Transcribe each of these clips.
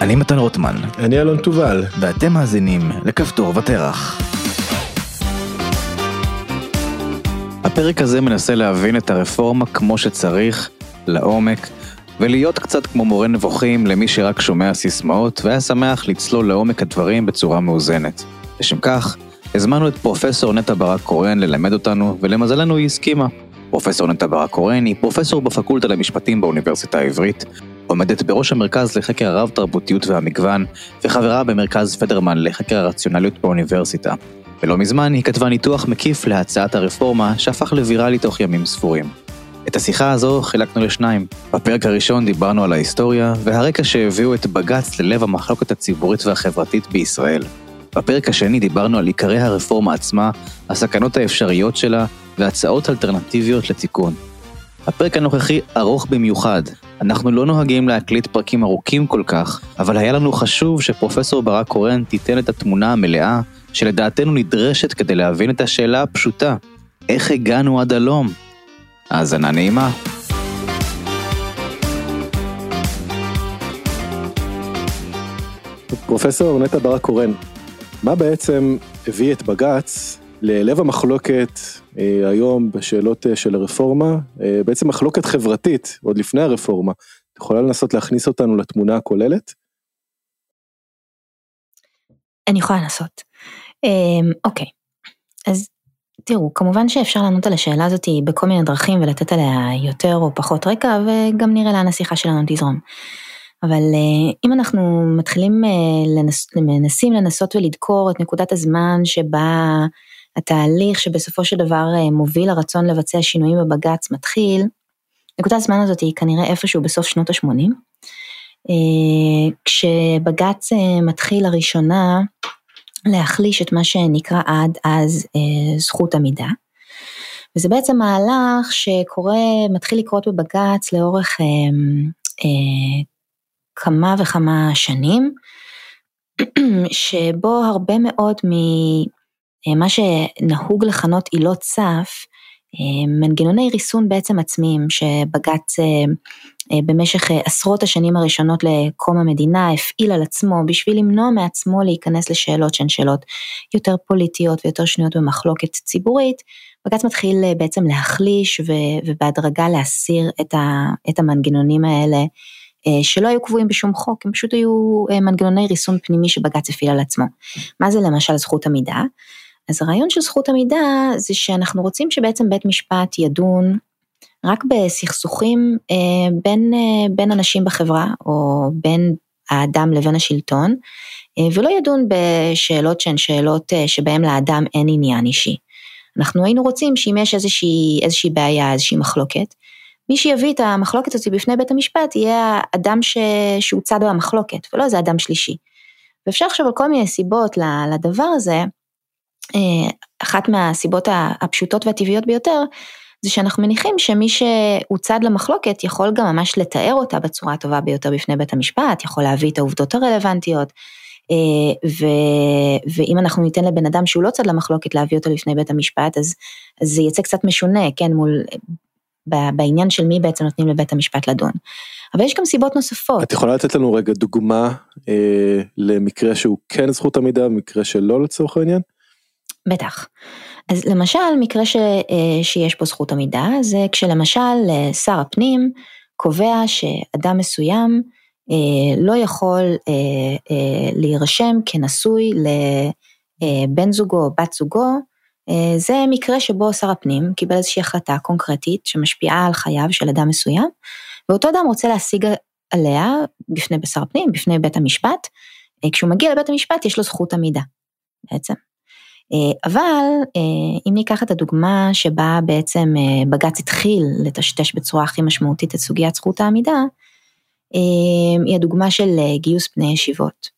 אני מתן רוטמן. אני אלון תובל. ואתם מאזינים לכפתור ותרח. הפרק הזה מנסה להבין את הרפורמה כמו שצריך, לעומק, ולהיות קצת כמו מורה נבוכים למי שרק שומע סיסמאות והיה שמח לצלול לעומק הדברים בצורה מאוזנת. לשם כך, הזמנו את פרופסור נטע ברק קורן ללמד אותנו, ולמזלנו היא הסכימה. פרופסור נטע ברק קורן היא פרופסור בפקולטה למשפטים באוניברסיטה העברית, עומדת בראש המרכז לחקר הרב תרבותיות והמגוון, וחברה במרכז פדרמן לחקר הרציונליות באוניברסיטה. ולא מזמן היא כתבה ניתוח מקיף להצעת הרפורמה שהפך לוויראלי תוך ימים ספורים. את השיחה הזו חילקנו לשניים. בפרק הראשון דיברנו על ההיסטוריה והרקע שהביאו את בג"ץ ללב המחלוקת הציבורית והחברתית בישראל. בפרק השני דיברנו על עיקרי הרפורמה עצמה, הסכנות האפשריות שלה והצעות אלטרנטיביות לתיקון. הפרק הנוכחי ארוך במיוחד. אנחנו לא נוהגים להקליט פרקים ארוכים כל כך, אבל היה לנו חשוב שפרופסור ברק קורן תיתן את התמונה המלאה, שלדעתנו נדרשת כדי להבין את השאלה הפשוטה, איך הגענו עד הלום? האזנה נעימה. פרופסור נטע ברק קורן, מה בעצם הביא את בג"ץ ללב המחלוקת אה, היום בשאלות אה, של הרפורמה, אה, בעצם מחלוקת חברתית עוד לפני הרפורמה. את יכולה לנסות להכניס אותנו לתמונה הכוללת? אני יכולה לנסות. אוקיי, אז תראו, כמובן שאפשר לענות על השאלה הזאת בכל מיני דרכים ולתת עליה יותר או פחות רקע, וגם נראה לאן השיחה שלנו תזרום. אבל אם אנחנו מתחילים, לנס, מנסים לנסות ולדקור את נקודת הזמן שבה התהליך שבסופו של דבר אה, מוביל לרצון לבצע שינויים בבג"ץ מתחיל, נקודת הזמן הזאת היא כנראה איפשהו בסוף שנות ה-80, אה, כשבג"ץ אה, מתחיל לראשונה להחליש את מה שנקרא עד אז זכות עמידה. וזה בעצם מהלך שקורה, מתחיל לקרות בבג"ץ לאורך כמה וכמה שנים, שבו הרבה מאוד אה, מה שנהוג לכנות עילות סף, אה, מנגנוני ריסון בעצם עצמיים שבג"ץ אה, במשך עשרות השנים הראשונות לקום המדינה הפעיל על עצמו בשביל למנוע מעצמו להיכנס לשאלות שהן שאלות יותר פוליטיות ויותר שנויות במחלוקת ציבורית, בג"ץ מתחיל בעצם להחליש ובהדרגה להסיר את המנגנונים האלה שלא היו קבועים בשום חוק, הם פשוט היו מנגנוני ריסון פנימי שבג"ץ הפעיל על עצמו. מה זה למשל זכות עמידה? אז הרעיון של זכות עמידה זה שאנחנו רוצים שבעצם בית משפט ידון רק בסכסוכים אה, בין, אה, בין אנשים בחברה או בין האדם לבין השלטון, אה, ולא ידון בשאלות שהן שאלות אה, שבהן לאדם אין עניין אישי. אנחנו היינו רוצים שאם יש איזושהי, איזושהי בעיה, איזושהי מחלוקת, מי שיביא את המחלוקת הזאת בפני בית המשפט יהיה האדם ש... שהוא צד במחלוקת, ולא איזה אדם שלישי. ואפשר לחשוב על כל מיני סיבות לדבר הזה, אחת מהסיבות הפשוטות והטבעיות ביותר, זה שאנחנו מניחים שמי שהוא צד למחלוקת יכול גם ממש לתאר אותה בצורה הטובה ביותר בפני בית המשפט, יכול להביא את העובדות הרלוונטיות, אה, ו, ואם אנחנו ניתן לבן אדם שהוא לא צד למחלוקת להביא אותו לפני בית המשפט, אז, אז זה יצא קצת משונה, כן, מול, בעניין של מי בעצם נותנים לבית המשפט לדון. אבל יש גם סיבות נוספות. את יכולה לתת לנו רגע דוגמה אה, למקרה שהוא כן זכות עמידה, מקרה שלא לצורך העניין? בטח. אז למשל, מקרה ש, אה, שיש פה זכות עמידה, זה כשלמשל אה, שר הפנים קובע שאדם מסוים אה, לא יכול להירשם כנשוי לבן זוגו או בת זוגו, זה מקרה שבו שר הפנים קיבל איזושהי החלטה קונקרטית שמשפיעה על חייו של אדם מסוים, ואותו אדם רוצה להשיג עליה בפני שר הפנים, בפני בית המשפט, כשהוא מגיע לבית המשפט יש לו זכות עמידה בעצם. אה, אבל אה, אם ניקח את הדוגמה שבה בעצם אה, בג"ץ התחיל לטשטש בצורה הכי משמעותית את סוגיית זכות העמידה, היא הדוגמה של גיוס בני ישיבות.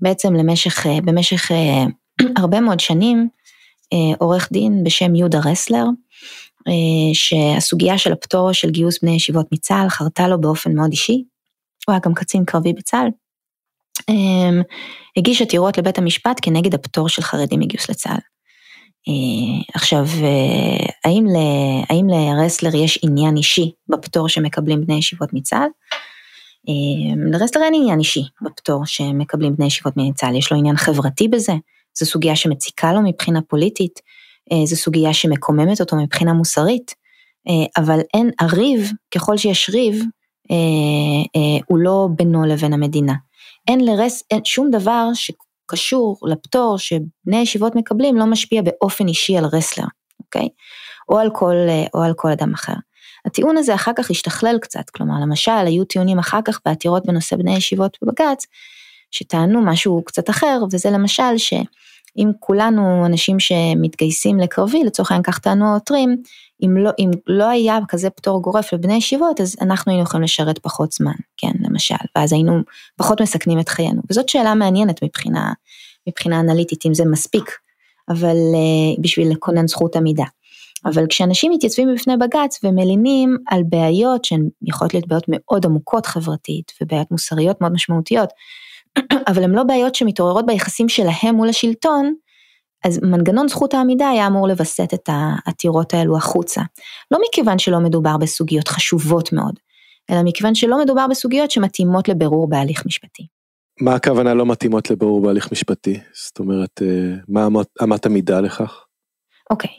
בעצם למשך, במשך הרבה מאוד שנים, עורך דין בשם יהודה רסלר, שהסוגיה של הפטור של גיוס בני ישיבות מצה"ל חרתה לו באופן מאוד אישי, הוא היה גם קצין קרבי בצה"ל, הגיש עתירות לבית המשפט כנגד הפטור של חרדים מגיוס לצה"ל. אה, עכשיו, אה, האם, ל, האם לרסלר יש עניין אישי בפטור שמקבלים בני ישיבות מצה"ל? לרסלר אין עניין אישי בפטור שמקבלים בני ישיבות מצה"ל, יש לו עניין חברתי בזה, זו סוגיה שמציקה לו מבחינה פוליטית, זו סוגיה שמקוממת אותו מבחינה מוסרית, אבל אין, הריב, ככל שיש ריב, הוא לא בינו לבין המדינה. אין לרס, אין שום דבר שקשור לפטור שבני ישיבות מקבלים לא משפיע באופן אישי על רסלר, אוקיי? או על כל, או על כל אדם אחר. הטיעון הזה אחר כך השתכלל קצת, כלומר למשל היו טיעונים אחר כך בעתירות בנושא בני ישיבות בבג"ץ, שטענו משהו קצת אחר, וזה למשל שאם כולנו אנשים שמתגייסים לקרבי, לצורך העניין כך טענו העותרים, אם לא, אם לא היה כזה פטור גורף לבני ישיבות, אז אנחנו היינו יכולים לשרת פחות זמן, כן, למשל, ואז היינו פחות מסכנים את חיינו. וזאת שאלה מעניינת מבחינה, מבחינה אנליטית, אם זה מספיק, אבל uh, בשביל לכונן זכות עמידה. אבל כשאנשים מתייצבים בפני בג"ץ ומלינים על בעיות שהן יכולות להיות בעיות מאוד עמוקות חברתית ובעיות מוסריות מאוד משמעותיות, אבל הן לא בעיות שמתעוררות ביחסים שלהם מול השלטון, אז מנגנון זכות העמידה היה אמור לווסת את העתירות האלו החוצה. לא מכיוון שלא מדובר בסוגיות חשובות מאוד, אלא מכיוון שלא מדובר בסוגיות שמתאימות לבירור בהליך משפטי. מה הכוונה לא מתאימות לבירור בהליך משפטי? זאת אומרת, אה, מה אמת המידה לכך? אוקיי,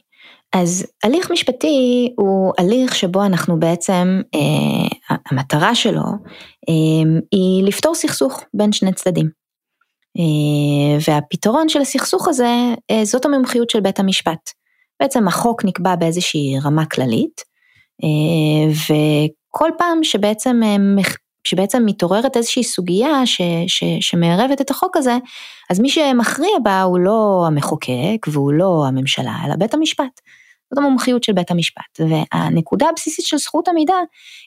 אז הליך משפטי הוא הליך שבו אנחנו בעצם, אה, המטרה שלו אה, היא לפתור סכסוך בין שני צדדים. אה, והפתרון של הסכסוך הזה, אה, זאת המומחיות של בית המשפט. בעצם החוק נקבע באיזושהי רמה כללית, אה, וכל פעם שבעצם, שבעצם מתעוררת איזושהי סוגיה ש, ש, שמערבת את החוק הזה, אז מי שמכריע בה הוא לא המחוקק והוא לא הממשלה, אלא בית המשפט. זאת המומחיות של בית המשפט. והנקודה הבסיסית של זכות המידע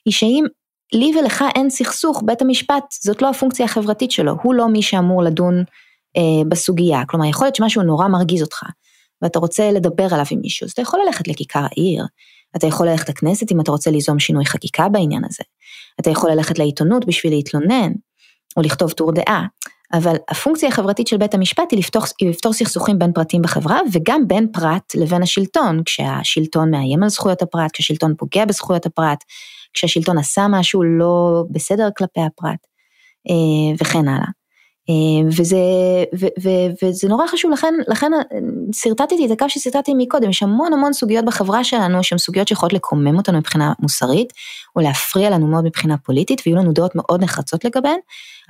היא שאם לי ולך אין סכסוך, בית המשפט זאת לא הפונקציה החברתית שלו, הוא לא מי שאמור לדון אה, בסוגיה. כלומר, יכול להיות שמשהו נורא מרגיז אותך, ואתה רוצה לדבר עליו עם מישהו, אז אתה יכול ללכת לכיכר העיר, אתה יכול ללכת לכנסת אם אתה רוצה ליזום שינוי חקיקה בעניין הזה, אתה יכול ללכת לעיתונות בשביל להתלונן, או לכתוב טור דעה, אבל הפונקציה החברתית של בית המשפט היא לפתור, היא לפתור סכסוכים בין פרטים בחברה וגם בין פרט לבין השלטון, כשהשלטון מאיים על זכויות הפרט, כשהשלטון פוגע בזכויות הפרט, כשהשלטון עשה משהו לא בסדר כלפי הפרט אה, וכן הלאה. אה, וזה, ו, ו, וזה נורא חשוב, לכן, לכן שרטטתי את הקו ששרטטתי מקודם, יש המון המון סוגיות בחברה שלנו שהן סוגיות שיכולות לקומם אותנו מבחינה מוסרית, או להפריע לנו מאוד מבחינה פוליטית, ויהיו לנו דעות מאוד נחרצות לגביהן,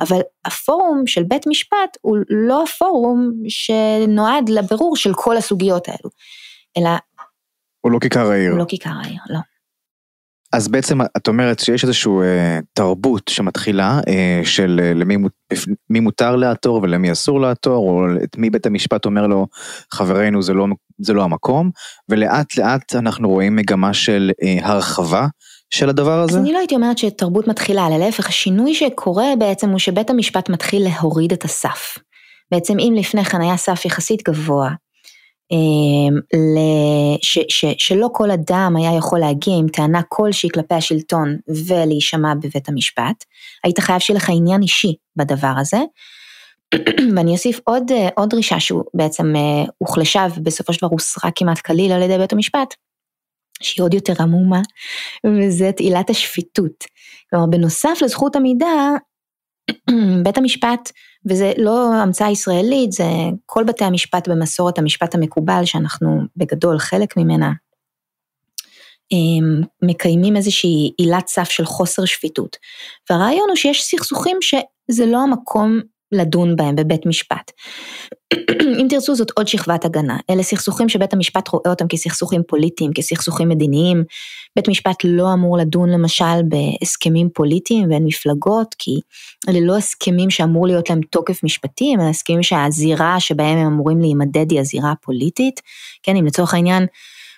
אבל הפורום של בית משפט הוא לא הפורום שנועד לבירור של כל הסוגיות האלו, אלא... הוא לא כיכר העיר. הוא לא כיכר העיר, לא. אז בעצם את אומרת שיש איזושהי אה, תרבות שמתחילה אה, של אה, למי מי מותר לעתור ולמי אסור לעתור, או את מי בית המשפט אומר לו חברינו זה לא, זה לא המקום, ולאט לאט אנחנו רואים מגמה של אה, הרחבה של הדבר הזה? אז אני לא הייתי אומרת שתרבות מתחילה, אלא להפך, השינוי שקורה בעצם הוא שבית המשפט מתחיל להוריד את הסף. בעצם אם לפני כן היה סף יחסית גבוה, ש, ש, שלא כל אדם היה יכול להגיע עם טענה כלשהי כלפי השלטון ולהישמע בבית המשפט, היית חייב שיהיה לך עניין אישי בדבר הזה. ואני אוסיף עוד, עוד דרישה שהוא בעצם אה, הוחלשה ובסופו של דבר הוסרה כמעט כליל על ידי בית המשפט, שהיא עוד יותר עמומה, וזאת עילת השפיטות. כלומר, בנוסף לזכות המידע, בית המשפט, וזה לא המצאה ישראלית, זה כל בתי המשפט במסורת המשפט המקובל, שאנחנו בגדול חלק ממנה, מקיימים איזושהי עילת סף של חוסר שפיטות. והרעיון הוא שיש סכסוכים שזה לא המקום לדון בהם בבית משפט. אם תרצו זאת עוד שכבת הגנה, אלה סכסוכים שבית המשפט רואה אותם כסכסוכים פוליטיים, כסכסוכים מדיניים, בית משפט לא אמור לדון למשל בהסכמים פוליטיים בין מפלגות, כי אלה לא הסכמים שאמור להיות להם תוקף משפטי, הם הסכמים שהזירה שבהם הם אמורים להימדד היא הזירה הפוליטית, כן, אם לצורך העניין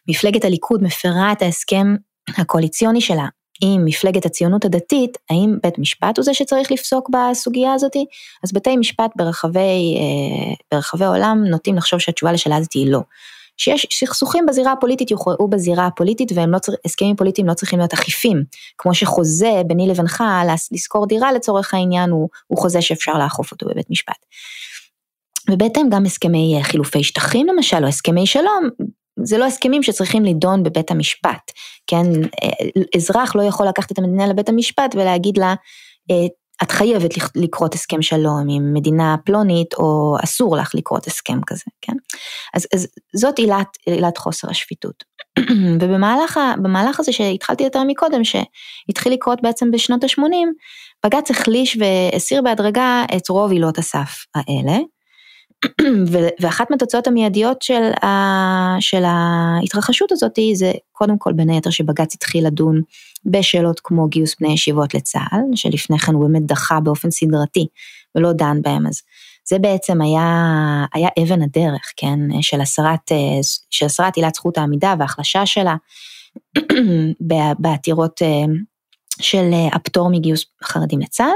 מפלגת הליכוד מפרה את ההסכם הקואליציוני שלה עם מפלגת הציונות הדתית, האם בית משפט הוא זה שצריך לפסוק בסוגיה הזאתי? אז בתי משפט ברחבי, אה, ברחבי העולם נוטים לחשוב שהתשובה לשאלה הזאת היא לא. שיש סכסוכים בזירה הפוליטית יוכרעו בזירה הפוליטית והם לא פוליטיים לא צריכים להיות אכיפים, כמו שחוזה ביני לבינך לשכור דירה לצורך העניין הוא, הוא חוזה שאפשר לאכוף אותו בבית משפט. ובהתאם גם הסכמי אה, חילופי שטחים למשל, או הסכמי שלום, זה לא הסכמים שצריכים לידון בבית המשפט, כן, אזרח לא יכול לקחת את המדינה לבית המשפט ולהגיד לה, את חייבת לכרות הסכם שלום עם מדינה פלונית, או אסור לך לכרות הסכם כזה, כן? אז, אז זאת עילת, עילת חוסר השפיטות. ובמהלך הזה שהתחלתי יותר מקודם, שהתחיל לקרות בעצם בשנות ה-80, בג"ץ החליש והסיר בהדרגה את רוב עילות הסף האלה. ואחת מהתוצאות המיידיות של, ה, של ההתרחשות הזאת זה קודם כל בין היתר שבג"ץ התחיל לדון בשאלות כמו גיוס בני ישיבות לצה"ל, שלפני כן הוא באמת דחה באופן סדרתי ולא דן בהם, אז זה בעצם היה, היה אבן הדרך, כן, של הסרת, של הסרת עילת זכות העמידה והחלשה שלה בעתירות אה, של הפטור מגיוס חרדים לצה"ל.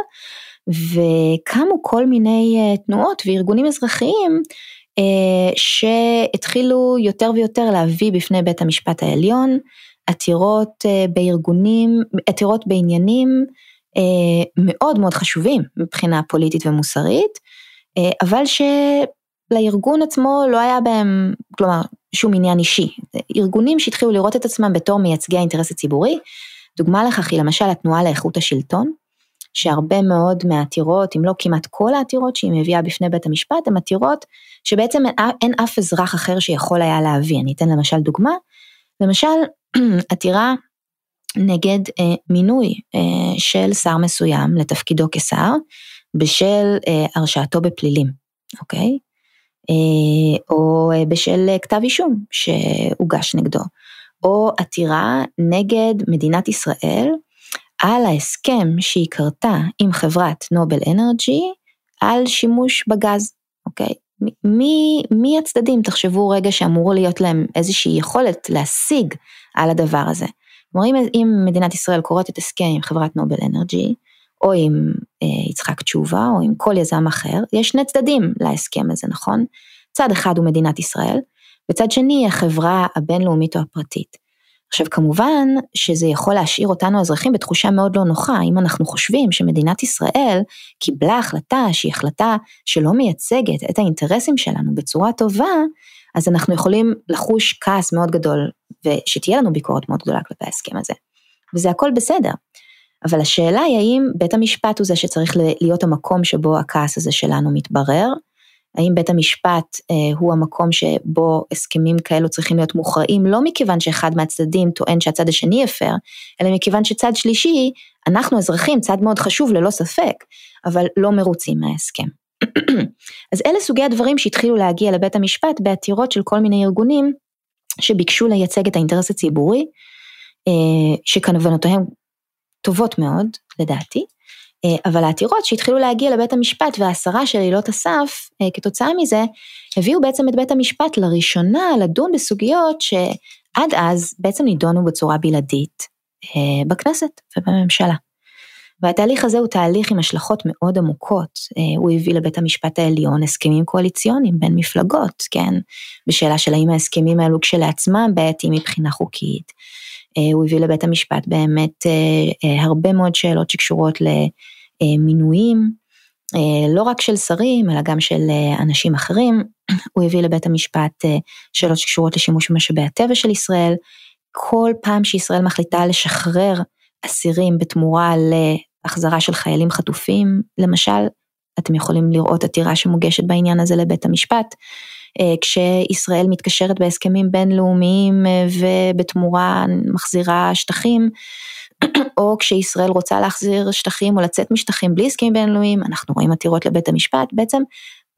וקמו כל מיני אה, תנועות וארגונים אזרחיים אה, שהתחילו יותר ויותר להביא בפני בית המשפט העליון עתירות אה, בארגונים, עתירות בעניינים מאוד מאוד חשובים מבחינה פוליטית ומוסרית, אבל שלארגון עצמו לא היה בהם, כלומר, שום עניין אישי. ארגונים שהתחילו לראות את עצמם בתור מייצגי האינטרס הציבורי, דוגמה לכך היא למשל התנועה לאיכות השלטון, שהרבה מאוד מהעתירות, אם לא כמעט כל העתירות שהיא מביאה בפני בית המשפט, הן עתירות שבעצם אין, אין אף אזרח אחר שיכול היה להביא. אני אתן למשל דוגמה, למשל עתירה נגד אה, מינוי אה, של שר מסוים לתפקידו כשר, בשל אה, הרשעתו בפלילים, אוקיי? אה, או אה, בשל אה, כתב אישום שהוגש נגדו, או עתירה נגד מדינת ישראל, על ההסכם שהיא קרתה עם חברת נובל אנרג'י על שימוש בגז, אוקיי? מי, מי הצדדים, תחשבו רגע שאמור להיות להם איזושהי יכולת להשיג על הדבר הזה. כלומר, אם, אם מדינת ישראל קוראת את הסכם עם חברת נובל אנרג'י, או עם אה, יצחק תשובה, או עם כל יזם אחר, יש שני צדדים להסכם הזה, נכון? צד אחד הוא מדינת ישראל, וצד שני החברה הבינלאומית או הפרטית. עכשיו כמובן שזה יכול להשאיר אותנו האזרחים בתחושה מאוד לא נוחה, אם אנחנו חושבים שמדינת ישראל קיבלה החלטה שהיא החלטה שלא מייצגת את האינטרסים שלנו בצורה טובה, אז אנחנו יכולים לחוש כעס מאוד גדול ושתהיה לנו ביקורת מאוד גדולה כלפי ההסכם הזה. וזה הכל בסדר. אבל השאלה היא האם בית המשפט הוא זה שצריך להיות המקום שבו הכעס הזה שלנו מתברר, האם בית המשפט אה, הוא המקום שבו הסכמים כאלו צריכים להיות מוכרעים, לא מכיוון שאחד מהצדדים טוען שהצד השני הפר, אלא מכיוון שצד שלישי, אנחנו אזרחים, צד מאוד חשוב ללא ספק, אבל לא מרוצים מההסכם. אז אלה סוגי הדברים שהתחילו להגיע לבית המשפט בעתירות של כל מיני ארגונים שביקשו לייצג את האינטרס הציבורי, אה, שכוונותיהם טובות מאוד, לדעתי, אבל העתירות שהתחילו להגיע לבית המשפט וההסרה של עילות הסף אה, כתוצאה מזה, הביאו בעצם את בית המשפט לראשונה לדון בסוגיות שעד אז בעצם נידונו בצורה בלעדית אה, בכנסת ובממשלה. והתהליך הזה הוא תהליך עם השלכות מאוד עמוקות, הוא הביא לבית המשפט העליון הסכמים קואליציוניים בין מפלגות, כן, בשאלה של האם ההסכמים האלו כשלעצמם בעייתיים מבחינה חוקית. הוא הביא לבית המשפט באמת הרבה מאוד שאלות שקשורות למינויים, לא רק של שרים, אלא גם של אנשים אחרים. הוא הביא לבית המשפט שאלות שקשורות לשימוש במשאבי הטבע של ישראל. כל פעם שישראל מחליטה לשחרר אסירים בתמורה להחזרה של חיילים חטופים, למשל, אתם יכולים לראות עתירה שמוגשת בעניין הזה לבית המשפט. אה, כשישראל מתקשרת בהסכמים בינלאומיים אה, ובתמורה מחזירה שטחים, או כשישראל רוצה להחזיר שטחים או לצאת משטחים בלי הסכמים בינלאומיים, אנחנו רואים עתירות לבית המשפט, בעצם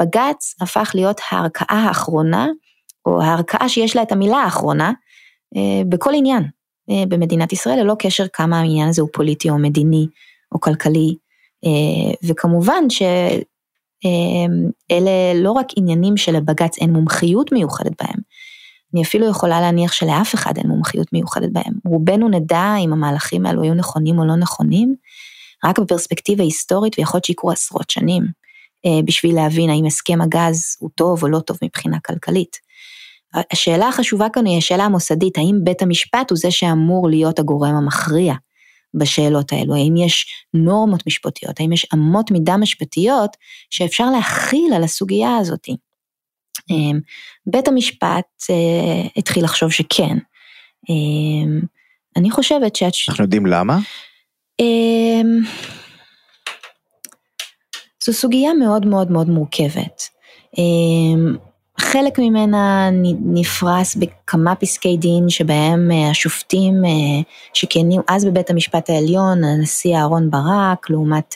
בג"ץ הפך להיות הערכאה האחרונה, או הערכאה שיש לה את המילה האחרונה, אה, בכל עניין במדינת ישראל, ללא קשר כמה העניין הזה הוא פוליטי או מדיני או כלכלי. וכמובן ש... אלה לא רק עניינים שלבג"ץ אין מומחיות מיוחדת בהם, אני אפילו יכולה להניח שלאף אחד אין מומחיות מיוחדת בהם. רובנו נדע אם המהלכים האלו היו נכונים או לא נכונים, רק בפרספקטיבה היסטורית ויכול להיות שיקרו עשרות שנים, אה, בשביל להבין האם הסכם הגז הוא טוב או לא טוב מבחינה כלכלית. השאלה החשובה כאן היא השאלה המוסדית, האם בית המשפט הוא זה שאמור להיות הגורם המכריע בשאלות האלו, האם יש נורמות משפטיות, האם יש אמות מידה משפטיות שאפשר להכיל על הסוגיה הזאת. אמ, בית המשפט אה, התחיל לחשוב שכן. אמ, אני חושבת שאת... אנחנו יודעים למה? אמ, זו סוגיה מאוד מאוד מאוד מורכבת. חלק ממנה נפרס בכמה פסקי דין שבהם השופטים שכיהנו אז בבית המשפט העליון, הנשיא אהרן ברק, לעומת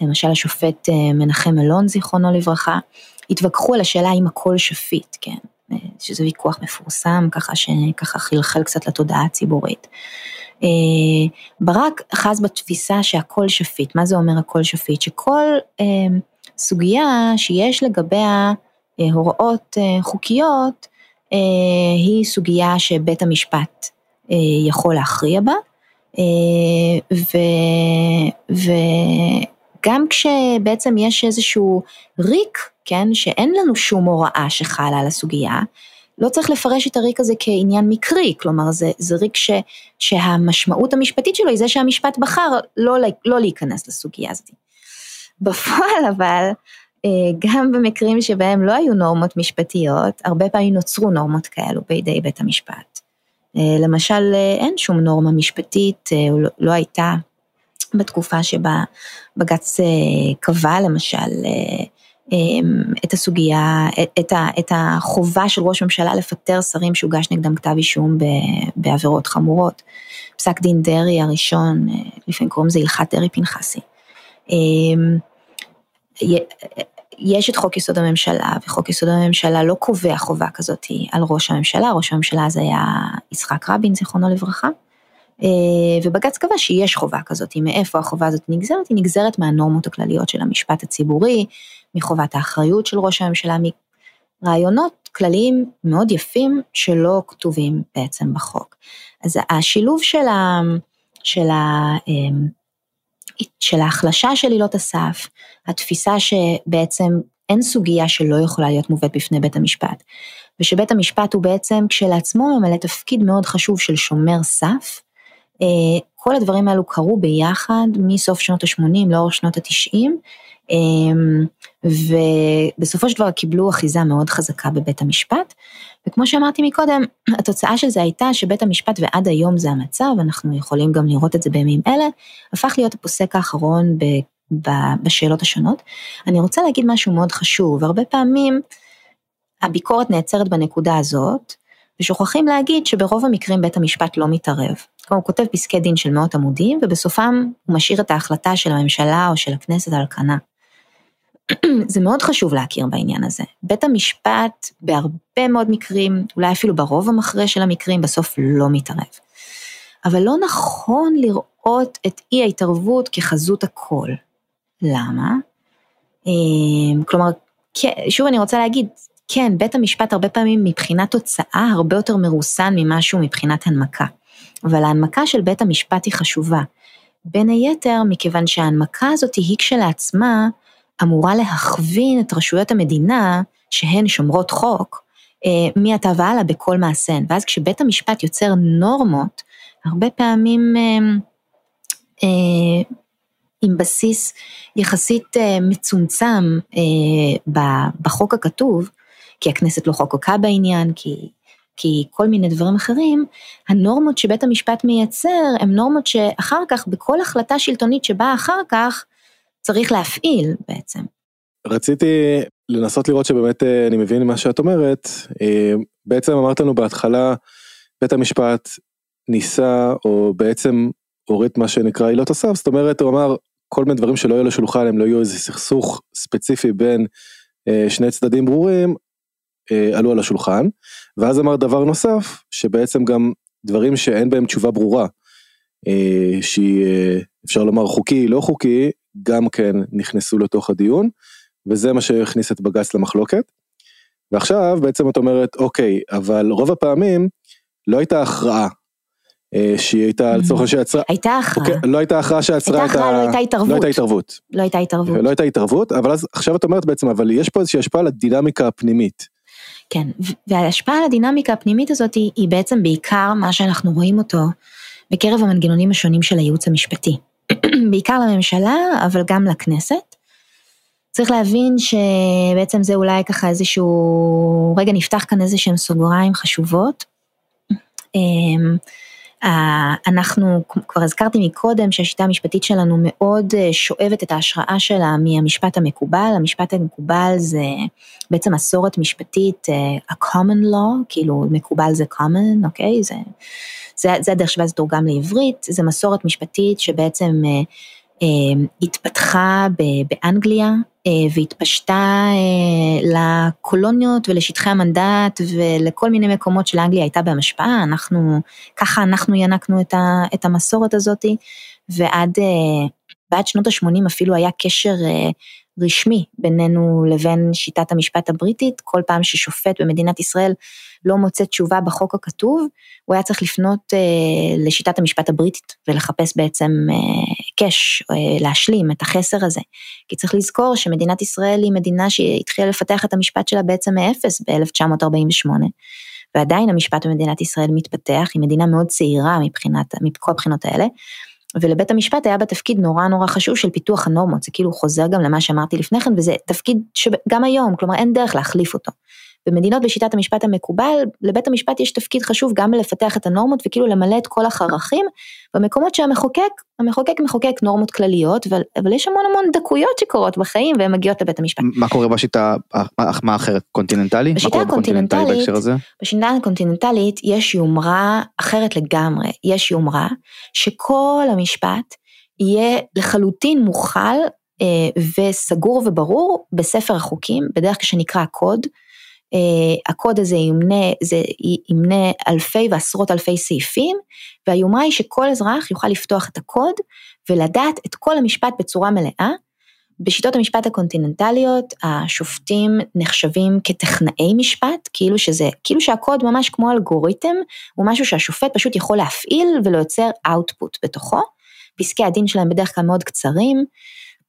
למשל השופט מנחם אלון זיכרונו לברכה, התווכחו על השאלה האם הכל שפיט, כן, שזה ויכוח מפורסם ככה שככה חלחל קצת לתודעה הציבורית. ברק אחז בתפיסה שהכל שפיט, מה זה אומר הכל שפיט? שכל סוגיה שיש לגביה הוראות חוקיות היא סוגיה שבית המשפט יכול להכריע בה, ו, וגם כשבעצם יש איזשהו ריק, כן, שאין לנו שום הוראה שחלה על הסוגיה, לא צריך לפרש את הריק הזה כעניין מקרי, כלומר זה, זה ריק ש, שהמשמעות המשפטית שלו היא זה שהמשפט בחר לא, לא להיכנס לסוגיה הזאת. בפועל אבל, אה, גם במקרים שבהם לא היו נורמות משפטיות, הרבה פעמים נוצרו נורמות כאלו בידי בית המשפט. אה, למשל, אה, אין שום נורמה משפטית, לא, לא הייתה בתקופה שבה בג"ץ קבע למשל את הסוגיה, את, את החובה של ראש ממשלה לפטר שרים שהוגש נגדם כתב אישום בעבירות חמורות. פסק דין דרעי הראשון, לפעמים קוראים לזה הלכת דרעי פנחסי. יש את חוק יסוד הממשלה, וחוק יסוד הממשלה לא קובע חובה כזאת על ראש הממשלה, ראש הממשלה זה היה יצחק רבין, זיכרונו לברכה. אה, ובג"ץ קבע שיש חובה כזאת, מאיפה החובה הזאת נגזרת? היא נגזרת מהנורמות הכלליות של המשפט הציבורי, מחובת האחריות של ראש הממשלה, מרעיונות כלליים מאוד יפים שלא כתובים בעצם בחוק. אז השילוב של, ה, של, ה, אה, של ההחלשה של עילות הסף, התפיסה שבעצם אין סוגיה שלא יכולה להיות מובאת בפני בית המשפט, ושבית המשפט הוא בעצם כשלעצמו ממלא תפקיד מאוד חשוב של שומר סף, אה, כל הדברים האלו קרו ביחד מסוף שנות ה-80 לאורך שנות ה-90, אמ, ובסופו של דבר קיבלו אחיזה מאוד חזקה בבית המשפט, וכמו שאמרתי מקודם, התוצאה של זה הייתה שבית המשפט, ועד היום זה המצב, אנחנו יכולים גם לראות את זה בימים אלה, הפך להיות הפוסק האחרון ב, ב, בשאלות השונות. אני רוצה להגיד משהו מאוד חשוב, הרבה פעמים הביקורת נעצרת בנקודה הזאת, ושוכחים להגיד שברוב המקרים בית המשפט לא מתערב. כלומר, הוא כותב פסקי דין של מאות עמודים, ובסופם הוא משאיר את ההחלטה של הממשלה או של הכנסת על כנה. זה מאוד חשוב להכיר בעניין הזה. בית המשפט בהרבה מאוד מקרים, אולי אפילו ברוב המכריע של המקרים, בסוף לא מתערב. אבל לא נכון לראות את אי ההתערבות כחזות הכל. למה? אמ, כלומר, שוב אני רוצה להגיד, כן, בית המשפט הרבה פעמים מבחינת תוצאה הרבה יותר מרוסן ממשהו מבחינת הנמקה. אבל ההנמקה של בית המשפט היא חשובה. בין היתר, מכיוון שההנמקה הזאת היא כשלעצמה אמורה להכווין את רשויות המדינה, שהן שומרות חוק, אה, מעתה והלאה בכל מעשיהן. ואז כשבית המשפט יוצר נורמות, הרבה פעמים אה, אה, עם בסיס יחסית מצומצם בחוק הכתוב, כי הכנסת לא חוקקה בעניין, כי, כי כל מיני דברים אחרים, הנורמות שבית המשפט מייצר הן נורמות שאחר כך, בכל החלטה שלטונית שבאה אחר כך, צריך להפעיל בעצם. רציתי לנסות לראות שבאמת אה, אני מבין מה שאת אומרת. אה, בעצם אמרת לנו בהתחלה, בית המשפט ניסה, או בעצם הוריד מה שנקרא עילות הסף, זאת אומרת, הוא אמר, כל מיני דברים שלא יהיו לשולחן, הם לא יהיו איזה סכסוך ספציפי בין אה, שני צדדים ברורים, עלו על השולחן. ואז אמר דבר נוסף, שבעצם גם דברים שאין בהם תשובה ברורה, שהיא, אפשר לומר, חוקי, לא חוקי, גם כן נכנסו לתוך הדיון, וזה מה שהכניס את בג"ץ למחלוקת. ועכשיו בעצם את אומרת, אוקיי, אבל רוב הפעמים לא הייתה הכרעה. אה, שהיא הייתה לצורך העניין שיצרה, הייתה הכרעה, אוקיי, לא הייתה הכרעה שעצרה את ה... לא הייתה התערבות, לא הייתה התערבות, לא הייתה התערבות, לא הייתה התערבות, אבל אז עכשיו את אומרת בעצם, אבל יש פה איזושהי השפעה על הדינמיקה הפנימית. כן, וההשפעה על הדינמיקה הפנימית הזאת היא בעצם בעיקר מה שאנחנו רואים אותו בקרב המנגנונים השונים של הייעוץ המשפטי. בעיקר לממשלה, אבל גם לכנסת. צריך להבין שבעצם זה אולי ככה איזשהו, רגע נפתח כאן איזה שהם סוגריים חשובות. אמ, אנחנו, כבר הזכרתי מקודם שהשיטה המשפטית שלנו מאוד אה, שואבת את ההשראה שלה מהמשפט המקובל, המשפט המקובל זה בעצם מסורת משפטית, אה, ה-common law, כאילו מקובל זה common, אוקיי? זה, זה, זה הדרך שבה זה תורגם לעברית, זה מסורת משפטית שבעצם אה, אה, התפתחה באנגליה אה, והתפשטה אה, לקולוניות ולשטחי המנדט ולכל מיני מקומות שלאנגליה הייתה בהם השפעה, אנחנו, ככה אנחנו ינקנו את המסורת הזאתי ועד ועד שנות ה-80 אפילו היה קשר רשמי בינינו לבין שיטת המשפט הבריטית, כל פעם ששופט במדינת ישראל לא מוצא תשובה בחוק הכתוב, הוא היה צריך לפנות אה, לשיטת המשפט הבריטית ולחפש בעצם היקש, אה, אה, להשלים את החסר הזה. כי צריך לזכור שמדינת ישראל היא מדינה שהתחילה לפתח את המשפט שלה בעצם מאפס ב-1948. ועדיין המשפט במדינת ישראל מתפתח, היא מדינה מאוד צעירה מבחינת, מכל הבחינות האלה, ולבית המשפט היה בתפקיד נורא נורא חשוב של פיתוח הנורמות, זה כאילו חוזר גם למה שאמרתי לפני כן, וזה תפקיד שגם היום, כלומר אין דרך להחליף אותו. במדינות בשיטת המשפט המקובל, לבית המשפט יש תפקיד חשוב גם לפתח את הנורמות וכאילו למלא את כל החרכים, במקומות שהמחוקק, המחוקק מחוקק נורמות כלליות, אבל, אבל יש המון המון דקויות שקורות בחיים והן מגיעות לבית המשפט. מה קורה בשיטה, מה אחרת, קונטיננטלי? בשיטה הקונטיננטלית, בשיטה הקונטיננטלית יש יומרה אחרת לגמרי, יש יומרה שכל המשפט יהיה לחלוטין מוכל אה, וסגור וברור בספר החוקים, בדרך כלל שנקרא הקוד. אה, הקוד הזה ימנה, זה ימנה אלפי ועשרות אלפי סעיפים, והיומרה היא שכל אזרח יוכל לפתוח את הקוד ולדעת את כל המשפט בצורה מלאה. בשיטות המשפט הקונטיננטליות השופטים נחשבים כטכנאי משפט, כאילו שזה, כאילו שהקוד ממש כמו אלגוריתם, הוא משהו שהשופט פשוט יכול להפעיל ולייצר output בתוכו. פסקי הדין שלהם בדרך כלל מאוד קצרים,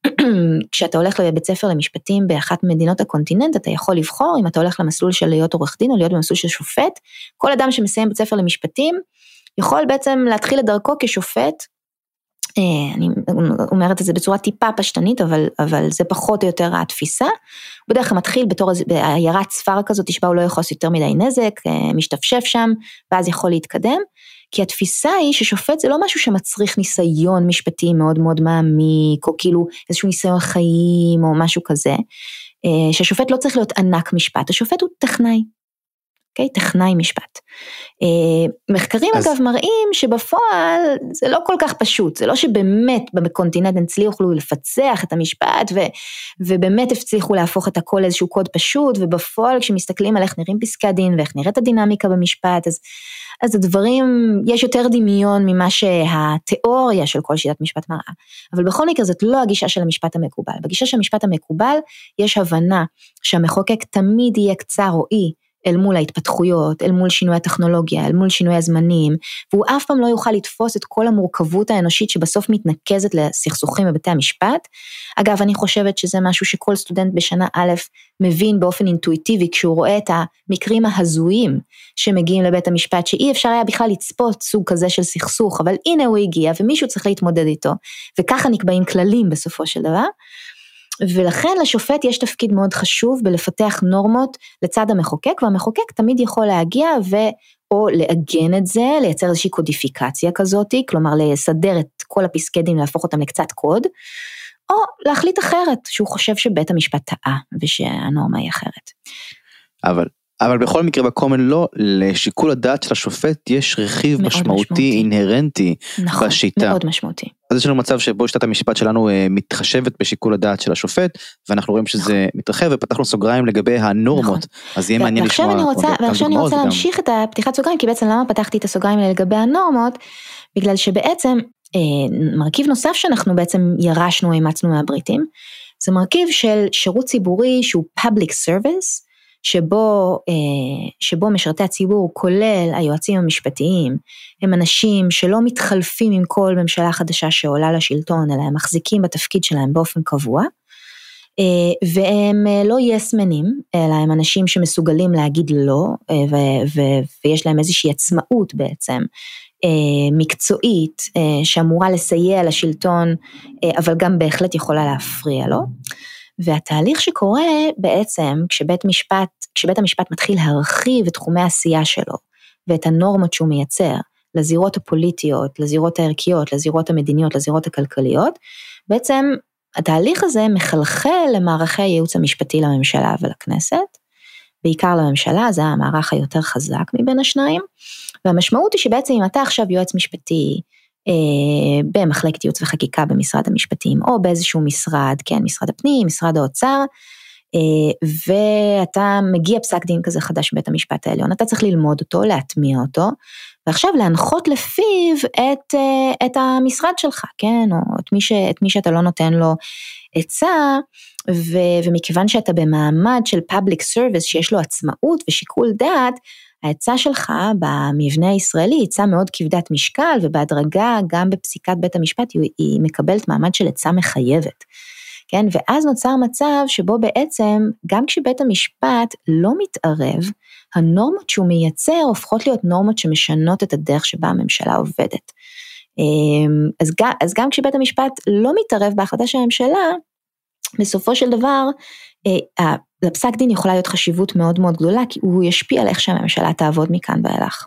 כשאתה הולך לבית ספר למשפטים באחת ממדינות הקונטיננט, אתה יכול לבחור אם אתה הולך למסלול של להיות עורך דין או להיות במסלול של שופט. כל אדם שמסיים בית ספר למשפטים, יכול בעצם להתחיל את דרכו כשופט. אה, אני אומרת את זה בצורה טיפה פשטנית, אבל, אבל זה פחות או יותר התפיסה. בדרך כלל מתחיל בתור עיירת ספר כזאת, שבה הוא לא יכול לעשות יותר מדי נזק, אה, משתפשף שם, ואז יכול להתקדם. כי התפיסה היא ששופט זה לא משהו שמצריך ניסיון משפטי מאוד מאוד מעמיק, או כאילו איזשהו ניסיון חיים או משהו כזה, אה, שהשופט לא צריך להיות ענק משפט, השופט הוא טכנאי, אוקיי? Okay, טכנאי משפט. Uh, מחקרים אז... אגב מראים שבפועל זה לא כל כך פשוט, זה לא שבאמת בקונטיננט הצליחו לפצח את המשפט ו, ובאמת הצליחו להפוך את הכל לאיזשהו קוד פשוט, ובפועל כשמסתכלים על איך נראים פסקי הדין ואיך נראית הדינמיקה במשפט, אז אז הדברים, יש יותר דמיון ממה שהתיאוריה של כל שיטת משפט מראה. אבל בכל מקרה זאת לא הגישה של המשפט המקובל. בגישה של המשפט המקובל יש הבנה שהמחוקק תמיד יהיה קצר או אי אל מול ההתפתחויות, אל מול שינוי הטכנולוגיה, אל מול שינוי הזמנים, והוא אף פעם לא יוכל לתפוס את כל המורכבות האנושית שבסוף מתנקזת לסכסוכים בבתי המשפט. אגב, אני חושבת שזה משהו שכל סטודנט בשנה א' מבין באופן אינטואיטיבי כשהוא רואה את המקרים ההזויים שמגיעים לבית המשפט, שאי אפשר היה בכלל לצפות סוג כזה של סכסוך, אבל הנה הוא הגיע ומישהו צריך להתמודד איתו, וככה נקבעים כללים בסופו של דבר. ולכן לשופט יש תפקיד מאוד חשוב בלפתח נורמות לצד המחוקק, והמחוקק תמיד יכול להגיע ו... או לעגן את זה, לייצר איזושהי קודיפיקציה כזאתי, כלומר לסדר את כל הפסקי דין, להפוך אותם לקצת קוד, או להחליט אחרת, שהוא חושב שבית המשפט טעה ושהנורמה היא אחרת. אבל אבל בכל מקרה בקומן לא, לשיקול הדעת של השופט יש רכיב משמעותי, משמעותי אינהרנטי נכון, בשיטה. מאוד משמעותי. אז יש לנו מצב שבו שיטת המשפט שלנו אה, מתחשבת בשיקול הדעת של השופט, ואנחנו רואים שזה נכון. מתרחב ופתחנו סוגריים לגבי הנורמות, נכון. אז יהיה מעניין לשמוע. אני רוצה, ועכשיו אני רוצה להמשיך את הפתיחת סוגריים, כי בעצם למה פתחתי את הסוגריים לגבי הנורמות? בגלל שבעצם אה, מרכיב נוסף שאנחנו בעצם ירשנו, אימצנו מהבריטים, זה מרכיב של שירות ציבורי שהוא public service, שבו, אה, שבו משרתי הציבור, כולל היועצים המשפטיים, הם אנשים שלא מתחלפים עם כל ממשלה חדשה שעולה לשלטון, אלא הם מחזיקים בתפקיד שלהם באופן קבוע, אה, והם אה, לא יסמנים, אלא הם אנשים שמסוגלים להגיד לא, ויש להם איזושהי עצמאות בעצם. מקצועית שאמורה לסייע לשלטון אבל גם בהחלט יכולה להפריע לו. והתהליך שקורה בעצם כשבית משפט, כשבית המשפט מתחיל להרחיב את תחומי העשייה שלו ואת הנורמות שהוא מייצר לזירות הפוליטיות, לזירות הערכיות, לזירות המדיניות, לזירות הכלכליות, בעצם התהליך הזה מחלחל למערכי הייעוץ המשפטי לממשלה ולכנסת, בעיקר לממשלה, זה המערך היותר חזק מבין השניים, והמשמעות היא שבעצם אם אתה עכשיו יועץ משפטי במחלקת ייעוץ וחקיקה במשרד המשפטים, או באיזשהו משרד, כן, משרד הפנים, משרד האוצר, אה, ואתה מגיע פסק דין כזה חדש מבית המשפט העליון, אתה צריך ללמוד אותו, להטמיע אותו, ועכשיו להנחות לפיו את, אה, את המשרד שלך, כן, או את מי, ש, את מי שאתה לא נותן לו עצה, ו, ומכיוון שאתה במעמד של public service שיש לו עצמאות ושיקול דעת, העצה שלך במבנה הישראלי היא עצה מאוד כבדת משקל ובהדרגה גם בפסיקת בית המשפט היא, מקבלת מעמד של עצה מחייבת. כן, ואז נוצר מצב שבו בעצם גם כשבית המשפט לא מתערב, הנורמות שהוא מייצר הופכות להיות נורמות שמשנות את הדרך שבה הממשלה עובדת. אמ, אז גם, אז גם כשבית המשפט לא מתערב בהחלטה של הממשלה, בסופו של דבר לפסק דין יכולה להיות חשיבות מאוד מאוד גדולה, כי הוא ישפיע על איך שהממשלה תעבוד מכאן ואילך.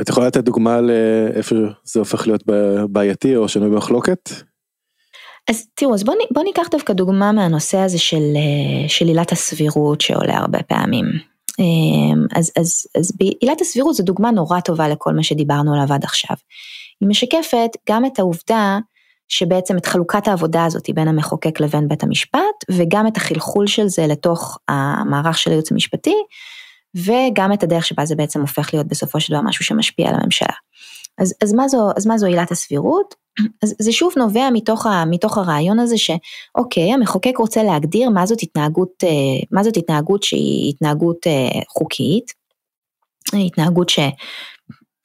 את יכולה לתת דוגמה לאיפה זה הופך להיות בעייתי או שנוי במחלוקת? אז תראו, אז בואו בוא ניקח דווקא דוגמה מהנושא הזה של, אה, של עילת הסבירות שעולה הרבה פעמים. אמ, אז, אז, אז בעילת הסבירות זו דוגמה נורא טובה לכל מה שדיברנו עליו עד עכשיו. היא משקפת גם את העובדה שבעצם את חלוקת העבודה הזאת בין המחוקק לבין בית המשפט, וגם את החלחול של זה לתוך המערך של הייעוץ המשפטי, וגם את הדרך שבה זה בעצם הופך להיות בסופו של דבר משהו שמשפיע על הממשלה. אז, אז, מה, זו, אז מה זו עילת הסבירות? אז זה שוב נובע מתוך, ה, מתוך הרעיון הזה שאוקיי, המחוקק רוצה להגדיר מה זאת התנהגות, אה, מה זאת התנהגות שהיא התנהגות אה, חוקית, התנהגות ש,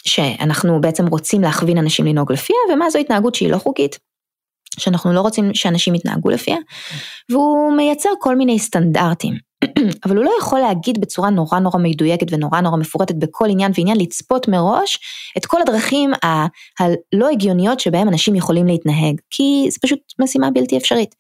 שאנחנו בעצם רוצים להכווין אנשים לנהוג לפיה, ומה זו התנהגות שהיא לא חוקית. שאנחנו לא רוצים שאנשים יתנהגו לפיה, והוא מייצר כל מיני סטנדרטים. אבל הוא לא יכול להגיד בצורה נורא נורא מדויקת ונורא נורא מפורטת בכל עניין ועניין לצפות מראש את כל הדרכים הלא הגיוניות שבהם אנשים יכולים להתנהג, כי זה פשוט משימה בלתי אפשרית.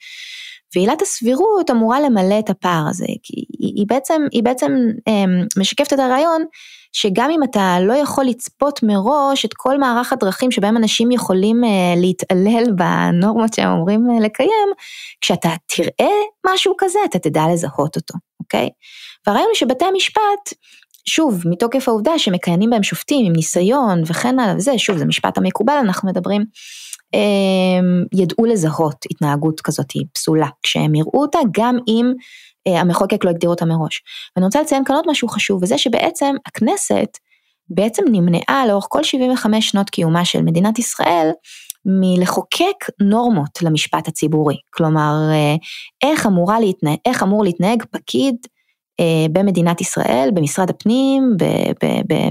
ועילת הסבירות אמורה למלא את הפער הזה, כי היא, היא בעצם, היא בעצם אמ, משקפת את הרעיון שגם אם אתה לא יכול לצפות מראש את כל מערך הדרכים שבהם אנשים יכולים אה, להתעלל בנורמות שהם אמורים אה, לקיים, כשאתה תראה משהו כזה אתה תדע לזהות אותו, אוקיי? והרעיון הוא שבתי המשפט, שוב, מתוקף העובדה שמכהנים בהם שופטים עם ניסיון וכן הלאה וזה, שוב, זה משפט המקובל, אנחנו מדברים, הם, ידעו לזהות התנהגות כזאת פסולה, כשהם יראו אותה, גם אם אה, המחוקק לא הגדיר אותה מראש. ואני רוצה לציין כאן עוד משהו חשוב, וזה שבעצם הכנסת בעצם נמנעה לאורך כל 75 שנות קיומה של מדינת ישראל, מלחוקק נורמות למשפט הציבורי. כלומר, אה, איך, להתנהג, איך אמור להתנהג פקיד אה, במדינת ישראל, במשרד הפנים,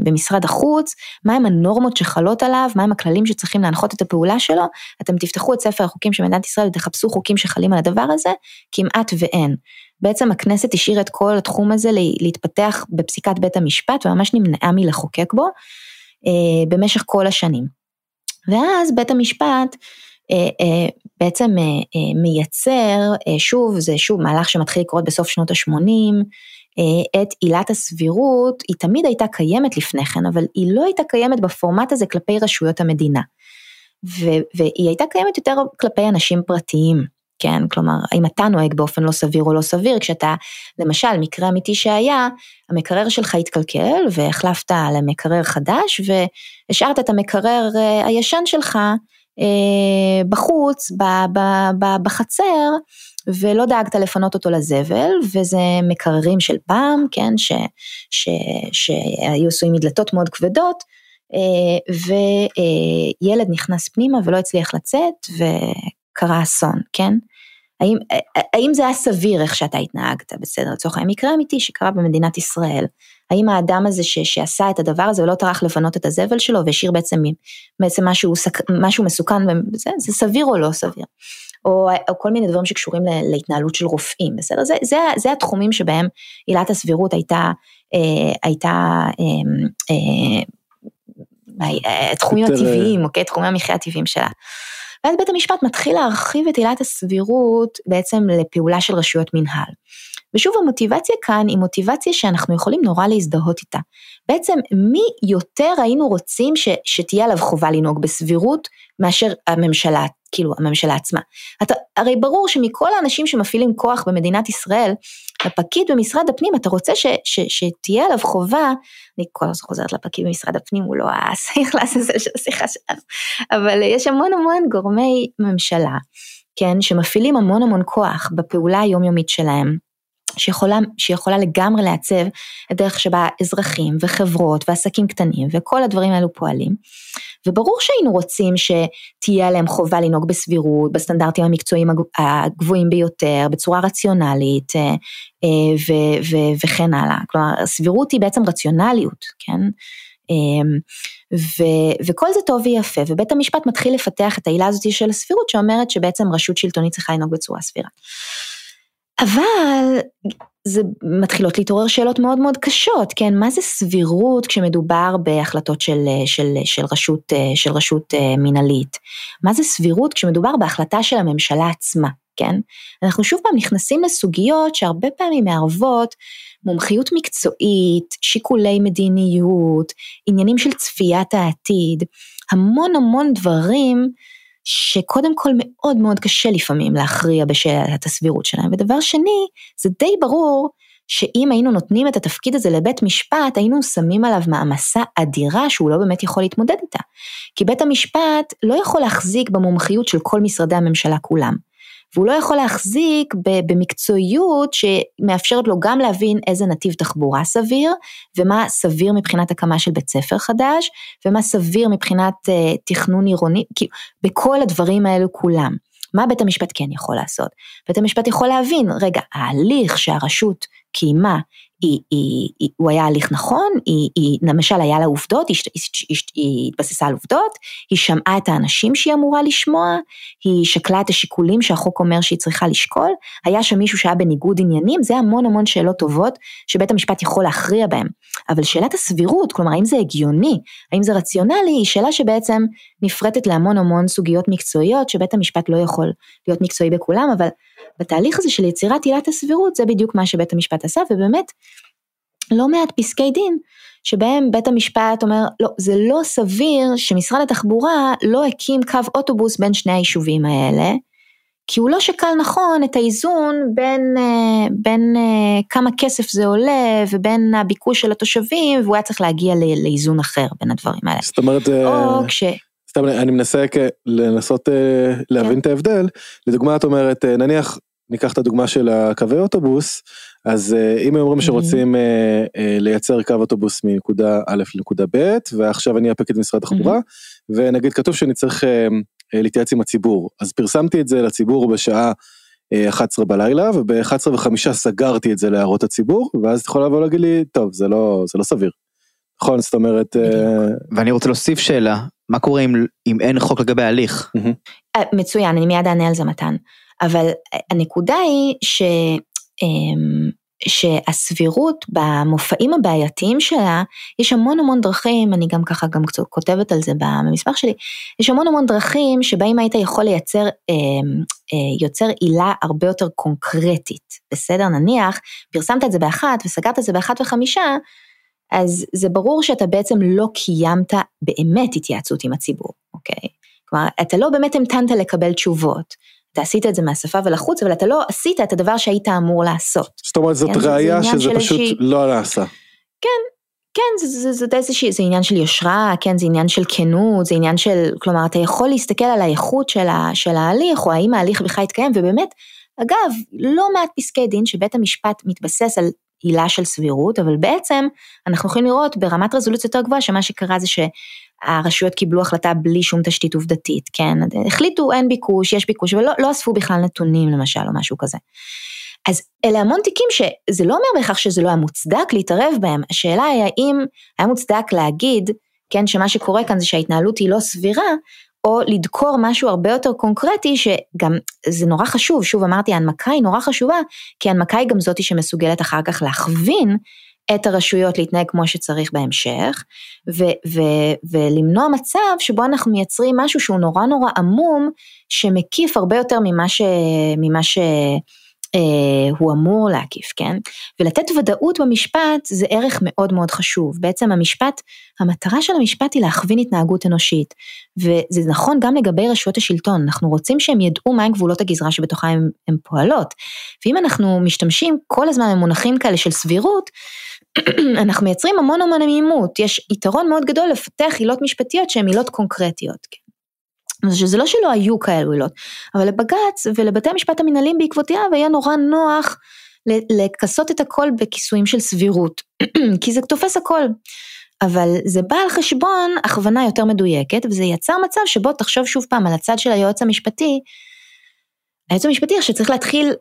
במשרד החוץ, מהם הנורמות שחלות עליו, מהם הכללים שצריכים להנחות את הפעולה שלו, אתם תפתחו את ספר החוקים של מדינת ישראל ותחפשו חוקים שחלים על הדבר הזה, כמעט ואין. בעצם הכנסת השאירה את כל התחום הזה להתפתח בפסיקת בית המשפט וממש נמנעה מלחוקק בו אה, במשך כל השנים. ואז בית המשפט אה, אה, בעצם אה, אה, מייצר, אה, שוב, זה שוב מהלך שמתחיל לקרות בסוף שנות ה-80, אה, את עילת הסבירות, היא תמיד הייתה קיימת לפני כן, אבל היא לא הייתה קיימת בפורמט הזה כלפי רשויות המדינה. והיא הייתה קיימת יותר כלפי אנשים פרטיים, כן? כלומר, האם אתה נוהג באופן לא סביר או לא סביר, כשאתה, למשל, מקרה אמיתי שהיה, המקרר שלך התקלקל והחלפת למקרר חדש והשארת את המקרר אה, הישן שלך אה, בחוץ, בחצר, ולא דאגת לפנות אותו לזבל, וזה מקררים של פעם, כן, ש, ש, שהיו עשויים מדלתות מאוד כבדות, אה, וילד נכנס פנימה ולא הצליח לצאת, וקרה אסון, כן? האם, האם זה היה סביר איך שאתה התנהגת, בסדר, לצורך העניין, מקרה אמיתי שקרה במדינת ישראל, האם האדם הזה ש, שעשה את הדבר הזה ולא טרח לפנות את הזבל שלו והשאיר בעצם, בעצם משהו, משהו מסוכן, זה, זה סביר או לא סביר? או, או כל מיני דברים שקשורים להתנהלות של רופאים, בסדר? זה, זה, זה התחומים שבהם עילת הסבירות הייתה, אה, הייתה אה, אה, התחומים הטבעיים, אוקיי? תחומי המחיה הטבעיים שלה. ואז בית המשפט מתחיל להרחיב את עילת הסבירות בעצם לפעולה של רשויות מנהל. ושוב המוטיבציה כאן היא מוטיבציה שאנחנו יכולים נורא להזדהות איתה. בעצם מי יותר היינו רוצים ש, שתהיה עליו חובה לנהוג בסבירות מאשר הממשלה, כאילו הממשלה עצמה. אתה, הרי ברור שמכל האנשים שמפעילים כוח במדינת ישראל, הפקיד במשרד הפנים, אתה רוצה ש, ש, שתהיה עליו חובה, אני כל הזמן חוזרת לפקיד במשרד הפנים, הוא לא השיח לעזאזל של השיחה שלנו, אבל יש המון המון גורמי ממשלה, כן, שמפעילים המון המון כוח בפעולה היומיומית שלהם. שיכולה, שיכולה לגמרי לעצב את דרך שבה אזרחים וחברות ועסקים קטנים וכל הדברים האלו פועלים. וברור שהיינו רוצים שתהיה עליהם חובה לנהוג בסבירות, בסטנדרטים המקצועיים הגבוהים ביותר, בצורה רציונלית אה, אה, ו- ו- וכן הלאה. כלומר, סבירות היא בעצם רציונליות, כן? אמ, ו- וכל זה טוב ויפה, ובית המשפט מתחיל לפתח את העילה הזאת של הסבירות שאומרת שבעצם רשות שלטונית צריכה לנהוג בצורה סבירה. אבל זה מתחילות להתעורר שאלות מאוד מאוד קשות, כן, מה זה סבירות כשמדובר בהחלטות של, של, של רשות, של רשות אה, מינהלית? מה זה סבירות כשמדובר בהחלטה של הממשלה עצמה, כן? אנחנו שוב פעם נכנסים לסוגיות שהרבה פעמים מערבות מומחיות מקצועית, שיקולי מדיניות, עניינים של צפיית העתיד, המון המון דברים שקודם כל מאוד מאוד קשה לפעמים להכריע בשאלת הסבירות שלהם, ודבר שני, זה די ברור שאם היינו נותנים את התפקיד הזה לבית משפט, היינו שמים עליו מעמסה אדירה שהוא לא באמת יכול להתמודד איתה. כי בית המשפט לא יכול להחזיק במומחיות של כל משרדי הממשלה כולם. והוא לא יכול להחזיק במקצועיות שמאפשרת לו גם להבין איזה נתיב תחבורה סביר, ומה סביר מבחינת הקמה של בית ספר חדש, ומה סביר מבחינת uh, תכנון עירוני, כאילו, בכל הדברים האלו כולם. מה בית המשפט כן יכול לעשות? בית המשפט יכול להבין, רגע, ההליך שהרשות קיימה היא, היא, היא, הוא היה הליך נכון, היא, היא, למשל היה לה עובדות, היא, היא, היא התבססה על עובדות, היא שמעה את האנשים שהיא אמורה לשמוע, היא שקלה את השיקולים שהחוק אומר שהיא צריכה לשקול, היה שם מישהו שהיה בניגוד עניינים, זה המון המון שאלות טובות שבית המשפט יכול להכריע בהן. אבל שאלת הסבירות, כלומר האם זה הגיוני, האם זה רציונלי, היא שאלה שבעצם נפרטת להמון המון סוגיות מקצועיות שבית המשפט לא יכול להיות מקצועי בכולם, אבל בתהליך הזה של יצירת עילת הסבירות זה בדיוק מה שבית המשפט עשה ובאמת לא מעט פסקי דין שבהם בית המשפט אומר לא זה לא סביר שמשרד התחבורה לא הקים קו אוטובוס בין שני היישובים האלה כי הוא לא שקל נכון את האיזון בין, אה, בין אה, כמה כסף זה עולה ובין הביקוש של התושבים והוא היה צריך להגיע לאיזון אחר בין הדברים האלה. זאת אומרת, או אה, כש... סתם אני מנסה לנסות להבין כן. את ההבדל, לדוגמה את אומרת נניח ניקח את הדוגמה של הקווי אוטובוס, אז uh, אם אומרים שרוצים uh, uh, לייצר קו אוטובוס מנקודה א' לנקודה ב', ועכשיו אני אפק את משרד התחבורה, mm-hmm. ונגיד כתוב שאני צריך להתייעץ עם הציבור, אז פרסמתי את זה לציבור בשעה uh, 11 בלילה, וב-11 וחמישה סגרתי את זה להערות הציבור, ואז את יכולה לבוא להגיד לי, טוב, זה לא, זה לא סביר. נכון, זאת אומרת... ואני רוצה להוסיף שאלה, מה קורה אם, אם אין חוק לגבי ההליך? מצוין, אני מיד אענה על זה מתן. אבל הנקודה היא ש... אמ, שהסבירות במופעים הבעייתיים שלה, יש המון המון דרכים, אני גם ככה גם קצת כותבת על זה במסמך שלי, יש המון המון דרכים שבהם היית יכול לייצר, אמ, אה, יוצר עילה הרבה יותר קונקרטית, בסדר? נניח, פרסמת את זה באחת וסגרת את זה באחת וחמישה, אז זה ברור שאתה בעצם לא קיימת באמת התייעצות עם הציבור, אוקיי? כלומר, אתה לא באמת המתנת לקבל תשובות. אתה עשית את זה מהשפה ולחוץ, אבל אתה לא עשית את הדבר שהיית אמור לעשות. זאת אומרת, זאת כן, ראייה שזה פשוט. לא נעשה. כן, כן, זה, זה, זה, זה איזושהי, זה עניין של יושרה, כן, זה עניין של כנות, זה עניין של, כלומר, אתה יכול להסתכל על האיכות של, ה, של ההליך, או האם ההליך בכלל יתקיים, ובאמת, אגב, לא מעט פסקי דין שבית המשפט מתבסס על עילה של סבירות, אבל בעצם אנחנו יכולים לראות ברמת רזולוציה יותר גבוהה שמה שקרה זה שהרשויות קיבלו החלטה בלי שום תשתית עובדתית, כן, החליטו אין ביקוש, יש ביקוש, ולא לא אספו בכלל נתונים למשל או משהו כזה. אז אלה המון תיקים שזה לא אומר בהכרח שזה לא היה מוצדק להתערב בהם, השאלה היא האם היה מוצדק להגיד, כן, שמה שקורה כאן זה שההתנהלות היא לא סבירה, או לדקור משהו הרבה יותר קונקרטי שגם זה נורא חשוב, שוב אמרתי ההנמקה היא נורא חשובה, כי ההנמקה היא גם זאתי שמסוגלת אחר כך להכווין את הרשויות להתנהג כמו שצריך בהמשך, ו- ו- ולמנוע מצב שבו אנחנו מייצרים משהו שהוא נורא נורא עמום, שמקיף הרבה יותר ממה, ש- ממה ש- אה, הוא אמור להקיף, כן? ולתת ודאות במשפט זה ערך מאוד מאוד חשוב. בעצם המשפט, המטרה של המשפט היא להכווין התנהגות אנושית. וזה נכון גם לגבי רשויות השלטון, אנחנו רוצים שהם ידעו מהם גבולות הגזרה שבתוכה הם פועלות. ואם אנחנו משתמשים כל הזמן במונחים כאלה של סבירות, אנחנו מייצרים המון המון עמימות, יש יתרון מאוד גדול לפתח עילות משפטיות שהן עילות קונקרטיות. כן? אז שזה לא שלא היו כאלו עילות, אבל לבג"ץ ולבתי המשפט המנהליים בעקבותיו היה נורא נוח לכסות את הכל בכיסויים של סבירות, כי זה תופס הכל. אבל זה בא על חשבון הכוונה יותר מדויקת, וזה יצר מצב שבו תחשוב שוב פעם על הצד של היועץ המשפטי, היועץ המשפטי עכשיו צריך להתחיל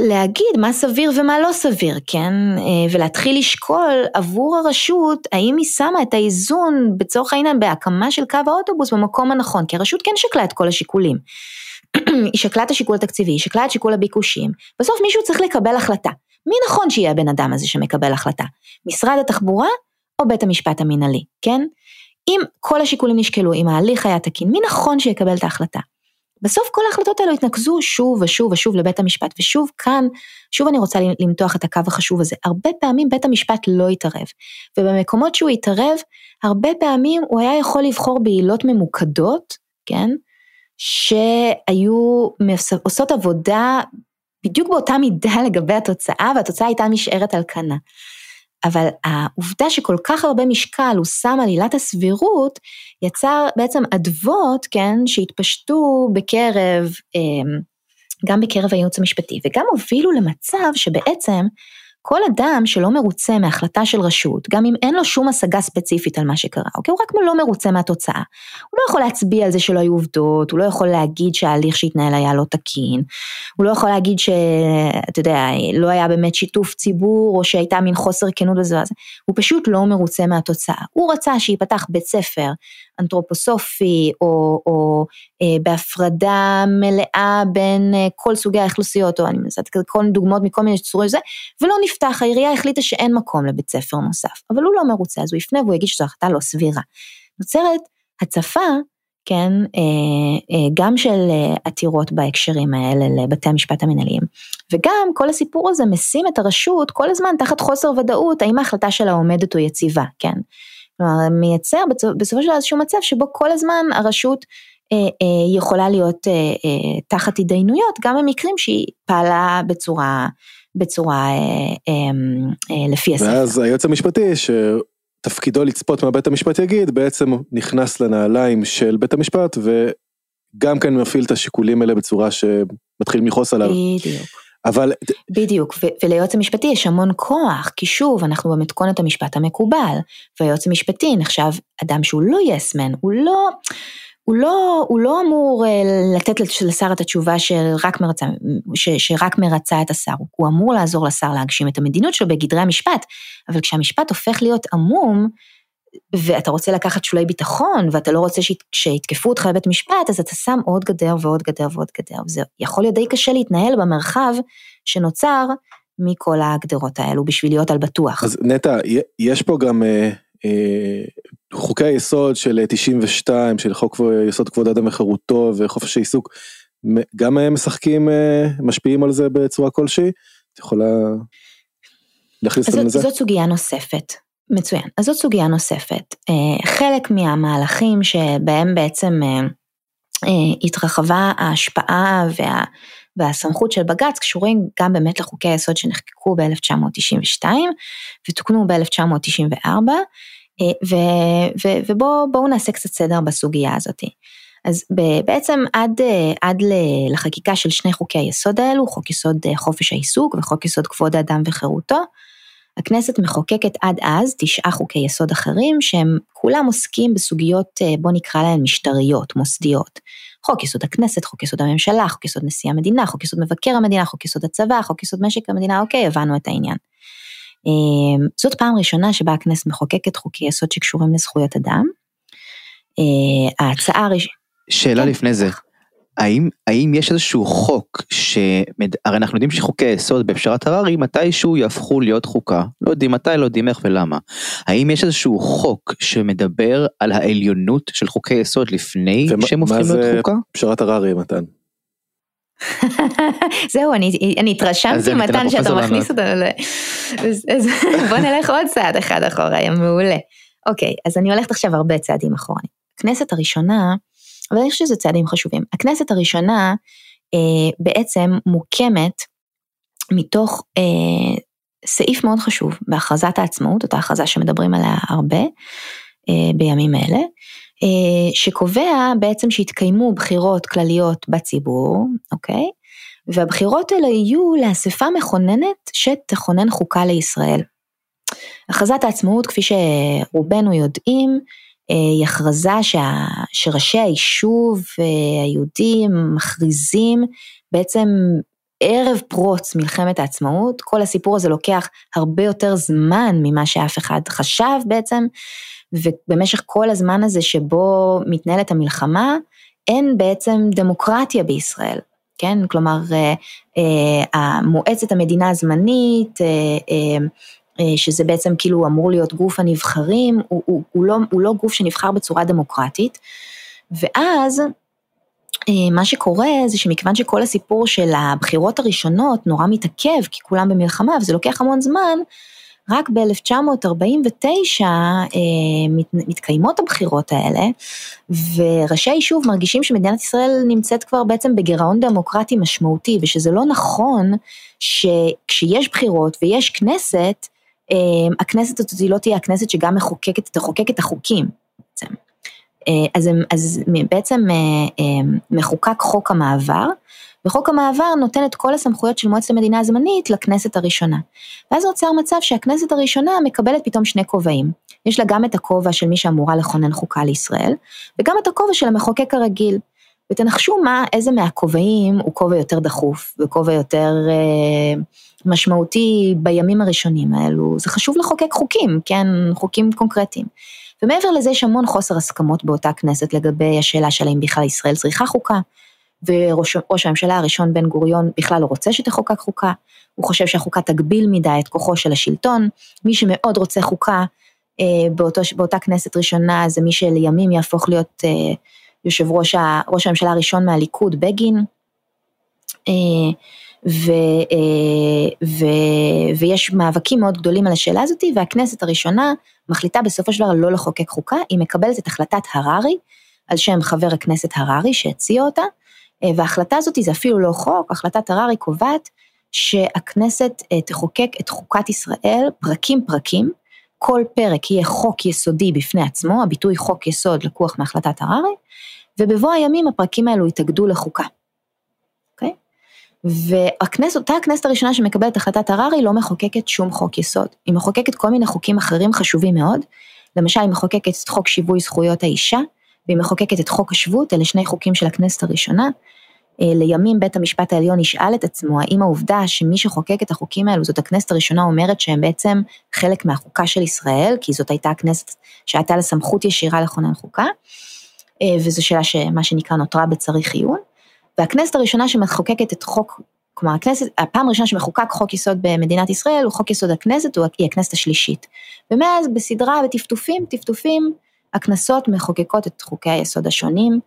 להגיד מה סביר ומה לא סביר, כן? אה, ולהתחיל לשקול עבור הרשות האם היא שמה את האיזון בצורך העניין בהקמה של קו האוטובוס במקום הנכון, כי הרשות כן שקלה את כל השיקולים. היא שקלה את השיקול התקציבי, היא שקלה את שיקול הביקושים, בסוף מישהו צריך לקבל החלטה. מי נכון שיהיה הבן אדם הזה שמקבל החלטה? משרד התחבורה או בית המשפט המינהלי, כן? אם כל השיקולים נשקלו, אם ההליך היה תקין, מי נכון שיקבל את ההחלטה? בסוף כל ההחלטות האלו התנקזו שוב ושוב ושוב לבית המשפט, ושוב כאן, שוב אני רוצה למתוח את הקו החשוב הזה, הרבה פעמים בית המשפט לא התערב, ובמקומות שהוא התערב, הרבה פעמים הוא היה יכול לבחור בעילות ממוקדות, כן, שהיו עושות עבודה בדיוק באותה מידה לגבי התוצאה, והתוצאה הייתה נשארת על כנה. אבל העובדה שכל כך הרבה משקל הוא שם על עילת הסבירות, יצר בעצם אדוות, כן, שהתפשטו בקרב, אמ, גם בקרב הייעוץ המשפטי, וגם הובילו למצב שבעצם כל אדם שלא מרוצה מהחלטה של רשות, גם אם אין לו שום השגה ספציפית על מה שקרה, אוקיי? הוא רק לא מרוצה מהתוצאה. הוא לא יכול להצביע על זה שלא היו עובדות, הוא לא יכול להגיד שההליך שהתנהל היה לא תקין, הוא לא יכול להגיד שאתה יודע, לא היה באמת שיתוף ציבור, או שהייתה מין חוסר כנות בזה, הוא פשוט לא מרוצה מהתוצאה. הוא רצה שייפתח בית ספר אנתרופוסופי, או, או אה, בהפרדה מלאה בין אה, כל סוגי האכלוסיות, או אני מנסה כל מיני דוגמאות מכל מיני צורות זה, ולא נפתח, העירייה החליטה שאין מקום לבית ספר נוסף, אבל הוא לא מרוצה, אז הוא יפנה והוא יגיד שזו החלטה לא סבירה. נוצרת הצפה, כן, אה, אה, גם של אה, עתירות בהקשרים האלה לבתי המשפט המנהליים, וגם כל הסיפור הזה משים את הרשות כל הזמן תחת חוסר ודאות, האם ההחלטה שלה עומדת או יציבה, כן. כלומר, מייצר בסופו של דבר איזשהו מצב שבו כל הזמן הרשות אה, אה, יכולה להיות אה, תחת התדיינויות, גם במקרים שהיא פעלה בצורה, בצורה לפי הספר. ואז היועץ המשפטי, שתפקידו לצפות מה בית המשפט יגיד, בעצם נכנס לנעליים של בית המשפט, וגם כן מפעיל את השיקולים האלה בצורה שמתחיל לכעוס עליו. בדיוק. אבל... בדיוק, וליועץ המשפטי יש המון כוח, כי שוב, אנחנו במתכונת המשפט המקובל, והיועץ המשפטי נחשב אדם שהוא לא יסמן, הוא לא... הוא לא, הוא לא אמור אה, לתת לשר את התשובה שרק מרצה, ש, שרק מרצה את השר, הוא אמור לעזור לשר להגשים את המדיניות שלו בגדרי המשפט, אבל כשהמשפט הופך להיות עמום, ואתה רוצה לקחת שולי ביטחון, ואתה לא רוצה שיתקפו אותך בבית משפט, אז אתה שם עוד גדר ועוד גדר ועוד גדר, וזה יכול להיות די קשה להתנהל במרחב שנוצר מכל הגדרות האלו בשביל להיות על בטוח. אז נטע, יש פה גם אה, אה, חוקי היסוד של 92, של חוק יסוד כבוד האדם וחירותו וחופש העיסוק, גם הם משחקים, אה, משפיעים על זה בצורה כלשהי? את יכולה להכניס אותם לזה? זאת סוגיה נוספת. מצוין. אז זאת סוגיה נוספת. אה, חלק מהמהלכים שבהם בעצם אה, אה, התרחבה ההשפעה וה, והסמכות של בג"ץ קשורים גם באמת לחוקי היסוד שנחקקו ב-1992 ותוקנו ב-1994, ובואו נעשה קצת סדר בסוגיה הזאת. אז בעצם עד, עד לחקיקה של שני חוקי היסוד האלו, חוק יסוד חופש העיסוק וחוק יסוד כבוד האדם וחירותו, הכנסת מחוקקת עד אז תשעה חוקי יסוד אחרים שהם כולם עוסקים בסוגיות, אה, בוא נקרא להן משטריות, מוסדיות. חוק יסוד הכנסת, חוק יסוד הממשלה, חוק יסוד נשיא המדינה, חוק יסוד מבקר המדינה, חוק יסוד הצבא, חוק יסוד משק המדינה, אוקיי, הבנו את העניין. אה, זאת פעם ראשונה שבה הכנסת מחוקקת חוקי יסוד שקשורים לזכויות אדם. אה, ההצעה הראשונה... שאלה כן. לפני זה, האם, האם יש איזשהו חוק, שמד... הרי אנחנו יודעים שחוקי היסוד בפשרת הררי מתישהו יהפכו להיות חוקה, לא יודעים מתי, לא יודעים איך ולמה. האם יש איזשהו חוק שמדבר על העליונות של חוקי יסוד לפני ומה, שהם הופכים להיות חוקה? מה זה פשרת הררי מתן? זהו, אני, אני התרשמתי מתן שאתה מכניס אותנו ל... אז, אז בוא נלך עוד צעד אחד אחורה, מעולה. אוקיי, אז אני הולכת עכשיו הרבה צעדים אחורה. הכנסת הראשונה, אבל חושבת שזה צעדים חשובים. הכנסת הראשונה אה, בעצם מוקמת מתוך אה, סעיף מאוד חשוב בהכרזת העצמאות, אותה הכרזה שמדברים עליה הרבה אה, בימים אלה, אה, שקובע בעצם שיתקיימו בחירות כלליות בציבור, אוקיי? והבחירות האלה יהיו לאספה מכוננת שתכונן חוקה לישראל. הכרזת העצמאות, כפי שרובנו יודעים, היא הכרזה שה, שראשי היישוב אה, היהודים מכריזים בעצם ערב פרוץ מלחמת העצמאות, כל הסיפור הזה לוקח הרבה יותר זמן ממה שאף אחד חשב בעצם, ובמשך כל הזמן הזה שבו מתנהלת המלחמה, אין בעצם דמוקרטיה בישראל, כן? כלומר, אה, מועצת המדינה הזמנית, שזה בעצם כאילו אמור להיות גוף הנבחרים, הוא, הוא, הוא, לא, הוא לא גוף שנבחר בצורה דמוקרטית, ואז אה, מה שקורה זה שמכיוון שכל הסיפור של הבחירות הראשונות נורא מתעכב, כי כולם במלחמה וזה לוקח המון זמן, רק ב-1949 אה, מת, מתקיימות הבחירות האלה, וראשי היישוב מרגישים שמדינת ישראל נמצאת כבר בעצם בגירעון דמוקרטי משמעותי, ושזה לא נכון שכשיש בחירות ויש כנסת, אה, הכנסת הזאת לא תהיה הכנסת שגם מחוקקת, תחוקק את החוקים בעצם. אה, אז, אז בעצם אה, אה, מחוקק חוק המעבר, וחוק המעבר נותן את כל הסמכויות של מועצת המדינה הזמנית לכנסת הראשונה. ואז נוצר מצב שהכנסת הראשונה מקבלת פתאום שני כובעים. יש לה גם את הכובע של מי שאמורה לכונן חוקה לישראל, וגם את הכובע של המחוקק הרגיל. ותנחשו מה, איזה מהכובעים הוא כובע יותר דחוף, וכובע יותר אה, משמעותי בימים הראשונים האלו. זה חשוב לחוקק חוקים, כן, חוקים קונקרטיים. ומעבר לזה יש המון חוסר הסכמות באותה כנסת לגבי השאלה של האם בכלל ישראל צריכה חוקה, וראש הממשלה הראשון בן גוריון בכלל לא רוצה שתחוקק חוקה, הוא חושב שהחוקה תגביל מדי את כוחו של השלטון, מי שמאוד רוצה חוקה אה, באותו, באותה כנסת ראשונה זה מי שלימים יהפוך להיות אה, יושב ראש, ראש הממשלה הראשון מהליכוד, בגין. אה, ו, ו, ויש מאבקים מאוד גדולים על השאלה הזאת, והכנסת הראשונה מחליטה בסופו של דבר לא לחוקק חוקה, היא מקבלת את החלטת הררי, על שם חבר הכנסת הררי שהציע אותה, אה, וההחלטה הזאת זה אפילו לא חוק, החלטת הררי קובעת שהכנסת אה, תחוקק את חוקת ישראל פרקים פרקים, כל פרק יהיה חוק יסודי בפני עצמו, הביטוי חוק יסוד לקוח מהחלטת הררי, ובבוא הימים הפרקים האלו יתאגדו לחוקה. והכנסת, אותה הכנסת הראשונה שמקבלת החלטת הררי לא מחוקקת שום חוק יסוד, היא מחוקקת כל מיני חוקים אחרים חשובים מאוד, למשל היא מחוקקת את חוק שיווי זכויות האישה, והיא מחוקקת את חוק השבות, אלה שני חוקים של הכנסת הראשונה. אה, לימים בית המשפט העליון ישאל את עצמו האם העובדה שמי שחוקק את החוקים האלו זאת הכנסת הראשונה אומרת שהם בעצם חלק מהחוקה של ישראל, כי זאת הייתה הכנסת שהייתה לה סמכות ישירה לכונן חוקה, אה, וזו שאלה שמה שנקרא נותרה בצריך עיון. והכנסת הראשונה שמחוקקת את חוק, כלומר הכנסת, הפעם הראשונה שמחוקק חוק יסוד במדינת ישראל הוא חוק יסוד הכנסת, הוא היא הכנסת השלישית. ומאז בסדרה וטפטופים, טפטופים, הכנסות מחוקקות את חוקי היסוד השונים.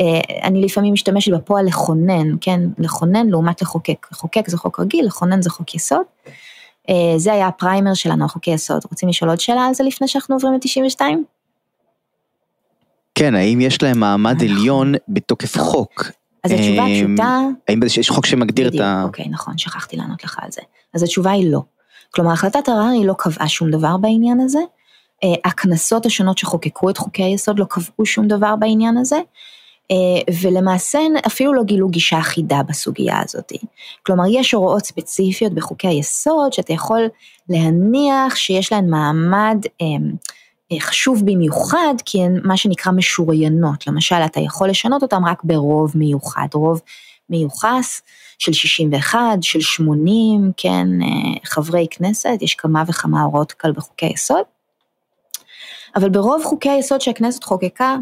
אה, אני לפעמים משתמשת בפועל לכונן, כן, לכונן לעומת לחוקק. לחוקק זה חוק רגיל, לכונן זה חוק יסוד. אה, זה היה הפריימר שלנו על חוקי יסוד. רוצים לשאול עוד שאלה על זה לפני שאנחנו עוברים ל-92? כן, האם יש להם מעמד עליון בתוקף חוק? אז התשובה אמ, הפשוטה... האם יש חוק שמגדיר את ה... אוקיי, נכון, שכחתי לענות לך על זה. אז התשובה היא לא. כלומר, החלטת הררי לא קבעה שום דבר בעניין הזה. אה, הכנסות השונות שחוקקו את חוקי היסוד לא קבעו שום דבר בעניין הזה. אה, ולמעשה אפילו לא גילו גישה אחידה בסוגיה הזאת. כלומר, יש הוראות ספציפיות בחוקי היסוד שאתה יכול להניח שיש להן מעמד אמ, חשוב במיוחד כי הן מה שנקרא משוריינות, למשל אתה יכול לשנות אותן רק ברוב מיוחד, רוב מיוחס של 61, של 80, כן, אה, חברי כנסת, יש כמה וכמה הוראות כאלה בחוקי יסוד, אבל ברוב חוקי היסוד שהכנסת חוקקה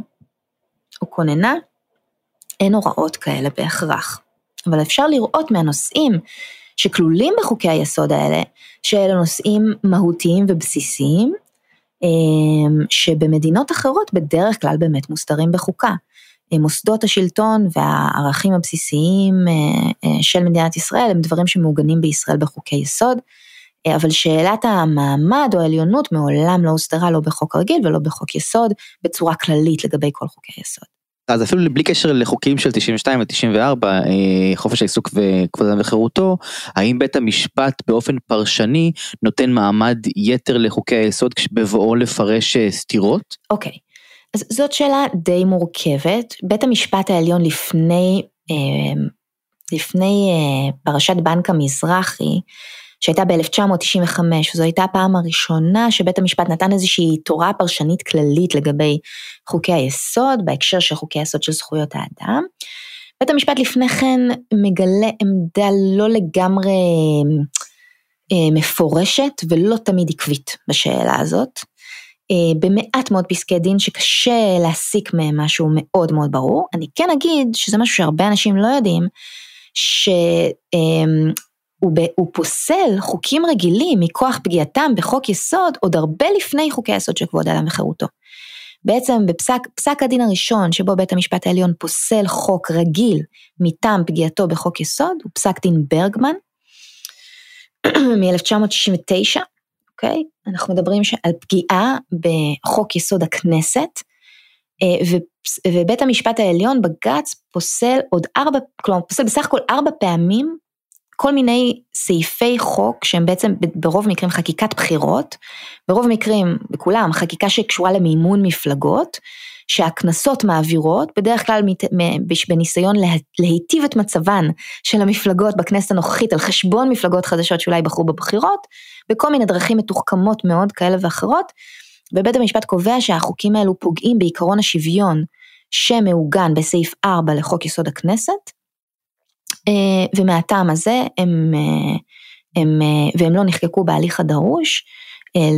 או כוננה, אין הוראות כאלה בהכרח. אבל אפשר לראות מהנושאים שכלולים בחוקי היסוד האלה, שאלה נושאים מהותיים ובסיסיים, שבמדינות אחרות בדרך כלל באמת מוסדרים בחוקה. מוסדות השלטון והערכים הבסיסיים של מדינת ישראל הם דברים שמעוגנים בישראל בחוקי יסוד. אבל שאלת המעמד או העליונות מעולם לא הוסדרה לא בחוק רגיל ולא בחוק יסוד בצורה כללית לגבי כל חוקי יסוד. אז אפילו בלי קשר לחוקים של 92 ו-94, אה, חופש העיסוק וכבוד האדם וחירותו, האם בית המשפט באופן פרשני נותן מעמד יתר לחוקי היסוד בבואו לפרש אה, סתירות? אוקיי, אז זאת שאלה די מורכבת. בית המשפט העליון לפני, אה, לפני פרשת בנק המזרחי, שהייתה ב-1995, וזו הייתה הפעם הראשונה שבית המשפט נתן איזושהי תורה פרשנית כללית לגבי חוקי היסוד, בהקשר של חוקי היסוד של זכויות האדם. בית המשפט לפני כן מגלה עמדה לא לגמרי אה, מפורשת ולא תמיד עקבית בשאלה הזאת. אה, במעט מאוד פסקי דין שקשה להסיק מהם משהו מאוד מאוד ברור. אני כן אגיד שזה משהו שהרבה אנשים לא יודעים, ש... הוא, הוא פוסל חוקים רגילים מכוח פגיעתם בחוק יסוד עוד הרבה לפני חוקי היסוד של כבוד האדם וחירותו. בעצם בפסק פסק הדין הראשון שבו בית המשפט העליון פוסל חוק רגיל מטעם פגיעתו בחוק יסוד הוא פסק דין ברגמן מ-1969, אוקיי? אנחנו מדברים על פגיעה בחוק יסוד הכנסת אה, ובית המשפט העליון בג"ץ פוסל עוד ארבע, כלומר פוסל בסך הכל ארבע פעמים כל מיני סעיפי חוק שהם בעצם ברוב מקרים חקיקת בחירות, ברוב מקרים, בכולם, חקיקה שקשורה למימון מפלגות, שהכנסות מעבירות, בדרך כלל בניסיון להיטיב את מצבן של המפלגות בכנסת הנוכחית על חשבון מפלגות חדשות שאולי בחרו בבחירות, בכל מיני דרכים מתוחכמות מאוד כאלה ואחרות, ובית המשפט קובע שהחוקים האלו פוגעים בעקרון השוויון שמעוגן בסעיף 4 לחוק יסוד הכנסת, ומהטעם הזה הם, אה, הם, אה, והם לא נחקקו בהליך הדרוש,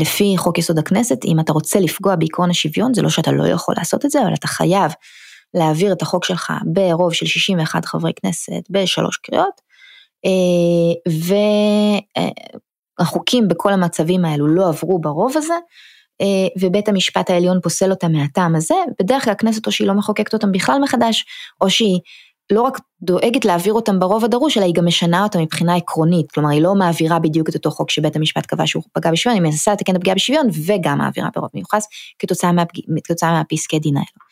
לפי חוק יסוד הכנסת, אם אתה רוצה לפגוע בעקרון השוויון, זה לא שאתה לא יכול לעשות את זה, אבל אתה חייב להעביר את החוק שלך ברוב של 61 חברי כנסת בשלוש קריאות, והחוקים בכל המצבים האלו לא עברו ברוב הזה, ובית המשפט העליון פוסל אותם מהטעם הזה, בדרך כלל הכנסת או שהיא לא מחוקקת אותם בכלל מחדש, או שהיא לא רק דואגת להעביר אותם ברוב הדרוש, אלא היא גם משנה אותם מבחינה עקרונית. כלומר, היא לא מעבירה בדיוק את אותו חוק שבית המשפט קבע שהוא פגע בשוויון, היא מנסה לתקן את הפגיעה בשוויון וגם מעבירה ברוב מיוחס כתוצאה, מהפג... כתוצאה מהפסקי דין האלו.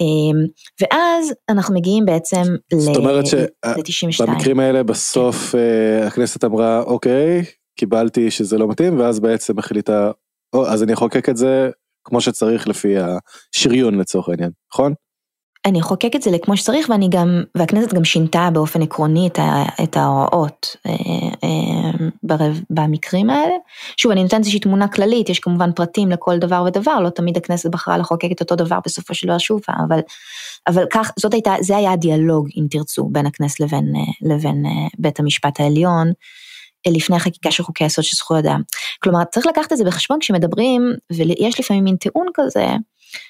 אמ, ואז אנחנו מגיעים בעצם ל-92. זאת אומרת שבמקרים האלה בסוף אה, הכנסת אמרה, אוקיי, קיבלתי שזה לא מתאים, ואז בעצם החליטה, או, אז אני אחוקק את זה כמו שצריך לפי השריון לצורך העניין, נכון? אני אחוקק את זה לכמו שצריך ואני גם, והכנסת גם שינתה באופן עקרוני את, ה, את ההוראות אה, אה, ברב, במקרים האלה. שוב, אני נותנת איזושהי תמונה כללית, יש כמובן פרטים לכל דבר ודבר, לא תמיד הכנסת בחרה לחוקק את אותו דבר בסופו של דבר שוב, אבל, אבל כך, זאת הייתה, זה היה הדיאלוג, אם תרצו, בין הכנסת לבין, אה, לבין אה, בית המשפט העליון. אה, לפני החקיקה של חוקי היסוד של זכויות אדם. כלומר, צריך לקחת את זה בחשבון כשמדברים, ויש לפעמים מין טיעון כזה,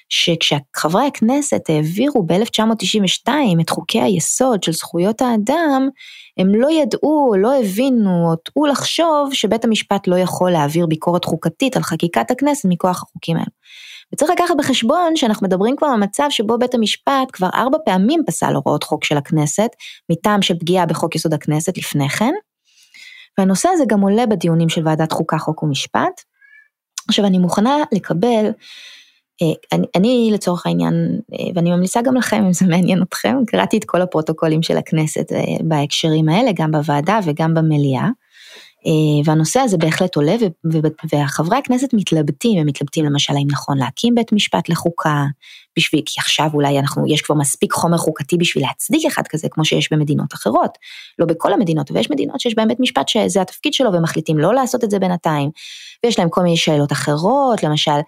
שכשחברי הכנסת העבירו ב-1992 את חוקי היסוד של זכויות האדם, הם לא ידעו, לא הבינו, או טעו לחשוב שבית המשפט לא יכול להעביר ביקורת חוקתית על חקיקת הכנסת מכוח החוקים האלו. וצריך לקחת בחשבון שאנחנו מדברים כבר על מצב שבו בית המשפט כבר ארבע פעמים פסל הוראות חוק של הכנסת, מטעם של פגיעה בחוק יסוד הכנסת לפני כן, והנושא הזה גם עולה בדיונים של ועדת חוקה, חוק ומשפט. עכשיו אני מוכנה לקבל אני, אני לצורך העניין, אה, ואני ממליצה גם לכם אם זה מעניין אתכם, קראתי את כל הפרוטוקולים של הכנסת אה, בהקשרים האלה, גם בוועדה וגם במליאה. והנושא הזה בהחלט עולה, וחברי הכנסת מתלבטים, הם מתלבטים למשל האם נכון להקים בית משפט לחוקה, בשביל, כי עכשיו אולי אנחנו, יש כבר מספיק חומר חוקתי בשביל להצדיק אחד כזה, כמו שיש במדינות אחרות. לא בכל המדינות, ויש מדינות שיש בהן בית משפט שזה התפקיד שלו, ומחליטים לא לעשות את זה בינתיים, ויש להם כל מיני שאלות אחרות, למשל,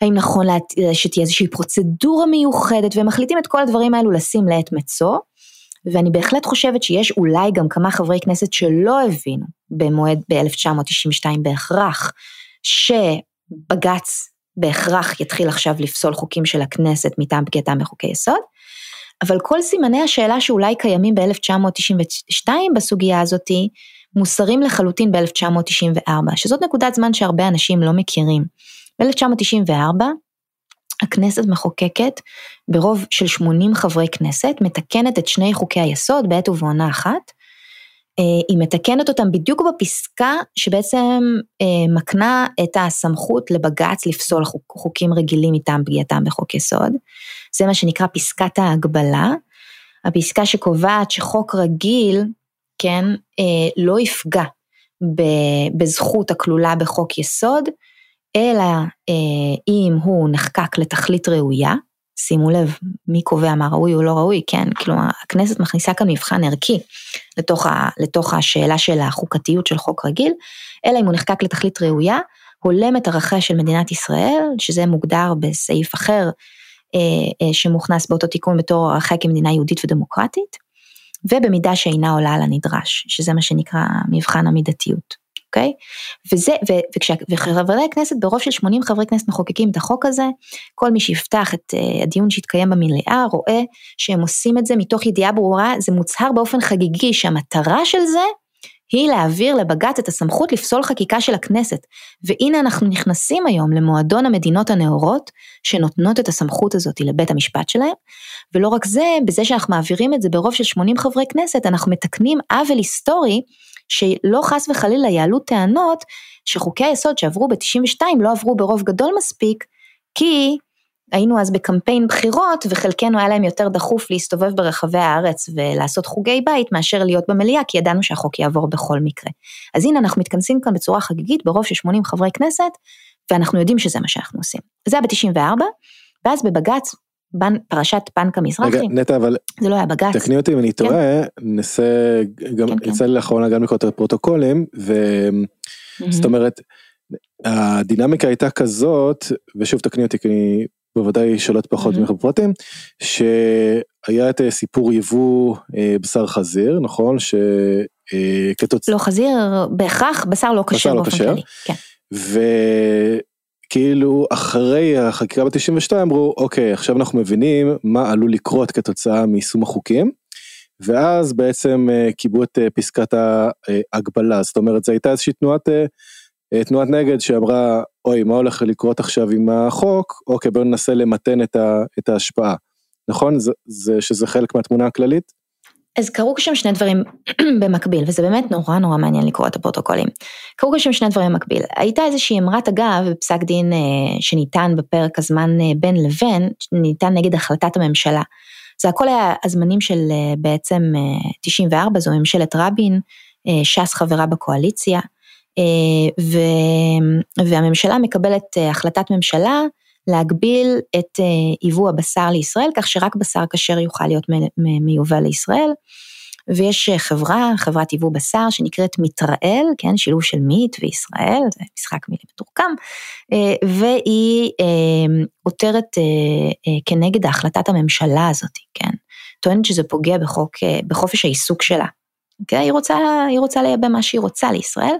האם נכון שתהיה איזושהי פרוצדורה מיוחדת, והם מחליטים את כל הדברים האלו לשים לעת מצוא, ואני בהחלט חושבת שיש אולי גם כמה חברי כנסת שלא הבינו במועד ב-1992 בהכרח, שבג"ץ בהכרח יתחיל עכשיו לפסול חוקים של הכנסת מטעם פגיעתם בחוקי יסוד, אבל כל סימני השאלה שאולי קיימים ב-1992 בסוגיה הזאתי, מוסרים לחלוטין ב-1994, שזאת נקודת זמן שהרבה אנשים לא מכירים. ב-1994 הכנסת מחוקקת ברוב של 80 חברי כנסת, מתקנת את שני חוקי היסוד בעת ובעונה אחת. אה, היא מתקנת אותם בדיוק בפסקה שבעצם אה, מקנה את הסמכות לבג"ץ לפסול חוק, חוקים רגילים מטעם פגיעתם בחוק יסוד. זה מה שנקרא פסקת ההגבלה. הפסקה שקובעת שחוק רגיל, כן, אה, לא יפגע בזכות הכלולה בחוק יסוד, אלא אם הוא נחקק לתכלית ראויה, שימו לב, מי קובע מה ראוי או לא ראוי, כן? כלומר, הכנסת מכניסה כאן מבחן ערכי לתוך, ה, לתוך השאלה של החוקתיות של חוק רגיל, אלא אם הוא נחקק לתכלית ראויה, הולם את ערכיה של מדינת ישראל, שזה מוגדר בסעיף אחר אה, אה, שמוכנס באותו תיקון בתור ערכיה כמדינה יהודית ודמוקרטית, ובמידה שאינה עולה על הנדרש, שזה מה שנקרא מבחן המידתיות. אוקיי? וזה, וחברי הכנסת, ברוב של 80 חברי כנסת מחוקקים את החוק הזה, כל מי שיפתח את uh, הדיון שהתקיים במליאה רואה שהם עושים את זה מתוך ידיעה ברורה, זה מוצהר באופן חגיגי שהמטרה של זה היא להעביר לבג"ץ את הסמכות לפסול חקיקה של הכנסת. והנה אנחנו נכנסים היום למועדון המדינות הנאורות, שנותנות את הסמכות הזאת לבית המשפט שלהם, ולא רק זה, בזה שאנחנו מעבירים את זה ברוב של 80 חברי כנסת, אנחנו מתקנים עוול היסטורי שלא חס וחלילה יעלו טענות שחוקי היסוד שעברו ב-92 לא עברו ברוב גדול מספיק, כי היינו אז בקמפיין בחירות וחלקנו היה להם יותר דחוף להסתובב ברחבי הארץ ולעשות חוגי בית מאשר להיות במליאה כי ידענו שהחוק יעבור בכל מקרה. אז הנה אנחנו מתכנסים כאן בצורה חגיגית ברוב של 80 חברי כנסת ואנחנו יודעים שזה מה שאנחנו עושים. זה היה ב-94 ואז בבג"ץ בנ, פרשת בנק המזרחי. רגע, נטע, אבל... זה לא היה בג"ץ. תקני אותי אם אני כן. טועה, ננסה, גם כן, כן. יצא לי לאחרונה גם לקרוא את הפרוטוקולים, וזאת אומרת, הדינמיקה הייתה כזאת, ושוב תקני אותי כי אני בוודאי שולט פחות ממך בפרטים, שהיה את סיפור יבוא אה, בשר חזיר, נכון? שכתוצאה... אה, לא חזיר, בהכרח בשר לא כשר לא באופן כללי. כן. כאילו אחרי החקיקה ב-92 אמרו אוקיי עכשיו אנחנו מבינים מה עלול לקרות כתוצאה מיישום החוקים. ואז בעצם uh, קיבלו את uh, פסקת ההגבלה זאת אומרת זו הייתה איזושהי תנועת uh, תנועת נגד שאמרה אוי מה הולך לקרות עכשיו עם החוק אוקיי בואו ננסה למתן את ההשפעה נכון זה, זה שזה חלק מהתמונה הכללית. אז קרו שם שני דברים במקביל, וזה באמת נורא נורא מעניין לקרוא את הפרוטוקולים. קרו שם שני דברים במקביל. הייתה איזושהי אמרת אגב בפסק דין אה, שניתן בפרק הזמן אה, בין לבין, ניתן נגד החלטת הממשלה. זה הכל היה הזמנים של אה, בעצם 94, זו ממשלת רבין, ש"ס חברה בקואליציה, והממשלה מקבלת החלטת ממשלה להגביל את ייבוא אה, הבשר לישראל, כך שרק בשר כשר יוכל להיות מיובא לישראל. ויש אה, חברה, חברת ייבוא בשר שנקראת מתראל, כן, שילוב של מיט וישראל, זה משחק מילים מתוחכם, אה, והיא עותרת כנגד החלטת הממשלה הזאת, כן, טוענת שזה פוגע בחוק, בחופש העיסוק שלה. כן, היא רוצה, היא רוצה לייבא מה שהיא רוצה לישראל.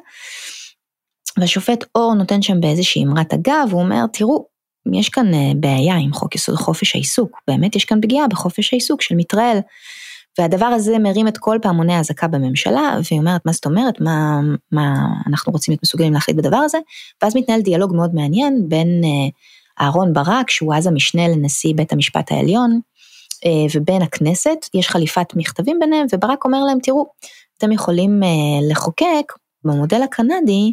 והשופט אור נותן שם באיזושהי אמרת אגב, הוא אומר, תראו, יש כאן אה, בעיה עם חוק יסוד חופש העיסוק, באמת יש כאן פגיעה בחופש העיסוק של מיטראל. והדבר הזה מרים את כל פעמוני האזעקה בממשלה, והיא אומרת, מה זאת אומרת, מה, מה אנחנו רוצים להיות מסוגלים להחליט בדבר הזה, ואז מתנהל דיאלוג מאוד מעניין בין אה, אהרון ברק, שהוא אז המשנה לנשיא בית המשפט העליון, אה, ובין הכנסת, יש חליפת מכתבים ביניהם, וברק אומר להם, תראו, אתם יכולים לחוקק במודל הקנדי,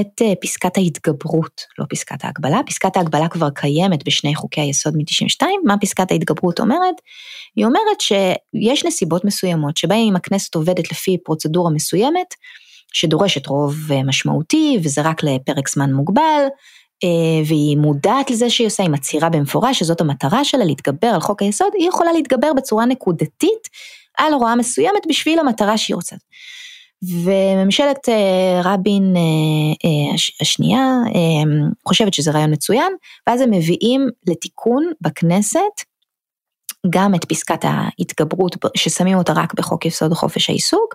את אה, פסקת ההתגברות, לא פסקת ההגבלה, פסקת ההגבלה כבר קיימת בשני חוקי היסוד מ-92, מה פסקת ההתגברות אומרת? היא אומרת שיש נסיבות מסוימות שבהן אם הכנסת עובדת לפי פרוצדורה מסוימת, שדורשת רוב אה, משמעותי וזה רק לפרק זמן מוגבל, אה, והיא מודעת לזה שהיא עושה, היא מצהירה במפורש שזאת המטרה שלה להתגבר על חוק היסוד, היא יכולה להתגבר בצורה נקודתית על הוראה מסוימת בשביל המטרה שהיא רוצה. וממשלת אה, רבין אה, אה, השנייה חושבת שזה רעיון מצוין, ואז הם מביאים לתיקון בכנסת גם את פסקת ההתגברות ששמים אותה רק בחוק יסוד חופש העיסוק,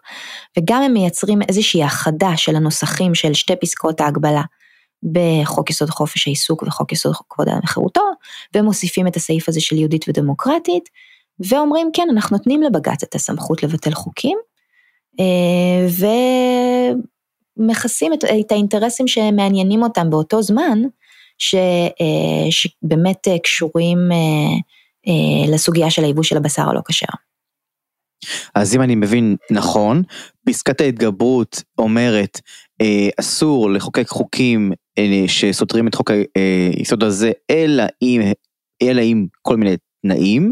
וגם הם מייצרים איזושהי האחדה של הנוסחים של שתי פסקות ההגבלה בחוק יסוד חופש העיסוק וחוק יסוד כבוד האדם וחירותו, ומוסיפים את הסעיף הזה של יהודית ודמוקרטית, ואומרים כן, אנחנו נותנים לבג"ץ את הסמכות לבטל חוקים, ומכסים את, את האינטרסים שמעניינים אותם באותו זמן, ש, שבאמת קשורים לסוגיה של הייבוא של הבשר הלא כשר. אז אם אני מבין נכון, פסקת ההתגברות אומרת אה, אסור לחוקק חוקים אה, שסותרים את חוק היסוד הזה, אלא אם, אלא אם כל מיני תנאים,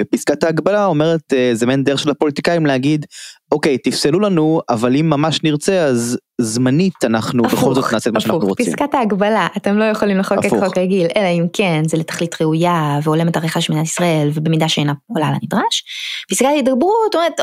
ופסקת ההגבלה אומרת אה, זה מעין דרך של הפוליטיקאים להגיד אוקיי תפסלו לנו אבל אם ממש נרצה אז זמנית אנחנו הפוך, בכל זאת נעשה את מה שאנחנו רוצים. פסקת ההגבלה אתם לא יכולים לחוקק הפוך. חוק רגיל אלא אם כן זה לתכלית ראויה והולמת עריכה של מדינת ישראל ובמידה שאינה עולה על הנדרש. פסקת ההתגברות אומרת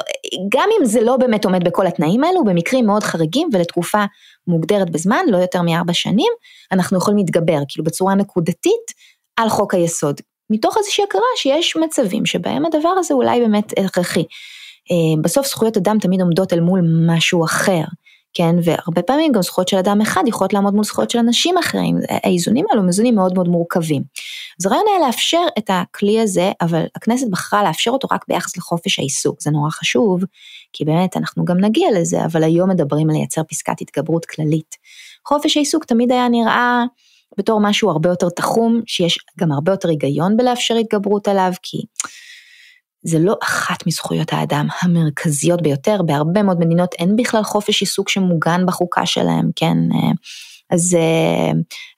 גם אם זה לא באמת עומד בכל התנאים האלו במקרים מאוד חריגים ולתקופה מוגדרת בזמן לא יותר מארבע שנים אנחנו יכולים להתגבר כאילו בצורה נקודתית על חוק היסוד מתוך איזושהי הכרה שיש מצבים שבהם הדבר הזה אולי באמת הכרחי. אה, בסוף זכויות אדם תמיד עומדות אל מול משהו אחר, כן, והרבה פעמים גם זכויות של אדם אחד יכולות לעמוד מול זכויות של אנשים אחרים, האיזונים האלו הם איזונים מאוד מאוד מורכבים. אז הרעיון היה לאפשר את הכלי הזה, אבל הכנסת בחרה לאפשר אותו רק ביחס לחופש העיסוק, זה נורא חשוב, כי באמת אנחנו גם נגיע לזה, אבל היום מדברים על לייצר פסקת התגברות כללית. חופש העיסוק תמיד היה נראה בתור משהו הרבה יותר תחום, שיש גם הרבה יותר היגיון בלאפשר התגברות עליו, כי זה לא אחת מזכויות האדם המרכזיות ביותר, בהרבה מאוד מדינות אין בכלל חופש עיסוק שמוגן בחוקה שלהם, כן? אז,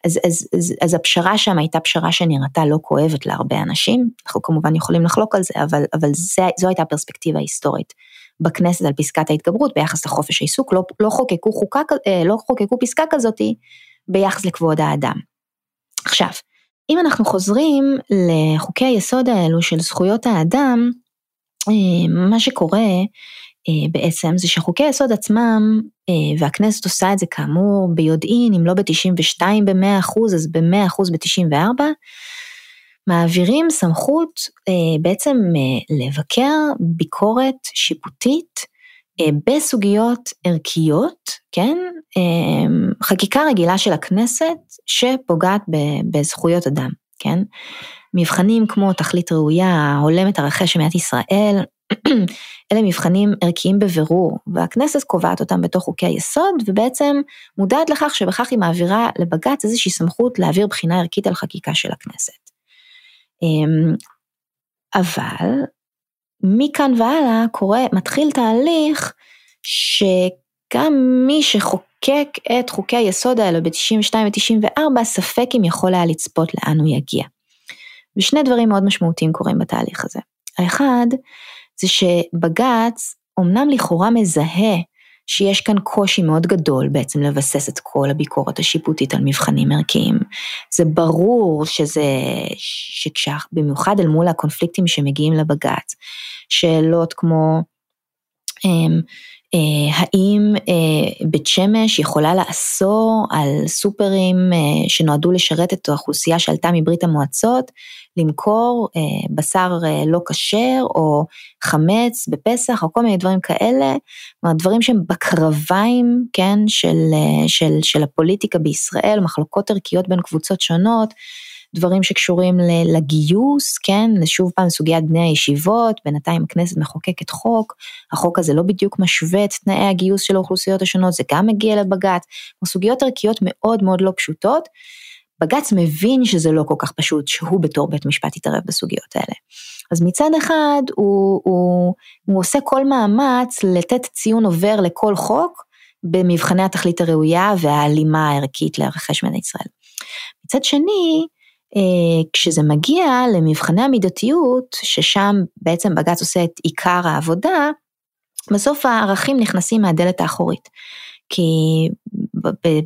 אז, אז, אז, אז הפשרה שם הייתה פשרה שנראתה לא כואבת להרבה אנשים, אנחנו כמובן יכולים לחלוק על זה, אבל, אבל זה, זו הייתה הפרספקטיבה ההיסטורית בכנסת על פסקת ההתגברות ביחס לחופש העיסוק, לא, לא, חוקקו, חוקה, אה, לא חוקקו פסקה כזאתי ביחס לכבוד האדם. עכשיו, אם אנחנו חוזרים לחוקי היסוד האלו של זכויות האדם, אה, מה שקורה אה, בעצם זה שחוקי היסוד עצמם, אה, והכנסת עושה את זה כאמור ביודעין, אם לא ב-92 ב-100% אז ב-100% ב-94, מעבירים סמכות בעצם לבקר ביקורת שיפוטית בסוגיות ערכיות, כן, אה, חקיקה רגילה של הכנסת שפוגעת בזכויות אדם, כן, מבחנים כמו תכלית ראויה, הולמת ערכי של מדינת ישראל, אלה מבחנים ערכיים בבירור, והכנסת קובעת אותם בתוך חוקי היסוד, ובעצם מודעת לכך שבכך היא מעבירה לבג"ץ איזושהי סמכות להעביר בחינה ערכית על חקיקה של הכנסת. אמ, אבל מכאן והלאה קורה, מתחיל תהליך שגם מי שחוקק את חוקי היסוד האלו ב-92 ו-94, ספק אם יכול היה לצפות לאן הוא יגיע. ושני דברים מאוד משמעותיים קורים בתהליך הזה. האחד, זה שבג"ץ אמנם לכאורה מזהה שיש כאן קושי מאוד גדול בעצם לבסס את כל הביקורת השיפוטית על מבחנים ערכיים. זה ברור שזה, שבמיוחד אל מול הקונפליקטים שמגיעים לבג"ץ, שאלות כמו אמ, אה, האם אה, בית שמש יכולה לאסור על סופרים אה, שנועדו לשרת את האוכלוסייה שעלתה מברית המועצות למכור בשר לא כשר או חמץ בפסח או כל מיני דברים כאלה, כלומר דברים שהם בקרביים, כן, של, של, של הפוליטיקה בישראל, מחלוקות ערכיות בין קבוצות שונות. דברים שקשורים לגיוס, כן, שוב פעם סוגיית בני הישיבות, בינתיים הכנסת מחוקקת חוק, החוק הזה לא בדיוק משווה את תנאי הגיוס של האוכלוסיות השונות, זה גם מגיע לבג"ץ, סוגיות ערכיות מאוד מאוד לא פשוטות. בג"ץ מבין שזה לא כל כך פשוט שהוא בתור בית משפט יתערב בסוגיות האלה. אז מצד אחד הוא, הוא, הוא עושה כל מאמץ לתת ציון עובר לכל חוק במבחני התכלית הראויה וההלימה הערכית לערכי שמדינת ישראל. מצד שני, אה, כשזה מגיע למבחני המידתיות, ששם בעצם בג"ץ עושה את עיקר העבודה, בסוף הערכים נכנסים מהדלת האחורית. כי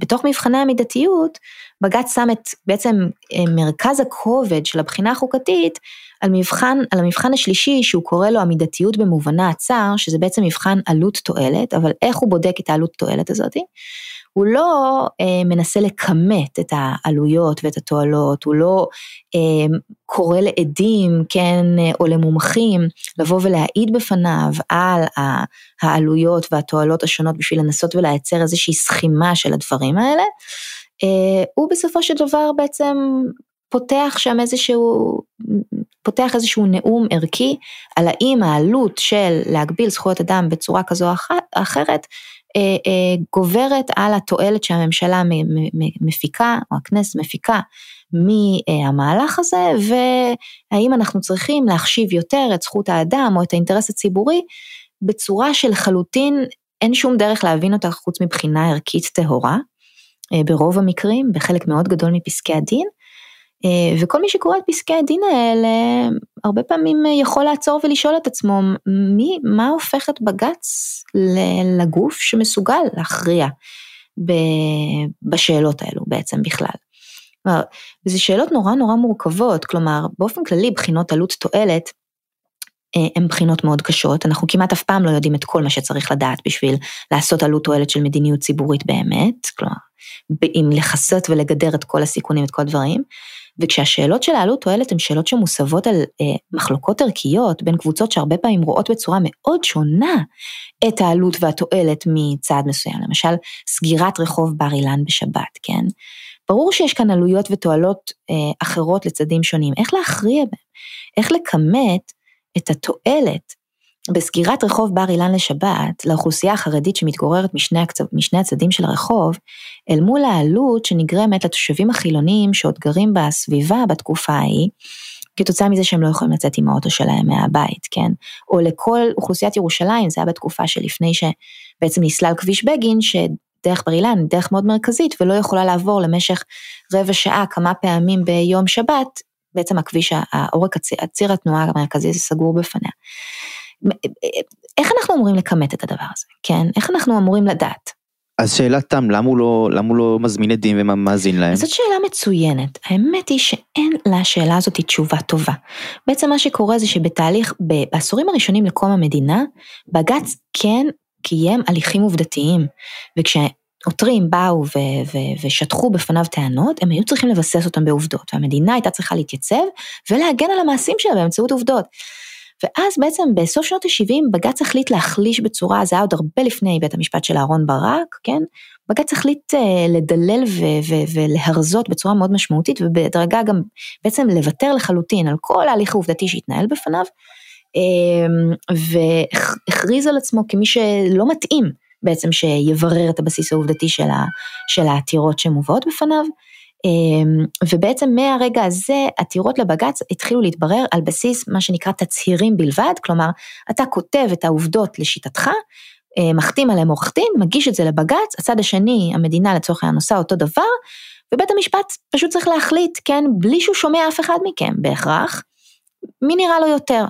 בתוך מבחני המידתיות, בג"ץ שם את בעצם אה, מרכז הכובד של הבחינה החוקתית על מבחן, על המבחן השלישי שהוא קורא לו המידתיות במובנה הצר, שזה בעצם מבחן עלות תועלת, אבל איך הוא בודק את העלות תועלת הזאתי? הוא לא אה, מנסה לכמת את העלויות ואת התועלות, הוא לא אה, קורא לעדים, כן, אה, או למומחים, לבוא ולהעיד בפניו על העלויות והתועלות השונות בשביל לנסות ולייצר איזושהי סכימה של הדברים האלה. אה, הוא בסופו של דבר בעצם פותח שם איזשהו, פותח איזשהו נאום ערכי על האם העלות של להגביל זכויות אדם בצורה כזו או אחרת גוברת על התועלת שהממשלה מפיקה, או הכנסת מפיקה, מהמהלך הזה, והאם אנחנו צריכים להחשיב יותר את זכות האדם או את האינטרס הציבורי בצורה שלחלוטין אין שום דרך להבין אותה חוץ מבחינה ערכית טהורה, אה, ברוב המקרים, בחלק מאוד גדול מפסקי הדין. אה, וכל מי שקורא את פסקי הדין האלה, הרבה פעמים יכול לעצור ולשאול את עצמו, מי, מה הופך את בג"ץ לגוף שמסוגל להכריע בשאלות האלו בעצם בכלל. וזה שאלות נורא נורא מורכבות, כלומר, באופן כללי בחינות עלות תועלת, אה, הן בחינות מאוד קשות, אנחנו כמעט אף פעם לא יודעים את כל מה שצריך לדעת בשביל לעשות עלות תועלת של מדיניות ציבורית באמת, כלומר, אם לכסות ולגדר את כל הסיכונים, את כל הדברים, וכשהשאלות של העלות תועלת הן שאלות שמוסבות על אה, מחלוקות ערכיות בין קבוצות שהרבה פעמים רואות בצורה מאוד שונה את העלות והתועלת מצעד מסוים, למשל סגירת רחוב בר אילן בשבת, כן? ברור שיש כאן עלויות ותועלות אה, אחרות לצדדים שונים, איך להכריע בהם? איך לכמת את התועלת בסגירת רחוב בר אילן לשבת לאוכלוסייה החרדית שמתגוררת משני, הקצ... משני הצדדים של הרחוב, אל מול העלות שנגרמת לתושבים החילונים שעוד גרים בסביבה בתקופה ההיא, כתוצאה מזה שהם לא יכולים לצאת עם האוטו שלהם מהבית, כן? או לכל אוכלוסיית ירושלים, זה היה בתקופה שלפני שבעצם נסלל כביש בגין, שדרך בר אילן, דרך מאוד מרכזית, ולא יכולה לעבור למשך רבע שעה כמה פעמים ביום שבת, בעצם הכביש, העורק, הציר, התנועה המרכזי סגור בפניה. איך אנחנו אמורים לכמת את הדבר הזה, כן? איך אנחנו אמורים לדעת? אז שאלת תם, למה הוא לא, למה הוא לא מזמין עדים ומאזין להם? זאת שאלה מצוינת. האמת היא שאין לשאלה הזאת תשובה טובה. בעצם מה שקורה זה שבתהליך, בעשורים הראשונים לקום המדינה, בג"ץ כן קיים הליכים עובדתיים. וכשעותרים באו ו- ו- ושטחו בפניו טענות, הם היו צריכים לבסס אותם בעובדות, והמדינה הייתה צריכה להתייצב ולהגן על המעשים שלה באמצעות עובדות. ואז בעצם בסוף שנות ה-70 בג"ץ החליט להחליש בצורה, זה היה עוד הרבה לפני בית המשפט של אהרן ברק, כן? בג"ץ החליט uh, לדלל ו- ו- ולהרזות בצורה מאוד משמעותית ובהדרגה גם בעצם לוותר לחלוטין על כל ההליך העובדתי שהתנהל בפניו, um, והכריז על עצמו כמי שלא מתאים בעצם שיברר את הבסיס העובדתי של, ה- של העתירות שמובאות בפניו. אמ, ובעצם מהרגע הזה עתירות לבג"ץ התחילו להתברר על בסיס מה שנקרא תצהירים בלבד, כלומר אתה כותב את העובדות לשיטתך, אה, מחתים עליהם עורך דין, מגיש את זה לבג"ץ, הצד השני, המדינה לצורך העניין עושה אותו דבר, ובית המשפט פשוט צריך להחליט, כן, בלי שהוא שומע אף אחד מכם בהכרח, מי נראה לו יותר.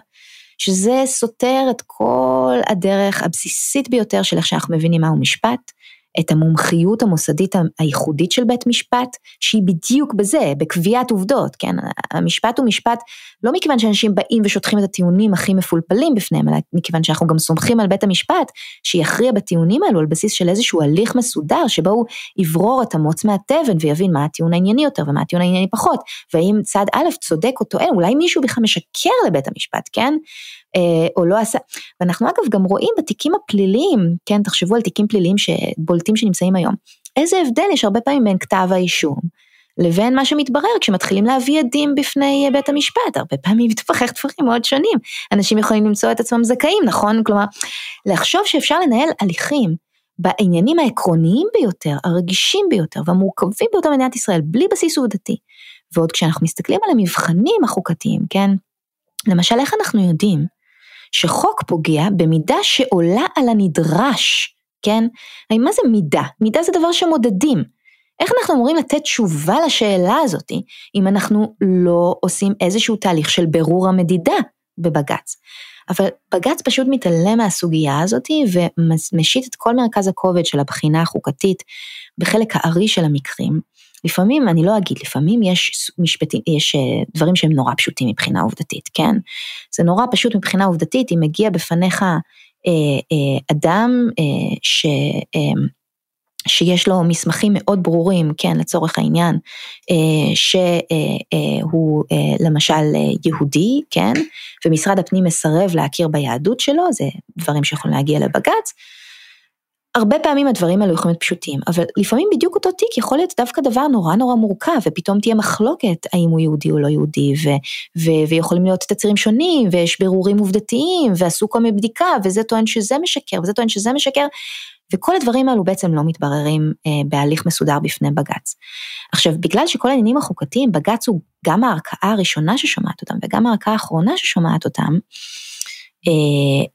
שזה סותר את כל הדרך הבסיסית ביותר של איך שאנחנו מבינים מהו משפט, את המומחיות המוסדית הייחודית של בית משפט, שהיא בדיוק בזה, בקביעת עובדות, כן? המשפט הוא משפט לא מכיוון שאנשים באים ושוטחים את הטיעונים הכי מפולפלים בפניהם, אלא מכיוון שאנחנו גם סומכים על בית המשפט, שיכריע בטיעונים האלו על בסיס של איזשהו הליך מסודר, שבו הוא יברור את המוץ מהתבן ויבין מה הטיעון הענייני יותר ומה הטיעון הענייני פחות, והאם צד א' צודק או טועה, אולי מישהו בכלל משקר לבית המשפט, כן? אה, או לא עשה, ואנחנו אגב גם רואים בתיקים הפליליים, כן, תחשבו על תיקים פליליים שבולטים שנמצאים היום, איזה הבדל יש הרבה פעמים בין כתב האישום לבין מה שמתברר כשמתחילים להביא עדים בפני בית המשפט, הרבה פעמים מתפחך דברים מאוד שונים, אנשים יכולים למצוא את עצמם זכאים, נכון? כלומר, לחשוב שאפשר לנהל הליכים בעניינים העקרוניים ביותר, הרגישים ביותר והמורכבים ביותר במדינת ישראל, בלי בסיס עובדתי, ועוד כשאנחנו מסתכלים על המבחנים החוקתיים, כן? למשל, איך אנחנו יודעים שחוק פוגע במידה שעולה על הנדרש, כן? הרי מה זה מידה? מידה זה דבר שמודדים. איך אנחנו אמורים לתת תשובה לשאלה הזאת אם אנחנו לא עושים איזשהו תהליך של בירור המדידה בבג"ץ? אבל בג"ץ פשוט מתעלם מהסוגיה הזאת ומשית את כל מרכז הכובד של הבחינה החוקתית בחלק הארי של המקרים לפעמים, אני לא אגיד, לפעמים יש משפטים, יש אה, דברים שהם נורא פשוטים מבחינה עובדתית, כן? זה נורא פשוט מבחינה עובדתית, אם מגיע בפניך אדם אה, ש... אה, שיש לו מסמכים מאוד ברורים, כן, לצורך העניין, אה, שהוא אה, למשל יהודי, כן, ומשרד הפנים מסרב להכיר ביהדות שלו, זה דברים שיכולים להגיע לבג"ץ, הרבה פעמים הדברים האלו יכולים להיות פשוטים, אבל לפעמים בדיוק אותו תיק יכול להיות דווקא דבר נורא נורא מורכב, ופתאום תהיה מחלוקת האם הוא יהודי או לא יהודי, ו- ו- ויכולים להיות תצהירים שונים, ויש בירורים עובדתיים, ועשו כל מיני בדיקה, וזה טוען שזה משקר, וזה טוען שזה משקר, וכל הדברים האלו בעצם לא מתבררים אה, בהליך מסודר בפני בג"ץ. עכשיו, בגלל שכל העניינים החוקתיים, בג"ץ הוא גם הערכאה הראשונה ששומעת אותם, וגם הערכאה האחרונה ששומעת אותם,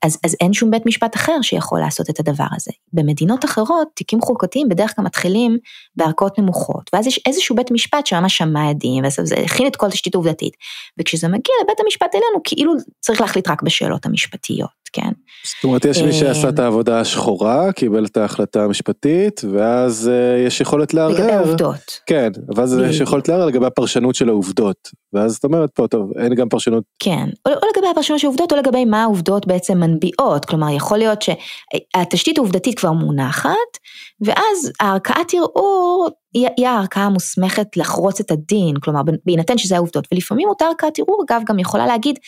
אז, אז אין שום בית משפט אחר שיכול לעשות את הדבר הזה. במדינות אחרות, תיקים חוקתיים בדרך כלל מתחילים בערכאות נמוכות, ואז יש איזשהו בית משפט שממש שמע עדים, וזה הכין את כל תשתית עובדתית, וכשזה מגיע לבית המשפט העליון, הוא כאילו צריך להחליט רק בשאלות המשפטיות. כן. זאת אומרת יש מי שעשה את העבודה השחורה, קיבל את ההחלטה המשפטית, ואז uh, יש יכולת לערער. לגבי העובדות. כן, ואז יש יכולת לערער לגבי הפרשנות של העובדות. ואז את אומרת פה, טוב, אין גם פרשנות. כן, או, או לגבי הפרשנות של העובדות, או לגבי מה העובדות בעצם מנביעות. כלומר, יכול להיות שהתשתית העובדתית כבר מונחת, ואז הערכאת ערעור היא הערכאה המוסמכת לחרוץ את הדין, כלומר בהינתן שזה העובדות, ולפעמים אותה ערכאת ערעור אגב גם יכולה להגיד,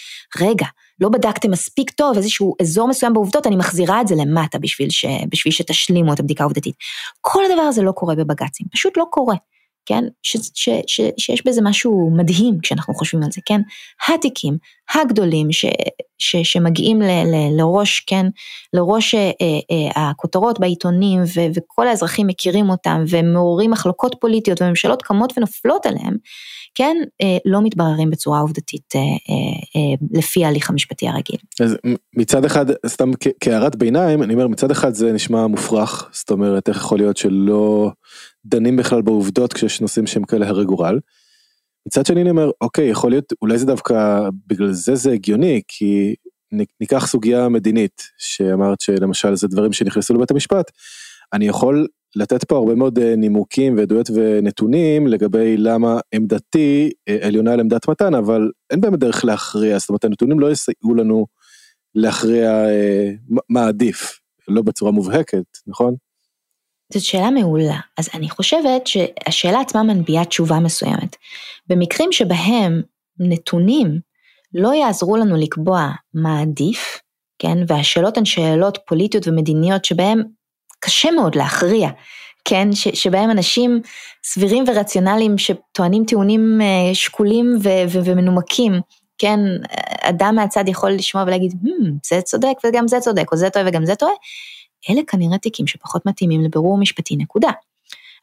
רגע, לא בדקתם מספיק טוב איזשהו אזור מסוים בעובדות, אני מחזירה את זה למטה בשביל, ש, בשביל שתשלימו את הבדיקה העובדתית. כל הדבר הזה לא קורה בבג"צים, פשוט לא קורה. כן, ש, ש, ש, שיש בזה משהו מדהים כשאנחנו חושבים על זה, כן, התיקים הגדולים ש, ש, שמגיעים ל, ל, לראש, כן, לראש אה, אה, הכותרות בעיתונים ו, וכל האזרחים מכירים אותם ומעוררים מחלוקות פוליטיות וממשלות קמות ונופלות עליהם, כן, אה, לא מתבררים בצורה עובדתית אה, אה, לפי ההליך המשפטי הרגיל. אז מצד אחד, סתם כהערת ביניים, אני אומר מצד אחד זה נשמע מופרך, זאת אומרת איך יכול להיות שלא דנים בכלל בעובדות כשיש נושאים שהם כאלה הרי גורל. מצד שני אני אומר, אוקיי, יכול להיות, אולי זה דווקא, בגלל זה זה הגיוני, כי ניקח סוגיה מדינית, שאמרת שלמשל זה דברים שנכנסו לבית המשפט, אני יכול לתת פה הרבה מאוד אה, נימוקים ועדויות ונתונים לגבי למה עמדתי אה, עליונה על עמדת מתן, אבל אין באמת דרך להכריע, זאת אומרת הנתונים לא יסייעו לנו להכריע אה, מה עדיף, לא בצורה מובהקת, נכון? זאת שאלה מעולה. אז אני חושבת שהשאלה עצמה מנביאה תשובה מסוימת. במקרים שבהם נתונים לא יעזרו לנו לקבוע מה עדיף, כן, והשאלות הן שאלות פוליטיות ומדיניות שבהן קשה מאוד להכריע, כן, ש, שבהם אנשים סבירים ורציונליים שטוענים טיעונים אה, שקולים ו, ו, ומנומקים, כן, אדם מהצד יכול לשמוע ולהגיד, hmm, זה צודק וגם זה צודק, או זה טועה וגם זה טועה, אלה כנראה תיקים שפחות מתאימים לבירור משפטי, נקודה.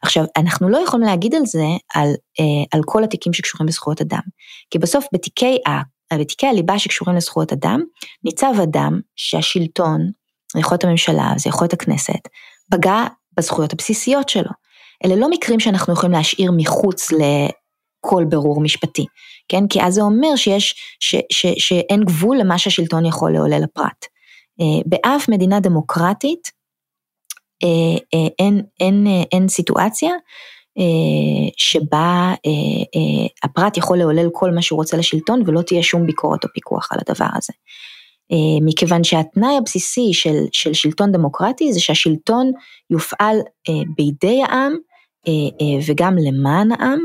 עכשיו, אנחנו לא יכולים להגיד על זה, על, אה, על כל התיקים שקשורים לזכויות אדם, כי בסוף בתיקי, בתיקי הליבה שקשורים לזכויות אדם, ניצב אדם שהשלטון, זה יכול להיות הממשלה, זה יכול להיות הכנסת, פגע בזכויות הבסיסיות שלו. אלה לא מקרים שאנחנו יכולים להשאיר מחוץ לכל בירור משפטי, כן? כי אז זה אומר שיש, ש, ש, שאין גבול למה שהשלטון יכול לעולל לפרט. אה, באף מדינה דמוקרטית אה, אה, אין, אין, אין סיטואציה שבה הפרט יכול לעולל כל מה שהוא רוצה לשלטון ולא תהיה שום ביקורת או פיקוח על הדבר הזה. מכיוון שהתנאי הבסיסי של, של שלטון דמוקרטי זה שהשלטון יופעל בידי העם וגם למען העם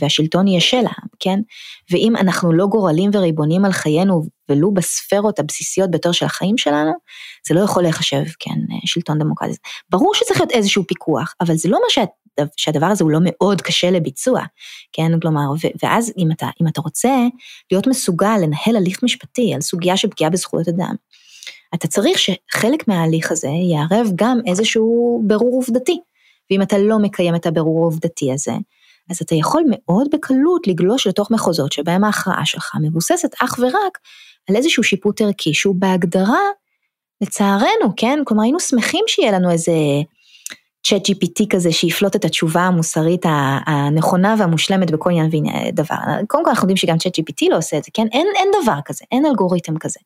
והשלטון יהיה של העם, כן? ואם אנחנו לא גורלים וריבונים על חיינו ולו בספרות הבסיסיות ביותר של החיים שלנו, זה לא יכול להיחשב, כן, שלטון דמוקרטי. ברור שצריך להיות איזשהו פיקוח, אבל זה לא שה, שהדבר הזה הוא לא מאוד קשה לביצוע, כן, כלומר, ואז אם אתה, אם אתה רוצה להיות מסוגל לנהל הליך משפטי על סוגיה של פגיעה בזכויות אדם, אתה צריך שחלק מההליך הזה יערב גם איזשהו ברור עובדתי. ואם אתה לא מקיים את הבירור העובדתי הזה, אז אתה יכול מאוד בקלות לגלוש לתוך מחוזות שבהם ההכרעה שלך מבוססת אך ורק על איזשהו שיפוט ערכי שהוא בהגדרה, לצערנו, כן? כלומר היינו שמחים שיהיה לנו איזה צ'אט GPT כזה שיפלוט את התשובה המוסרית הנכונה והמושלמת בכל עניין ודבר. קודם כל אנחנו יודעים שגם צ'אט GPT לא עושה את זה, כן? אין, אין דבר כזה, אין אלגוריתם כזה.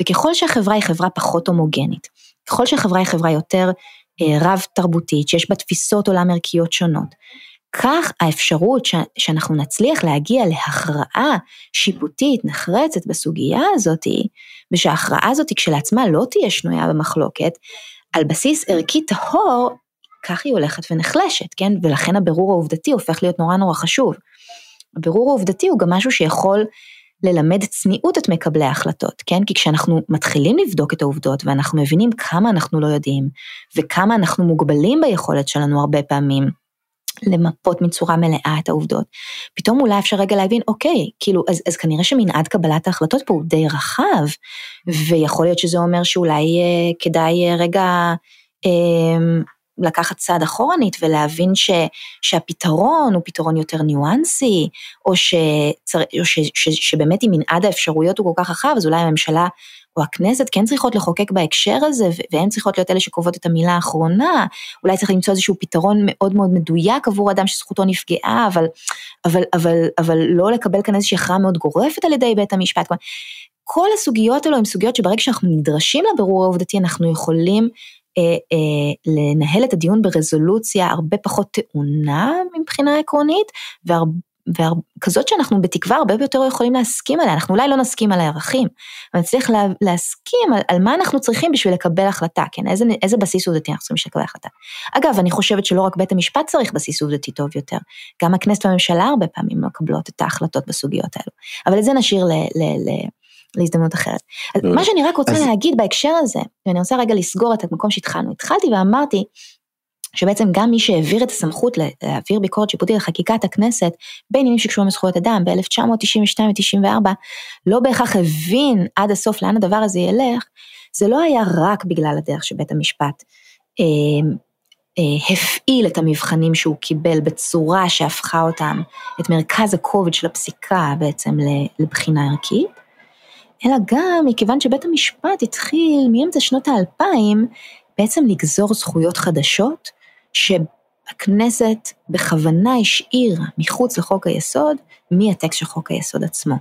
וככל שהחברה היא חברה פחות הומוגנית, ככל שהחברה היא חברה יותר אה, רב תרבותית, שיש בה תפיסות עולם ערכיות שונות, כך האפשרות ש, שאנחנו נצליח להגיע להכרעה שיפוטית נחרצת בסוגיה הזאתי, ושההכרעה הזאתי כשלעצמה לא תהיה שנויה במחלוקת, על בסיס ערכי טהור, כך היא הולכת ונחלשת, כן? ולכן הבירור העובדתי הופך להיות נורא נורא חשוב. הבירור העובדתי הוא גם משהו שיכול ללמד צניעות את מקבלי ההחלטות, כן? כי כשאנחנו מתחילים לבדוק את העובדות ואנחנו מבינים כמה אנחנו לא יודעים וכמה אנחנו מוגבלים ביכולת שלנו הרבה פעמים למפות מצורה מלאה את העובדות, פתאום אולי אפשר רגע להבין, אוקיי, כאילו, אז, אז כנראה שמנעד קבלת ההחלטות פה הוא די רחב, ויכול להיות שזה אומר שאולי אה, כדאי אה, רגע אה, לקחת צעד אחורנית ולהבין ש, שהפתרון הוא פתרון יותר ניואנסי, או, שצר, או ש, ש, שבאמת אם מנעד האפשרויות הוא כל כך רחב, אז אולי הממשלה או הכנסת כן צריכות לחוקק בהקשר הזה, והן צריכות להיות אלה שקובעות את המילה האחרונה, אולי צריך למצוא איזשהו פתרון מאוד מאוד מדויק עבור אדם שזכותו נפגעה, אבל, אבל, אבל, אבל לא לקבל כאן איזושהי הכרעה מאוד גורפת על ידי בית המשפט. כל הסוגיות האלו הן סוגיות שברגע שאנחנו נדרשים לבירור העובדתי אנחנו יכולים לנהל את הדיון ברזולוציה הרבה פחות טעונה מבחינה עקרונית, וכזאת שאנחנו בתקווה הרבה יותר יכולים להסכים עליה, אנחנו אולי לא נסכים על הערכים, אבל נצליח לה, להסכים על, על מה אנחנו צריכים בשביל לקבל החלטה, כן, איזה, איזה בסיס עובדתי אנחנו צריכים לקבל החלטה. אגב, אני חושבת שלא רק בית המשפט צריך בסיס עובדתי טוב יותר, גם הכנסת והממשלה הרבה פעמים מקבלות את ההחלטות בסוגיות האלו, אבל את זה נשאיר ל... ל, ל להזדמנות אחרת. אז לא, מה שאני רק רוצה אז... להגיד בהקשר הזה, ואני רוצה רגע לסגור את המקום שהתחלנו, התחלתי ואמרתי שבעצם גם מי שהעביר את הסמכות להעביר ביקורת שיפוטית לחקיקת הכנסת בעניינים שקשורים לזכויות אדם ב-1992 ו-94, לא בהכרח הבין עד הסוף לאן הדבר הזה ילך, זה לא היה רק בגלל הדרך שבית המשפט אה, אה, הפעיל את המבחנים שהוא קיבל בצורה שהפכה אותם, את מרכז הכובד של הפסיקה בעצם לבחינה ערכית, אלא גם מכיוון שבית המשפט התחיל מאמצע שנות האלפיים בעצם לגזור זכויות חדשות שהכנסת בכוונה השאירה מחוץ לחוק היסוד מהטקסט של חוק היסוד עצמו.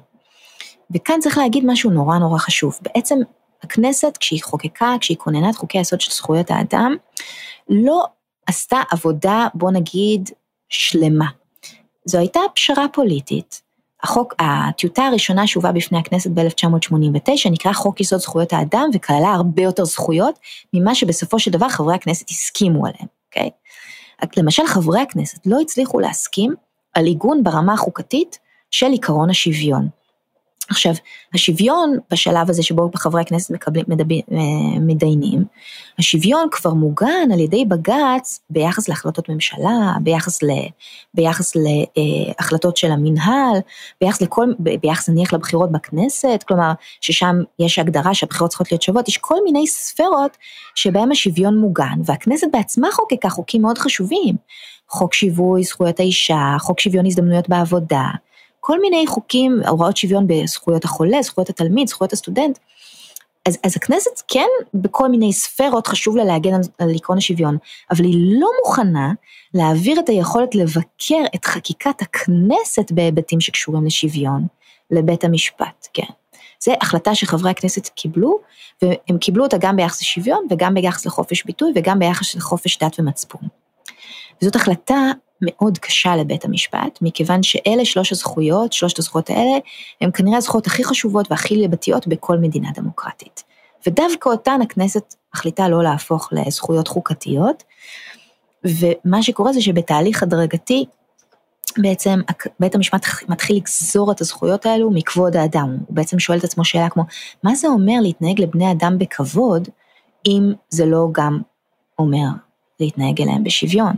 וכאן צריך להגיד משהו נורא נורא חשוב. בעצם הכנסת כשהיא חוקקה, כשהיא כוננה את חוקי היסוד של זכויות האדם, לא עשתה עבודה, בוא נגיד, שלמה. זו הייתה פשרה פוליטית, החוק, הטיוטה הראשונה שהובאה בפני הכנסת ב-1989 נקרא חוק יסוד זכויות האדם וכללה הרבה יותר זכויות ממה שבסופו של דבר חברי הכנסת הסכימו עליהם, אוקיי? למשל חברי הכנסת לא הצליחו להסכים על עיגון ברמה החוקתית של עקרון השוויון. עכשיו, השוויון בשלב הזה שבו חברי הכנסת מקבלים, מדברים, אה, מדיינים, השוויון כבר מוגן על ידי בג"ץ ביחס להחלטות ממשלה, ביחס, ל, ביחס להחלטות של המינהל, ביחס לכל, ביחס נניח לבחירות בכנסת, כלומר, ששם יש הגדרה שהבחירות צריכות להיות שוות, יש כל מיני ספרות שבהם השוויון מוגן, והכנסת בעצמה חוקקה חוקים מאוד חשובים, חוק שיווי זכויות האישה, חוק שוויון הזדמנויות בעבודה, כל מיני חוקים, הוראות שוויון בזכויות החולה, זכויות התלמיד, זכויות הסטודנט. אז, אז הכנסת כן בכל מיני ספרות חשוב לה להגן על, על עקרון השוויון, אבל היא לא מוכנה להעביר את היכולת לבקר את חקיקת הכנסת בהיבטים שקשורים לשוויון לבית המשפט, כן. זו החלטה שחברי הכנסת קיבלו, והם קיבלו אותה גם ביחס לשוויון וגם ביחס לחופש ביטוי וגם ביחס לחופש דת ומצפון. וזאת החלטה מאוד קשה לבית המשפט, מכיוון שאלה שלוש הזכויות, שלושת הזכויות האלה, הן כנראה הזכויות הכי חשובות והכי ליבתיות בכל מדינה דמוקרטית. ודווקא אותן הכנסת מחליטה לא להפוך לזכויות חוקתיות, ומה שקורה זה שבתהליך הדרגתי, בעצם בית המשפט מתחיל לגזור את הזכויות האלו מכבוד האדם, הוא בעצם שואל את עצמו שאלה כמו, מה זה אומר להתנהג לבני אדם בכבוד, אם זה לא גם אומר להתנהג אליהם בשוויון.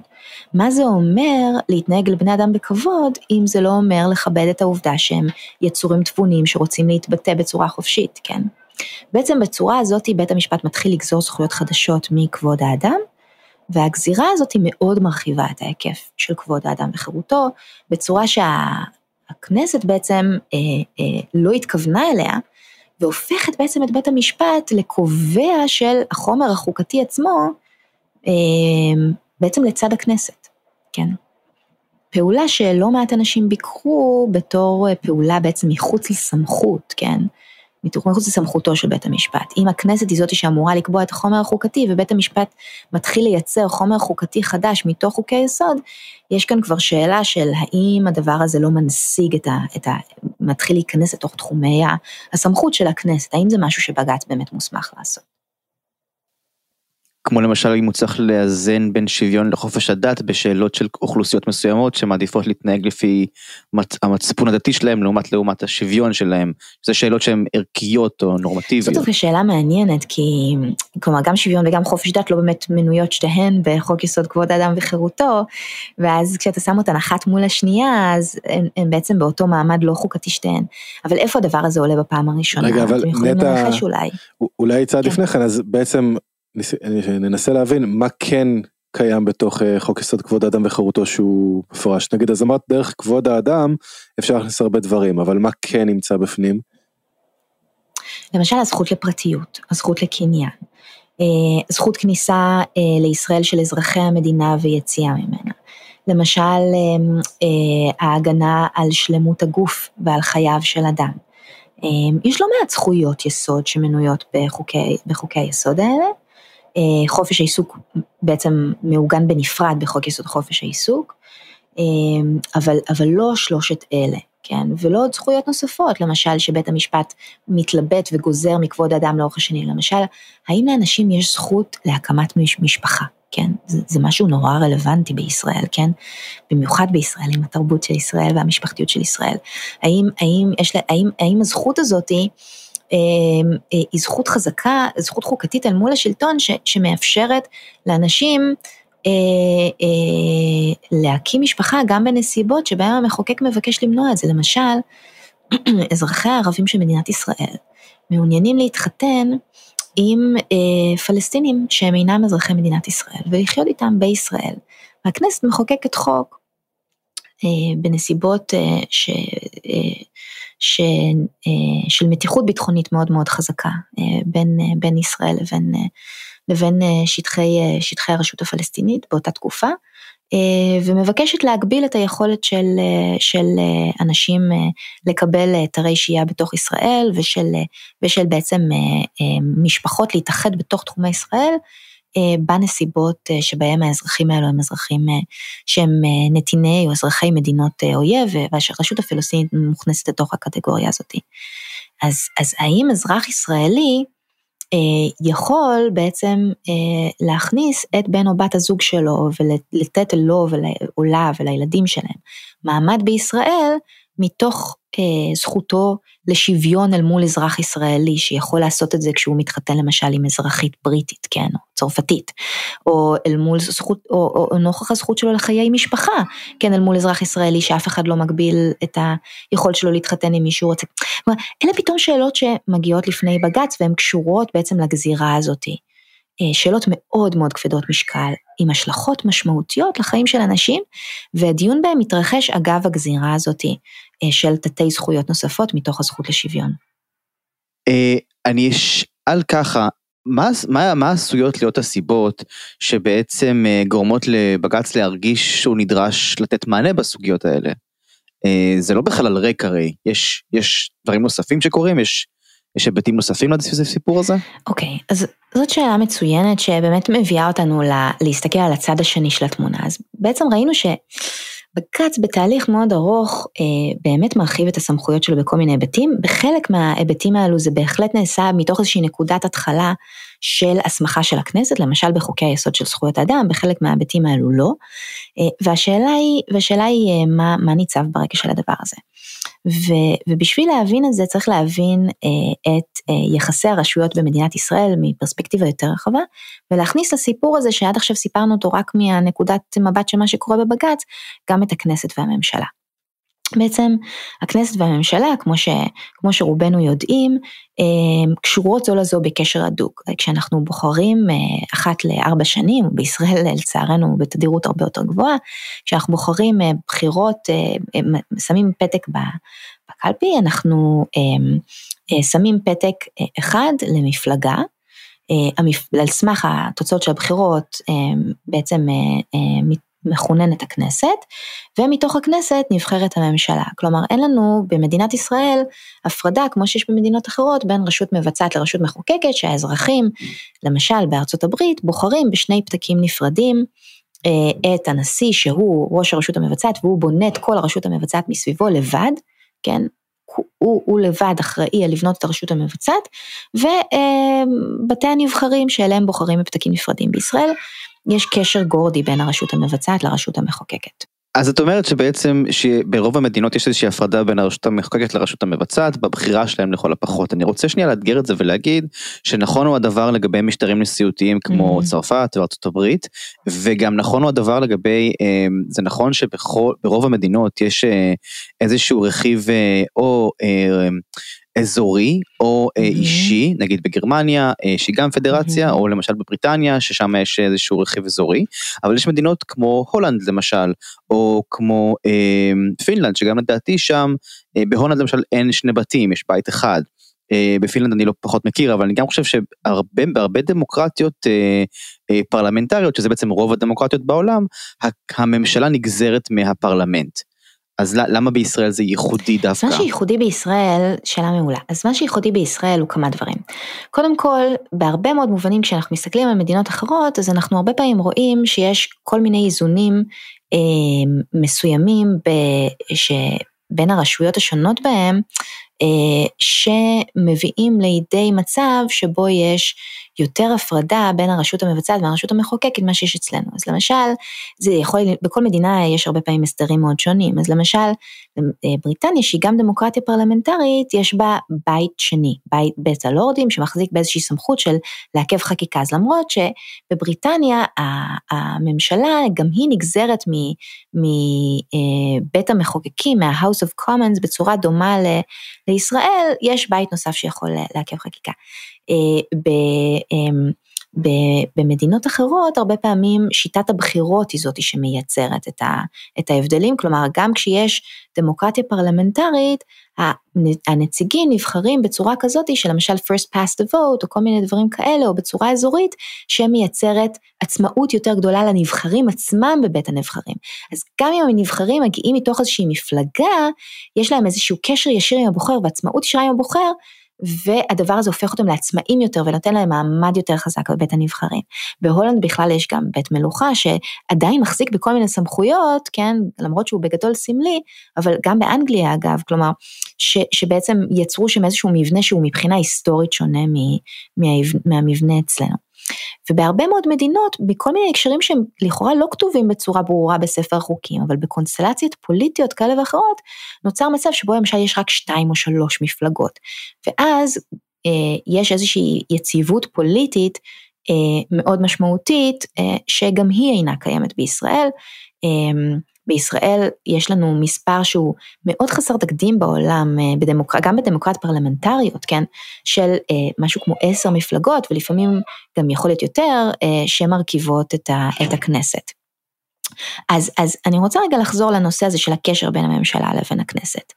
מה זה אומר להתנהג לבני אדם בכבוד, אם זה לא אומר לכבד את העובדה שהם יצורים תבונים שרוצים להתבטא בצורה חופשית, כן? בעצם בצורה הזאת בית המשפט מתחיל לגזור זכויות חדשות מכבוד האדם, והגזירה הזאת היא מאוד מרחיבה את ההיקף של כבוד האדם וחירותו, בצורה שהכנסת בעצם אה, אה, לא התכוונה אליה, והופכת בעצם את בית המשפט לקובע של החומר החוקתי עצמו, בעצם לצד הכנסת, כן. פעולה שלא מעט אנשים ביקרו בתור אה, פעולה בעצם מחוץ לסמכות, כן? מחוץ לסמכותו של בית המשפט. אם הכנסת היא זאת שאמורה לקבוע את החומר החוקתי ובית המשפט מתחיל לייצר חומר חוקתי חדש מתוך חוקי יסוד, יש כאן כבר שאלה של האם הדבר הזה לא מנסיג את ה... את ה מתחיל להיכנס לתוך תחומי הסמכות של הכנסת, האם זה משהו שבג"ץ באמת מוסמך לעשות. כמו למשל אם הוא צריך לאזן בין שוויון לחופש הדת בשאלות של אוכלוסיות מסוימות שמעדיפות להתנהג לפי מצ... המצפון הדתי שלהם לעומת לעומת השוויון שלהם. זה שאלות שהן ערכיות או נורמטיביות. זאת אומרת שאלה מעניינת כי כלומר גם שוויון וגם חופש דת לא באמת מנויות שתיהן בחוק יסוד כבוד האדם וחירותו ואז כשאתה שם אותן אחת מול השנייה אז הן, הן בעצם באותו מעמד לא חוקתי שתיהן. אבל איפה הדבר הזה עולה בפעם הראשונה? רגע אבל נטע, אולי. אולי צעד כן. לפני כן אז בעצם ננסה להבין מה כן קיים בתוך אה, חוק יסוד כבוד האדם וחירותו שהוא מפורש. נגיד אז אמרת דרך כבוד האדם אפשר להכניס הרבה דברים אבל מה כן נמצא בפנים? למשל הזכות לפרטיות, הזכות לקניין, אה, זכות כניסה אה, לישראל של אזרחי המדינה ויציאה ממנה. למשל ההגנה על שלמות הגוף ועל חייו של אדם. יש לא מעט זכויות יסוד שמנויות בחוקי, בחוקי היסוד האלה, חופש העיסוק בעצם מעוגן בנפרד בחוק יסוד חופש העיסוק, אה, אבל, אבל לא שלושת אלה, כן, ולא עוד זכויות נוספות, למשל שבית המשפט מתלבט וגוזר מכבוד האדם לאורך השני, למשל, האם לאנשים יש זכות להקמת משפחה, כן, זה, זה משהו נורא רלוונטי בישראל, כן, במיוחד בישראל עם התרבות של ישראל והמשפחתיות של ישראל, האם, האם, יש, האם, האם הזכות הזאתי, אה, היא זכות חזקה, זכות חוקתית אל מול השלטון ש, שמאפשרת לאנשים אה, אה, להקים משפחה גם בנסיבות שבהם המחוקק מבקש למנוע את זה. למשל, אזרחי הערבים של מדינת ישראל מעוניינים להתחתן עם אה, פלסטינים שהם אינם אזרחי מדינת ישראל ולחיות איתם בישראל. והכנסת מחוקקת חוק אה, בנסיבות אה, ש... אה, ש, אה, של מתיחות ביטחונית מאוד מאוד חזקה אה, בין, אה, בין ישראל לבין, לבין שטחי, שטחי הרשות הפלסטינית באותה תקופה, ומבקשת להגביל את היכולת של, של אנשים לקבל היתרי שהייה בתוך ישראל ושל, ושל בעצם משפחות להתאחד בתוך תחומי ישראל. אה, בנסיבות אה, שבהם האזרחים האלו הם אזרחים אה, שהם נתיני או אזרחי מדינות אויב, והרשות הפלסטינית מוכנסת לתוך הקטגוריה הזאת. אז, אז האם אזרח ישראלי יכול בעצם להכניס את בן או בת הזוג שלו ולתת לו או לה ולילדים שלהם מעמד בישראל מתוך אה, זכותו לשוויון אל מול אזרח ישראלי שיכול לעשות את זה כשהוא מתחתן למשל עם אזרחית בריטית, כן, או צרפתית, או אל מול זכות, או, או, או נוכח הזכות שלו לחיי משפחה, כן, אל מול אזרח ישראלי שאף אחד לא מגביל את היכולת שלו להתחתן עם מישהו רוצה. כלומר, אלה פתאום שאלות שמגיעות לפני בג"ץ והן קשורות בעצם לגזירה הזאתי. אה, שאלות מאוד מאוד כבדות משקל, עם השלכות משמעותיות לחיים של אנשים, והדיון בהם מתרחש אגב הגזירה הזאתי אה, של תתי זכויות נוספות מתוך הזכות לשוויון. אה, אני אשאל ככה, מה, מה, מה עשויות להיות הסיבות שבעצם גורמות לבג"ץ להרגיש שהוא נדרש לתת מענה בסוגיות האלה? זה לא בחלל ריק הרי, יש, יש דברים נוספים שקורים, יש יש היבטים נוספים לסיפור הזה? אוקיי, okay, אז זאת שאלה מצוינת שבאמת מביאה אותנו לה, להסתכל על הצד השני של התמונה. אז בעצם ראינו שבג"ץ בתהליך מאוד ארוך אה, באמת מרחיב את הסמכויות שלו בכל מיני היבטים. בחלק מההיבטים האלו זה בהחלט נעשה מתוך איזושהי נקודת התחלה של הסמכה של הכנסת, למשל בחוקי היסוד של זכויות האדם, בחלק מההיבטים האלו לא. אה, והשאלה היא, והשאלה היא אה, מה, מה ניצב ברקע של הדבר הזה. ו, ובשביל להבין את זה צריך להבין אה, את אה, יחסי הרשויות במדינת ישראל מפרספקטיבה יותר רחבה, ולהכניס לסיפור הזה שעד עכשיו סיפרנו אותו רק מהנקודת מבט של מה שקורה בבג"ץ, גם את הכנסת והממשלה. בעצם הכנסת והממשלה, כמו, ש, כמו שרובנו יודעים, אה, קשורות זו לזו בקשר הדוק. כשאנחנו בוחרים אה, אחת לארבע שנים, בישראל לצערנו בתדירות הרבה יותר גבוהה, כשאנחנו בוחרים אה, בחירות, שמים פתק בקלפי, אנחנו שמים פתק אחד למפלגה, על סמך התוצאות של הבחירות בעצם מכוננת הכנסת, ומתוך הכנסת נבחרת הממשלה. כלומר, אין לנו במדינת ישראל הפרדה, כמו שיש במדינות אחרות, בין רשות מבצעת לרשות מחוקקת, שהאזרחים, למשל בארצות הברית, בוחרים בשני פתקים נפרדים. אה, את הנשיא שהוא ראש הרשות המבצעת והוא בונה את כל הרשות המבצעת מסביבו לבד, כן, הוא, הוא לבד אחראי על לבנות את הרשות המבצעת, ובתי הנבחרים שאליהם בוחרים בפתקים נפרדים בישראל, יש קשר גורדי בין הרשות המבצעת לרשות המחוקקת. אז את אומרת שבעצם שברוב המדינות יש איזושהי הפרדה בין הרשות המחוקקת לרשות המבצעת בבחירה שלהם לכל הפחות. אני רוצה שנייה לאתגר את זה ולהגיד שנכון הוא הדבר לגבי משטרים נשיאותיים כמו mm-hmm. צרפת וארצות הברית, וגם נכון הוא הדבר לגבי, אה, זה נכון שברוב המדינות יש אה, איזשהו רכיב אה, או אזורי או mm-hmm. אישי, נגיד בגרמניה, אה, שהיא גם פדרציה, mm-hmm. או למשל בבריטניה, ששם יש איזשהו רכיב אזורי, אבל יש מדינות כמו הולנד למשל, או כמו אה, פינלנד, שגם לדעתי שם, אה, בהולנד למשל אין שני בתים, יש בית אחד. אה, בפינלנד אני לא פחות מכיר, אבל אני גם חושב שבהרבה דמוקרטיות אה, אה, פרלמנטריות, שזה בעצם רוב הדמוקרטיות בעולם, הממשלה נגזרת מהפרלמנט. אז למה בישראל זה ייחודי דווקא? אז מה שייחודי בישראל, שאלה מעולה, אז מה שייחודי בישראל הוא כמה דברים. קודם כל, בהרבה מאוד מובנים כשאנחנו מסתכלים על מדינות אחרות, אז אנחנו הרבה פעמים רואים שיש כל מיני איזונים אה, מסוימים ב, שבין הרשויות השונות בהם, אה, שמביאים לידי מצב שבו יש יותר הפרדה בין הרשות המבצעת והרשות המחוקקת ממה שיש אצלנו. אז למשל, זה יכול, בכל מדינה יש הרבה פעמים הסדרים מאוד שונים. אז למשל, בריטניה, שהיא גם דמוקרטיה פרלמנטרית, יש בה בית שני, בית בית הלורדים, שמחזיק באיזושהי סמכות של לעכב חקיקה. אז למרות שבבריטניה הממשלה גם היא נגזרת מבית אה, המחוקקים, מה-House of Commons, בצורה דומה לישראל, יש בית נוסף שיכול לעכב חקיקה. אה, אמ, במדינות אחרות הרבה פעמים שיטת הבחירות היא זאת שמייצרת את ההבדלים, כלומר גם כשיש דמוקרטיה פרלמנטרית, הנציגים נבחרים בצורה כזאת שלמשל first past the vote או כל מיני דברים כאלה או בצורה אזורית שמייצרת עצמאות יותר גדולה לנבחרים עצמם בבית הנבחרים. אז גם אם הנבחרים מגיעים מתוך איזושהי מפלגה, יש להם איזשהו קשר ישיר עם הבוחר ועצמאות ישירה עם הבוחר, והדבר הזה הופך אותם לעצמאים יותר ונותן להם מעמד יותר חזק בבית הנבחרים. בהולנד בכלל יש גם בית מלוכה שעדיין מחזיק בכל מיני סמכויות, כן, למרות שהוא בגדול סמלי, אבל גם באנגליה אגב, כלומר, ש, שבעצם יצרו שם איזשהו מבנה שהוא מבחינה היסטורית שונה מ, מה, מהמבנה אצלנו. ובהרבה מאוד מדינות, בכל מיני הקשרים שהם לכאורה לא כתובים בצורה ברורה בספר החוקים, אבל בקונסטלציות פוליטיות כאלה ואחרות, נוצר מצב שבו למשל יש רק שתיים או שלוש מפלגות. ואז אה, יש איזושהי יציבות פוליטית אה, מאוד משמעותית, אה, שגם היא אינה קיימת בישראל. אה, בישראל יש לנו מספר שהוא מאוד חסר תקדים בעולם, אה, בדמוקר... גם בדמוקרט פרלמנטריות, כן, של אה, משהו כמו עשר מפלגות ולפעמים גם יכול להיות יותר, אה, שמרכיבות את, ה... את הכנסת. אז, אז אני רוצה רגע לחזור לנושא הזה של הקשר בין הממשלה לבין הכנסת.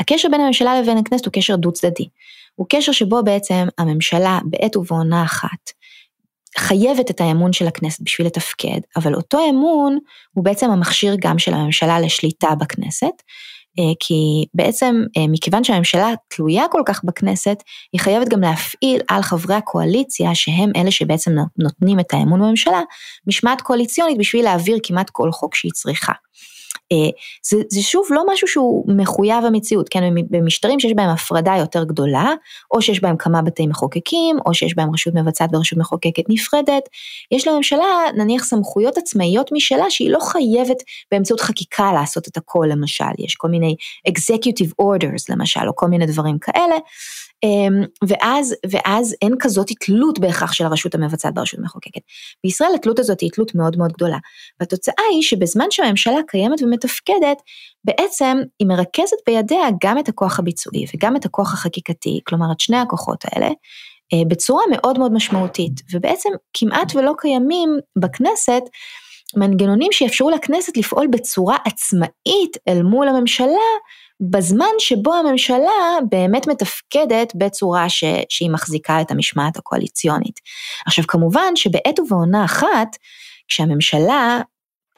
הקשר בין הממשלה לבין הכנסת הוא קשר דו צדדי. הוא קשר שבו בעצם הממשלה בעת ובעונה אחת חייבת את האמון של הכנסת בשביל לתפקד, אבל אותו אמון הוא בעצם המכשיר גם של הממשלה לשליטה בכנסת, אה, כי בעצם אה, מכיוון שהממשלה תלויה כל כך בכנסת, היא חייבת גם להפעיל על חברי הקואליציה, שהם אלה שבעצם נותנים את האמון בממשלה, משמעת קואליציונית בשביל להעביר כמעט כל חוק שהיא צריכה. אה, זה, זה שוב לא משהו שהוא מחויב המציאות, כן, במשטרים שיש בהם הפרדה יותר גדולה, או שיש בהם כמה בתי מחוקקים, או שיש בהם רשות מבצעת ורשות מחוקקת נפרדת, יש לממשלה נניח סמכויות עצמאיות משלה שהיא לא חייבת באמצעות חקיקה לעשות את הכל למשל, יש כל מיני executive orders למשל, או כל מיני דברים כאלה, ואז, ואז אין כזאת תלות בהכרח של הרשות המבצעת ברשות המחוקקת. בישראל התלות הזאת היא תלות מאוד מאוד גדולה. והתוצאה היא שבזמן שהממשלה קיימת ומתפקדת, בעצם היא מרכזת בידיה גם את הכוח הביצועי וגם את הכוח החקיקתי, כלומר את שני הכוחות האלה, אה, בצורה מאוד מאוד משמעותית, ובעצם כמעט ולא קיימים בכנסת מנגנונים שיאפשרו לכנסת לפעול בצורה עצמאית אל מול הממשלה, בזמן שבו הממשלה באמת מתפקדת בצורה ש, שהיא מחזיקה את המשמעת הקואליציונית. עכשיו כמובן שבעת ובעונה אחת, כשהממשלה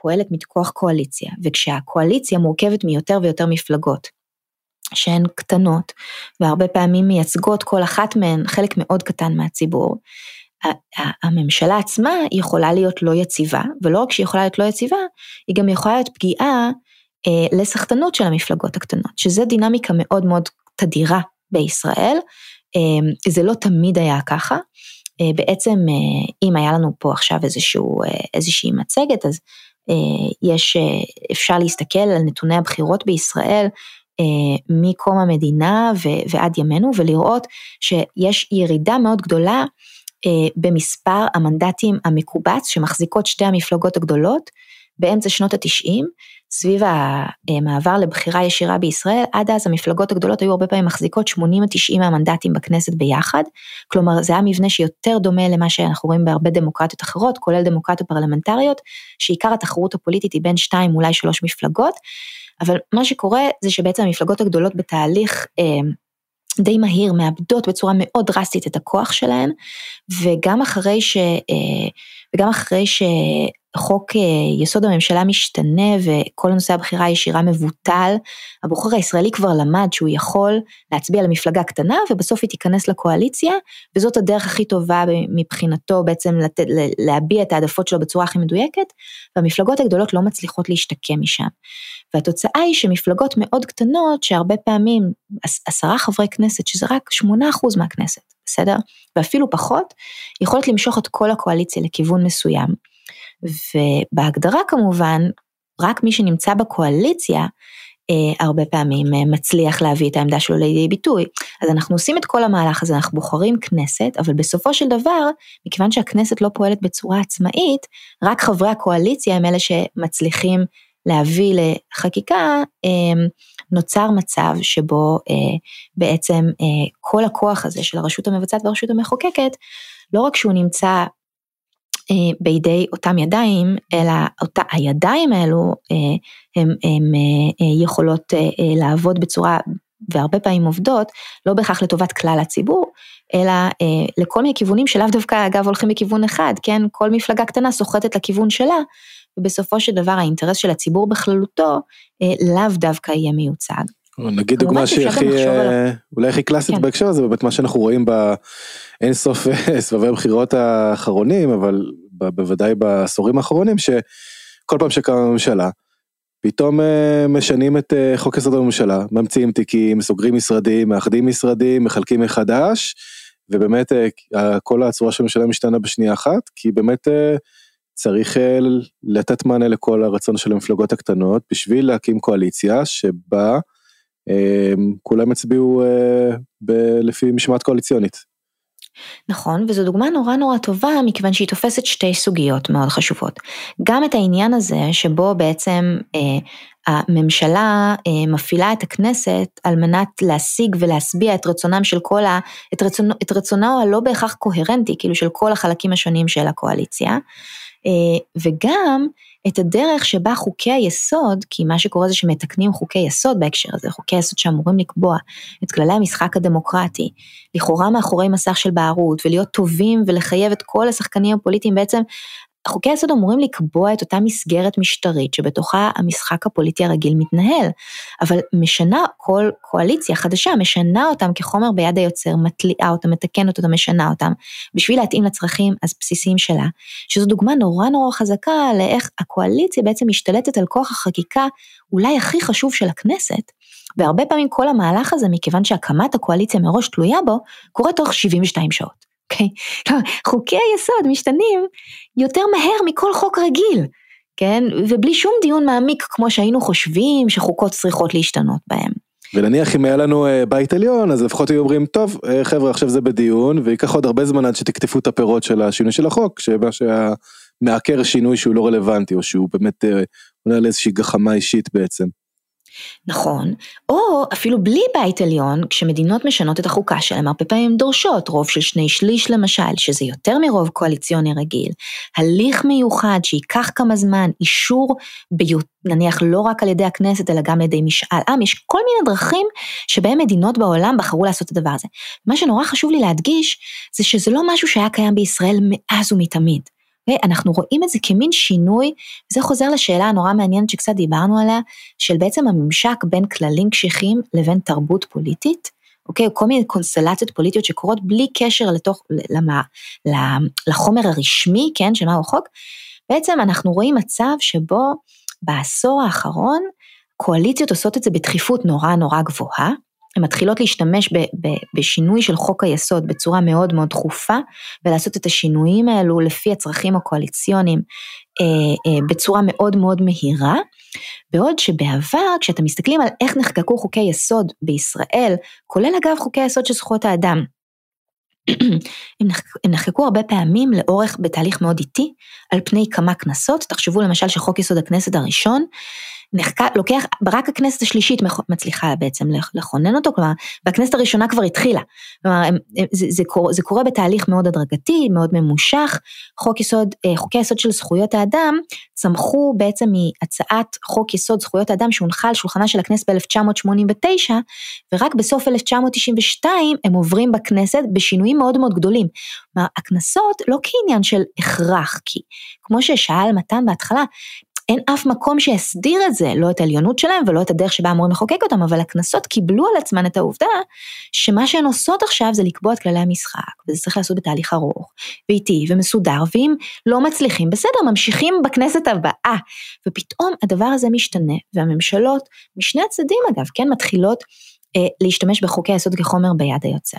פועלת מכוח קואליציה, וכשהקואליציה מורכבת מיותר ויותר מפלגות, שהן קטנות, והרבה פעמים מייצגות כל אחת מהן חלק מאוד קטן מהציבור, הממשלה עצמה יכולה להיות לא יציבה, ולא רק שהיא יכולה להיות לא יציבה, היא גם יכולה להיות פגיעה לסחטנות של המפלגות הקטנות, שזה דינמיקה מאוד מאוד תדירה בישראל, זה לא תמיד היה ככה. בעצם אם היה לנו פה עכשיו איזשהו, איזושהי מצגת, אז יש, אפשר להסתכל על נתוני הבחירות בישראל מקום המדינה ועד ימינו ולראות שיש ירידה מאוד גדולה במספר המנדטים המקובץ שמחזיקות שתי המפלגות הגדולות באמצע שנות התשעים, סביב המעבר לבחירה ישירה בישראל, עד אז המפלגות הגדולות היו הרבה פעמים מחזיקות 80 90 מהמנדטים בכנסת ביחד, כלומר זה היה מבנה שיותר דומה למה שאנחנו רואים בהרבה דמוקרטיות אחרות, כולל דמוקרטיות פרלמנטריות, שעיקר התחרות הפוליטית היא בין שתיים אולי שלוש מפלגות, אבל מה שקורה זה שבעצם המפלגות הגדולות בתהליך אה, די מהיר מאבדות בצורה מאוד דרסטית את הכוח שלהן, וגם אחרי ש... אה, וגם אחרי שחוק אה, יסוד הממשלה משתנה וכל נושא הבחירה הישירה מבוטל, הבוחר הישראלי כבר למד שהוא יכול להצביע למפלגה קטנה ובסוף היא תיכנס לקואליציה, וזאת הדרך הכי טובה מבחינתו בעצם לת... להביע את העדפות שלו בצורה הכי מדויקת, והמפלגות הגדולות לא מצליחות להשתקם משם. והתוצאה היא שמפלגות מאוד קטנות, שהרבה פעמים עשרה חברי כנסת, שזה רק שמונה אחוז מהכנסת, בסדר? ואפילו פחות, יכולת למשוך את כל הקואליציה לכיוון מסוים. ובהגדרה כמובן, רק מי שנמצא בקואליציה, אה, הרבה פעמים אה, מצליח להביא את העמדה שלו לידי ביטוי. אז אנחנו עושים את כל המהלך הזה, אנחנו בוחרים כנסת, אבל בסופו של דבר, מכיוון שהכנסת לא פועלת בצורה עצמאית, רק חברי הקואליציה הם אלה שמצליחים להביא לחקיקה, אמ, נוצר מצב שבו אה, בעצם אה, כל הכוח הזה של הרשות המבצעת והרשות המחוקקת, לא רק שהוא נמצא אה, בידי אותם ידיים, אלא אותה, הידיים האלו הן יכולות לעבוד בצורה, והרבה פעמים עובדות, לא בהכרח לטובת כלל הציבור, אלא לכל מיני כיוונים שלאו דווקא אגב הולכים בכיוון אחד, כן? כל מפלגה קטנה סוחטת לכיוון שלה, ובסופו של דבר האינטרס של הציבור בכללותו אה, לאו דווקא יהיה מיוצג. נגיד דוגמה שהיא הכי, אה, אולי הכי קלאסית כן. בהקשר הזה, באמת מה שאנחנו רואים באין סוף אה, סבבי הבחירות האחרונים, אבל בוודאי בעשורים האחרונים, שכל פעם שקמה ממשלה, פתאום משנים את חוק יסוד הממשלה, ממציאים תיקים, סוגרים משרדים, מאחדים משרדים, מחלקים מחדש, ובאמת כל הצורה של הממשלה משתנה בשנייה אחת, כי באמת צריך אה, לתת מענה לכל הרצון של המפלגות הקטנות בשביל להקים קואליציה שבה אה, כולם הצביעו אה, לפי משמעת קואליציונית. נכון, וזו דוגמה נורא נורא טובה מכיוון שהיא תופסת שתי סוגיות מאוד חשובות. גם את העניין הזה שבו בעצם אה, הממשלה אה, מפעילה את הכנסת על מנת להשיג ולהשביע את רצונם של כל ה... את, רצונו, את רצונו הלא בהכרח קוהרנטי, כאילו של כל החלקים השונים של הקואליציה. אה, וגם את הדרך שבה חוקי היסוד, כי מה שקורה זה שמתקנים חוקי יסוד בהקשר הזה, חוקי יסוד שאמורים לקבוע את כללי המשחק הדמוקרטי, לכאורה מאחורי מסך של בערות, ולהיות טובים ולחייב את כל השחקנים הפוליטיים בעצם חוקי היסוד אמורים לקבוע את אותה מסגרת משטרית שבתוכה המשחק הפוליטי הרגיל מתנהל, אבל משנה כל קואליציה חדשה, משנה אותם כחומר ביד היוצר, מתליעה אותם, מתקנת אותם, משנה אותם, בשביל להתאים לצרכים הבסיסיים שלה, שזו דוגמה נורא נורא חזקה לאיך הקואליציה בעצם משתלטת על כוח החקיקה אולי הכי חשוב של הכנסת, והרבה פעמים כל המהלך הזה, מכיוון שהקמת הקואליציה מראש תלויה בו, קורה תוך 72 שעות. אוקיי? Okay? חוקי היסוד משתנים יותר מהר מכל חוק רגיל, כן? ובלי שום דיון מעמיק כמו שהיינו חושבים שחוקות צריכות להשתנות בהם. ונניח אם היה לנו אה, בית עליון אז לפחות היו אומרים טוב אה, חבר'ה עכשיו זה בדיון וייקח עוד הרבה זמן עד שתקטפו את הפירות של השינוי של החוק שמה שהיה מעקר שינוי שהוא לא רלוונטי או שהוא באמת אה, עונה על איזושהי גחמה אישית בעצם. נכון, או אפילו בלי בית עליון, כשמדינות משנות את החוקה שלהם, הרבה פעמים דורשות רוב של שני שליש למשל, שזה יותר מרוב קואליציוני רגיל, הליך מיוחד שייקח כמה זמן, אישור, ביוט, נניח לא רק על ידי הכנסת אלא גם על ידי משאל עם, יש כל מיני דרכים שבהם מדינות בעולם בחרו לעשות את הדבר הזה. מה שנורא חשוב לי להדגיש, זה שזה לא משהו שהיה קיים בישראל מאז ומתמיד. ואנחנו רואים את זה כמין שינוי, וזה חוזר לשאלה הנורא מעניינת שקצת דיברנו עליה, של בעצם הממשק בין כללים קשיחים לבין תרבות פוליטית. אוקיי, כל מיני קונסטלציות פוליטיות שקורות בלי קשר לתוך, למה, לחומר הרשמי, כן, של מהו החוק, בעצם אנחנו רואים מצב שבו בעשור האחרון, קואליציות עושות את זה בדחיפות נורא נורא גבוהה, הן מתחילות להשתמש ב, ב, בשינוי של חוק היסוד בצורה מאוד מאוד דחופה, ולעשות את השינויים האלו לפי הצרכים הקואליציוניים אה, אה, בצורה מאוד מאוד מהירה, בעוד שבעבר, כשאתם מסתכלים על איך נחקקו חוקי יסוד בישראל, כולל אגב חוקי היסוד של זכויות האדם, הם נחקקו הרבה פעמים לאורך בתהליך מאוד איטי, על פני כמה כנסות, תחשבו למשל שחוק יסוד הכנסת הראשון, נחקק, לוקח, רק הכנסת השלישית מצליחה בעצם לכונן אותו, כלומר, והכנסת הראשונה כבר התחילה. כלומר, זה, זה, קורה, זה קורה בתהליך מאוד הדרגתי, מאוד ממושך. חוק יסוד, אה, חוקי היסוד של זכויות האדם צמחו בעצם מהצעת חוק יסוד זכויות האדם שהונחה על שולחנה של הכנסת ב-1989, ורק בסוף 1992 הם עוברים בכנסת בשינויים מאוד מאוד גדולים. כלומר, הכנסות לא כעניין של הכרח, כי כמו ששאל מתן בהתחלה, אין אף מקום שיסדיר את זה, לא את העליונות שלהם ולא את הדרך שבה אמורים לחוקק אותם, אבל הקנסות קיבלו על עצמן את העובדה שמה שהן עושות עכשיו זה לקבוע את כללי המשחק, וזה צריך לעשות בתהליך ארוך, ואיטי ומסודר, ואם לא מצליחים, בסדר, ממשיכים בכנסת הבאה, ופתאום הדבר הזה משתנה, והממשלות, משני הצדדים אגב, כן, מתחילות אה, להשתמש בחוקי היסוד כחומר ביד היוצר.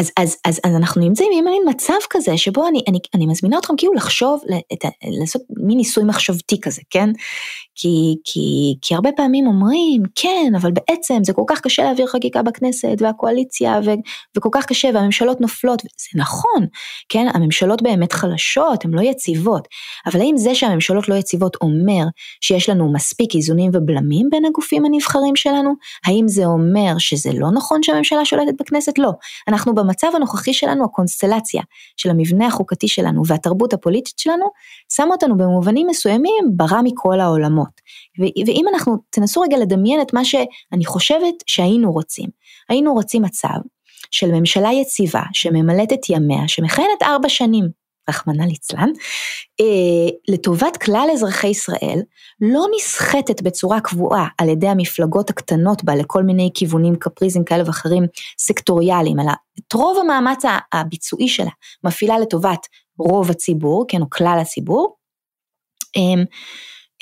אז, אז, אז, אז אנחנו נמצאים עם מין מצב כזה שבו אני, אני, אני מזמינה אתכם כאילו לחשוב, את, לעשות מין ניסוי מחשבתי כזה, כן? כי, כי, כי הרבה פעמים אומרים, כן, אבל בעצם זה כל כך קשה להעביר חקיקה בכנסת, והקואליציה, ו, וכל כך קשה, והממשלות נופלות, זה נכון, כן? הממשלות באמת חלשות, הן לא יציבות, אבל האם זה שהממשלות לא יציבות אומר שיש לנו מספיק איזונים ובלמים בין הגופים הנבחרים שלנו? האם זה אומר שזה לא נכון שהממשלה שולטת בכנסת? לא. אנחנו במצב הנוכחי שלנו, הקונסטלציה של המבנה החוקתי שלנו והתרבות הפוליטית שלנו, שם אותנו במובנים מסוימים ברע מכל העולמות. ואם אנחנו, תנסו רגע לדמיין את מה שאני חושבת שהיינו רוצים. היינו רוצים מצב של ממשלה יציבה שממלאת את ימיה, שמכהנת ארבע שנים, רחמנא ליצלן, אה, לטובת כלל אזרחי ישראל, לא נסחטת בצורה קבועה על ידי המפלגות הקטנות בה לכל מיני כיוונים קפריזם כאלה ואחרים סקטוריאליים, אלא את רוב המאמץ הביצועי שלה מפעילה לטובת רוב הציבור, כן, או כלל הציבור.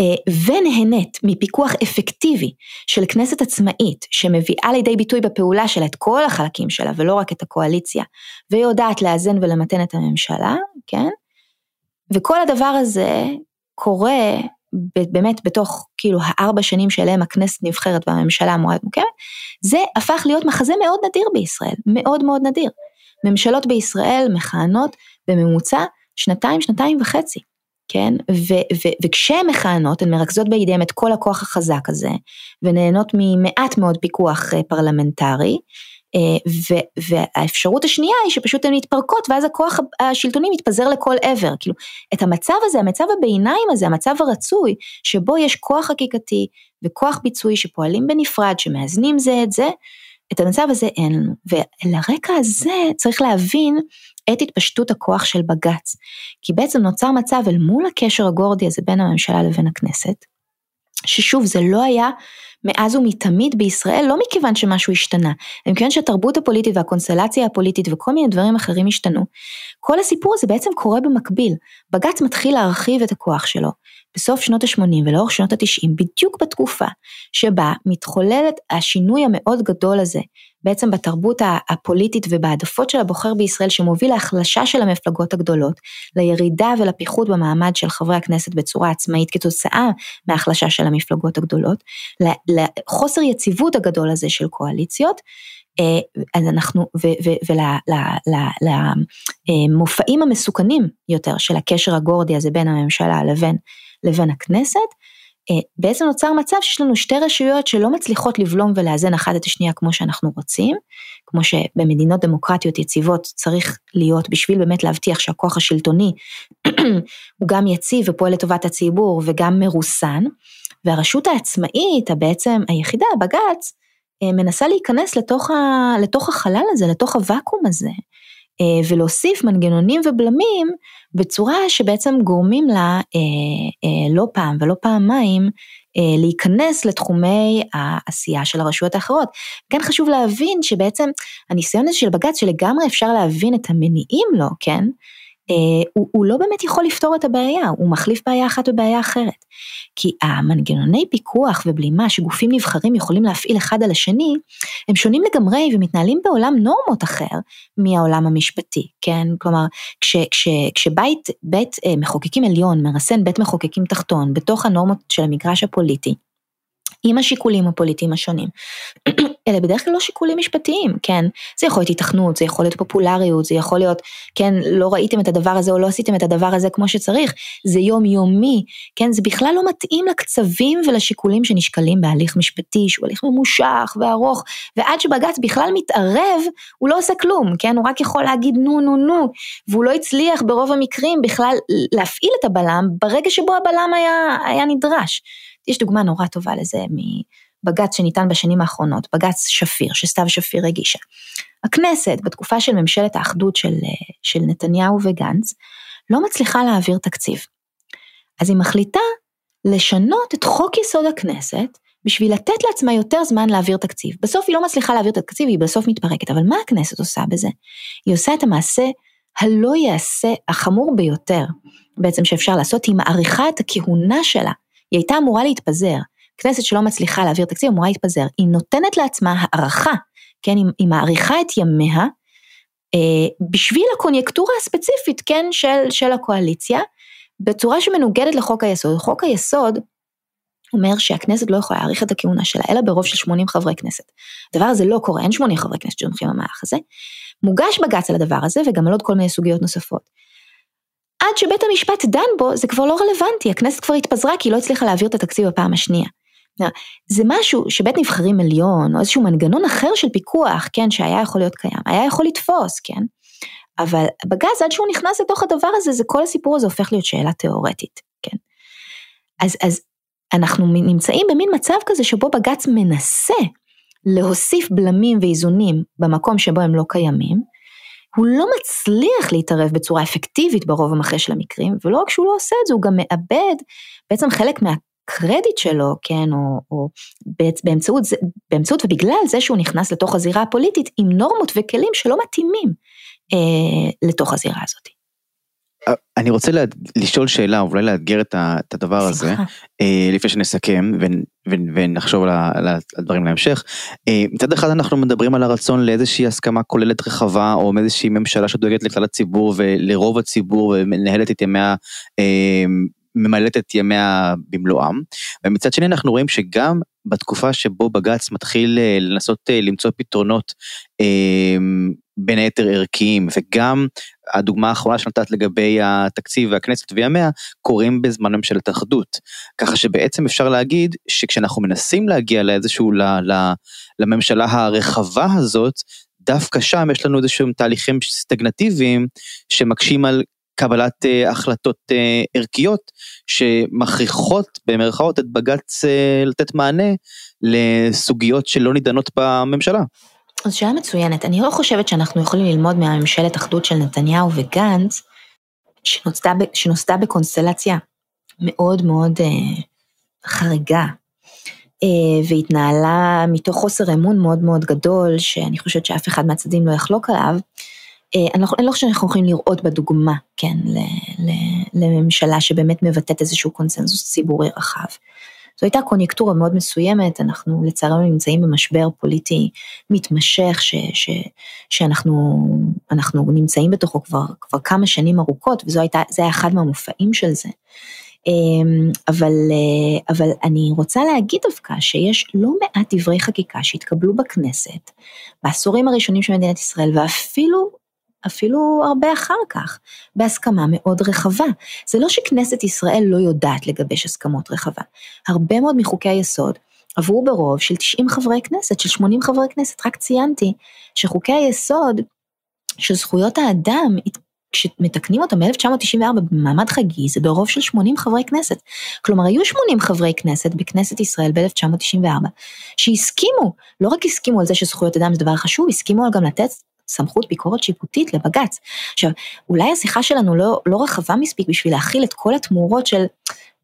אה, ונהנית מפיקוח אפקטיבי של כנסת עצמאית שמביאה לידי ביטוי בפעולה שלה את כל החלקים שלה ולא רק את הקואליציה ויודעת לאזן ולמתן את הממשלה, כן? וכל הדבר הזה קורה באמת בתוך כאילו הארבע שנים שאליהם הכנסת נבחרת והממשלה אמורה להיות מוקמת, זה הפך להיות מחזה מאוד נדיר בישראל, מאוד מאוד נדיר. ממשלות בישראל מכהנות בממוצע שנתיים, שנתיים וחצי. כן? ו- ו- וכשהן מכהנות, הן מרכזות בידיהן את כל הכוח החזק הזה, ונהנות ממעט מאוד פיקוח אה, פרלמנטרי, אה, ו- והאפשרות השנייה היא שפשוט הן מתפרקות, ואז הכוח השלטוני מתפזר לכל עבר. כאילו, את המצב הזה, המצב הביניים הזה, המצב הרצוי, שבו יש כוח חקיקתי וכוח ביצועי שפועלים בנפרד, שמאזנים זה את זה, את המצב הזה אין לנו. ולרקע הזה צריך להבין את התפשטות הכוח של בג"ץ, כי בעצם נוצר מצב אל מול הקשר הגורדי הזה בין הממשלה לבין הכנסת, ששוב זה לא היה מאז ומתמיד בישראל, לא מכיוון שמשהו השתנה, אלא מכיוון שהתרבות הפוליטית והקונסטלציה הפוליטית וכל מיני דברים אחרים השתנו. כל הסיפור הזה בעצם קורה במקביל, בג"ץ מתחיל להרחיב את הכוח שלו, בסוף שנות ה-80 ולאורך שנות ה-90, בדיוק בתקופה שבה מתחוללת השינוי המאוד גדול הזה בעצם בתרבות הפוליטית ובהעדפות של הבוחר בישראל שמוביל להחלשה של המפלגות הגדולות, לירידה ולפיחות במעמד של חברי הכנסת בצורה עצמאית כתוצאה מההחלשה של המפלגות הגדולות, לחוסר יציבות הגדול הזה של קואליציות, אה, אז אנחנו, ולמופעים המסוכנים יותר של הקשר הגורדי הזה בין הממשלה לבין, לבין הכנסת, בעצם נוצר מצב שיש לנו שתי רשויות שלא מצליחות לבלום ולאזן אחת את השנייה כמו שאנחנו רוצים, כמו שבמדינות דמוקרטיות יציבות צריך להיות בשביל באמת להבטיח שהכוח השלטוני הוא גם יציב ופועל לטובת הציבור וגם מרוסן, והרשות העצמאית, בעצם היחידה, בג"ץ, אה, מנסה להיכנס לתוך, ה, לתוך החלל הזה, לתוך הוואקום הזה, אה, ולהוסיף מנגנונים ובלמים בצורה שבעצם גורמים לה אה, לא פעם ולא פעמיים להיכנס לתחומי העשייה של הרשויות האחרות. כן חשוב להבין שבעצם הניסיון הזה של בג"ץ שלגמרי אפשר להבין את המניעים לו, כן? אה, הוא, הוא לא באמת יכול לפתור את הבעיה, הוא מחליף בעיה אחת בבעיה אחרת. כי המנגנוני פיקוח ובלימה שגופים נבחרים יכולים להפעיל אחד על השני, הם שונים לגמרי ומתנהלים בעולם נורמות אחר מהעולם המשפטי, כן? כלומר, כש, כש, כשבית בית אה, מחוקקים עליון מרסן בית מחוקקים תחתון בתוך הנורמות של המגרש הפוליטי, עם השיקולים הפוליטיים השונים. אלה בדרך כלל לא שיקולים משפטיים, כן? זה יכול להיות התכנות, זה יכול להיות פופולריות, זה יכול להיות, כן, לא ראיתם את הדבר הזה או לא עשיתם את הדבר הזה כמו שצריך, זה יומיומי, כן? זה בכלל לא מתאים לקצבים ולשיקולים שנשקלים בהליך משפטי, שהוא הליך ממושך וארוך, ועד שבג"ץ בכלל מתערב, הוא לא עושה כלום, כן? הוא רק יכול להגיד נו נו נו, והוא לא הצליח ברוב המקרים בכלל להפעיל את הבלם ברגע שבו הבלם היה, היה נדרש. יש דוגמה נורא טובה לזה מבג"ץ שניתן בשנים האחרונות, בג"ץ שפיר, שסתיו שפיר הגישה. הכנסת, בתקופה של ממשלת האחדות של, של נתניהו וגנץ, לא מצליחה להעביר תקציב. אז היא מחליטה לשנות את חוק יסוד הכנסת, בשביל לתת לעצמה יותר זמן להעביר תקציב. בסוף היא לא מצליחה להעביר את התקציב, היא בסוף מתפרקת, אבל מה הכנסת עושה בזה? היא עושה את המעשה הלא יעשה, החמור ביותר, בעצם שאפשר לעשות, היא מאריכה את הכהונה שלה היא הייתה אמורה להתפזר. כנסת שלא מצליחה להעביר תקציב אמורה להתפזר. היא נותנת לעצמה הערכה, כן, היא, היא מעריכה את ימיה אה, בשביל הקוניונקטורה הספציפית, כן, של, של הקואליציה, בצורה שמנוגדת לחוק היסוד. חוק היסוד אומר שהכנסת לא יכולה להאריך את הכהונה שלה, אלא ברוב של 80 חברי כנסת. הדבר הזה לא קורה, אין 80 חברי כנסת שתומכים במהלך הזה. מוגש בג"ץ על הדבר הזה וגם על עוד כל מיני סוגיות נוספות. עד שבית המשפט דן בו זה כבר לא רלוונטי, הכנסת כבר התפזרה כי היא לא הצליחה להעביר את התקציב בפעם השנייה. זה משהו שבית נבחרים עליון או איזשהו מנגנון אחר של פיקוח, כן, שהיה יכול להיות קיים, היה יכול לתפוס, כן, אבל בגז עד שהוא נכנס לתוך הדבר הזה, זה כל הסיפור הזה הופך להיות שאלה תיאורטית, כן. אז, אז אנחנו נמצאים במין מצב כזה שבו בג"ץ מנסה להוסיף בלמים ואיזונים במקום שבו הם לא קיימים, הוא לא מצליח להתערב בצורה אפקטיבית ברוב המכריע של המקרים, ולא רק שהוא לא עושה את זה, הוא גם מאבד בעצם חלק מהקרדיט שלו, כן, או, או באמצעות, באמצעות ובגלל זה שהוא נכנס לתוך הזירה הפוליטית עם נורמות וכלים שלא מתאימים אה, לתוך הזירה הזאת. אני רוצה לשאול שאלה, אולי לאתגר את הדבר הזה, אה, לפני שנסכם ונחשוב על הדברים להמשך. אה, מצד אחד אנחנו מדברים על הרצון לאיזושהי הסכמה כוללת רחבה, או מאיזושהי ממשלה שדואגת לכלל הציבור ולרוב הציבור ומנהלת את ימיה אה, ממלאת את ימיה במלואם, ומצד שני אנחנו רואים שגם בתקופה שבו בג"ץ מתחיל לנסות למצוא פתרונות בין היתר ערכיים, וגם הדוגמה האחרונה שנתת לגבי התקציב והכנסת וימיה, קורים בזמן ממשלת אחדות. ככה שבעצם אפשר להגיד שכשאנחנו מנסים להגיע לאיזשהו, לממשלה הרחבה הזאת, דווקא שם יש לנו איזשהם תהליכים סטגנטיביים שמקשים על קבלת uh, החלטות uh, ערכיות שמכריחות במרכאות את בג"ץ uh, לתת מענה לסוגיות שלא נידנות בממשלה. אז שאלה מצוינת, אני לא חושבת שאנחנו יכולים ללמוד מהממשלת אחדות של נתניהו וגנץ, שנוסדה, שנוסדה בקונסטלציה מאוד מאוד uh, חריגה, uh, והתנהלה מתוך חוסר אמון מאוד מאוד גדול, שאני חושבת שאף אחד מהצדדים לא יחלוק עליו, אה, אני לא, אני לא חושבת שאנחנו יכולים לראות בדוגמה, כן, ל, ל, לממשלה שבאמת מבטאת איזשהו קונסנזוס ציבורי רחב. זו הייתה קוניונקטורה מאוד מסוימת, אנחנו לצערנו נמצאים במשבר פוליטי מתמשך, ש, ש, שאנחנו נמצאים בתוכו כבר, כבר כמה שנים ארוכות, וזה היה אחד מהמופעים של זה. אמ, אבל, אה, אבל אני רוצה להגיד דווקא שיש לא מעט דברי חקיקה שהתקבלו בכנסת בעשורים הראשונים של מדינת ישראל ואפילו אפילו הרבה אחר כך, בהסכמה מאוד רחבה. זה לא שכנסת ישראל לא יודעת לגבש הסכמות רחבה. הרבה מאוד מחוקי היסוד עברו ברוב של 90 חברי כנסת, של 80 חברי כנסת. רק ציינתי שחוקי היסוד של זכויות האדם, כשמתקנים אותם מ-1994 במעמד חגי, זה ברוב של 80 חברי כנסת. כלומר, היו 80 חברי כנסת בכנסת ישראל ב-1994, שהסכימו, לא רק הסכימו על זה שזכויות אדם זה דבר חשוב, הסכימו גם לתת סמכות ביקורת שיפוטית לבג"ץ. עכשיו, אולי השיחה שלנו לא, לא רחבה מספיק בשביל להכיל את כל התמורות של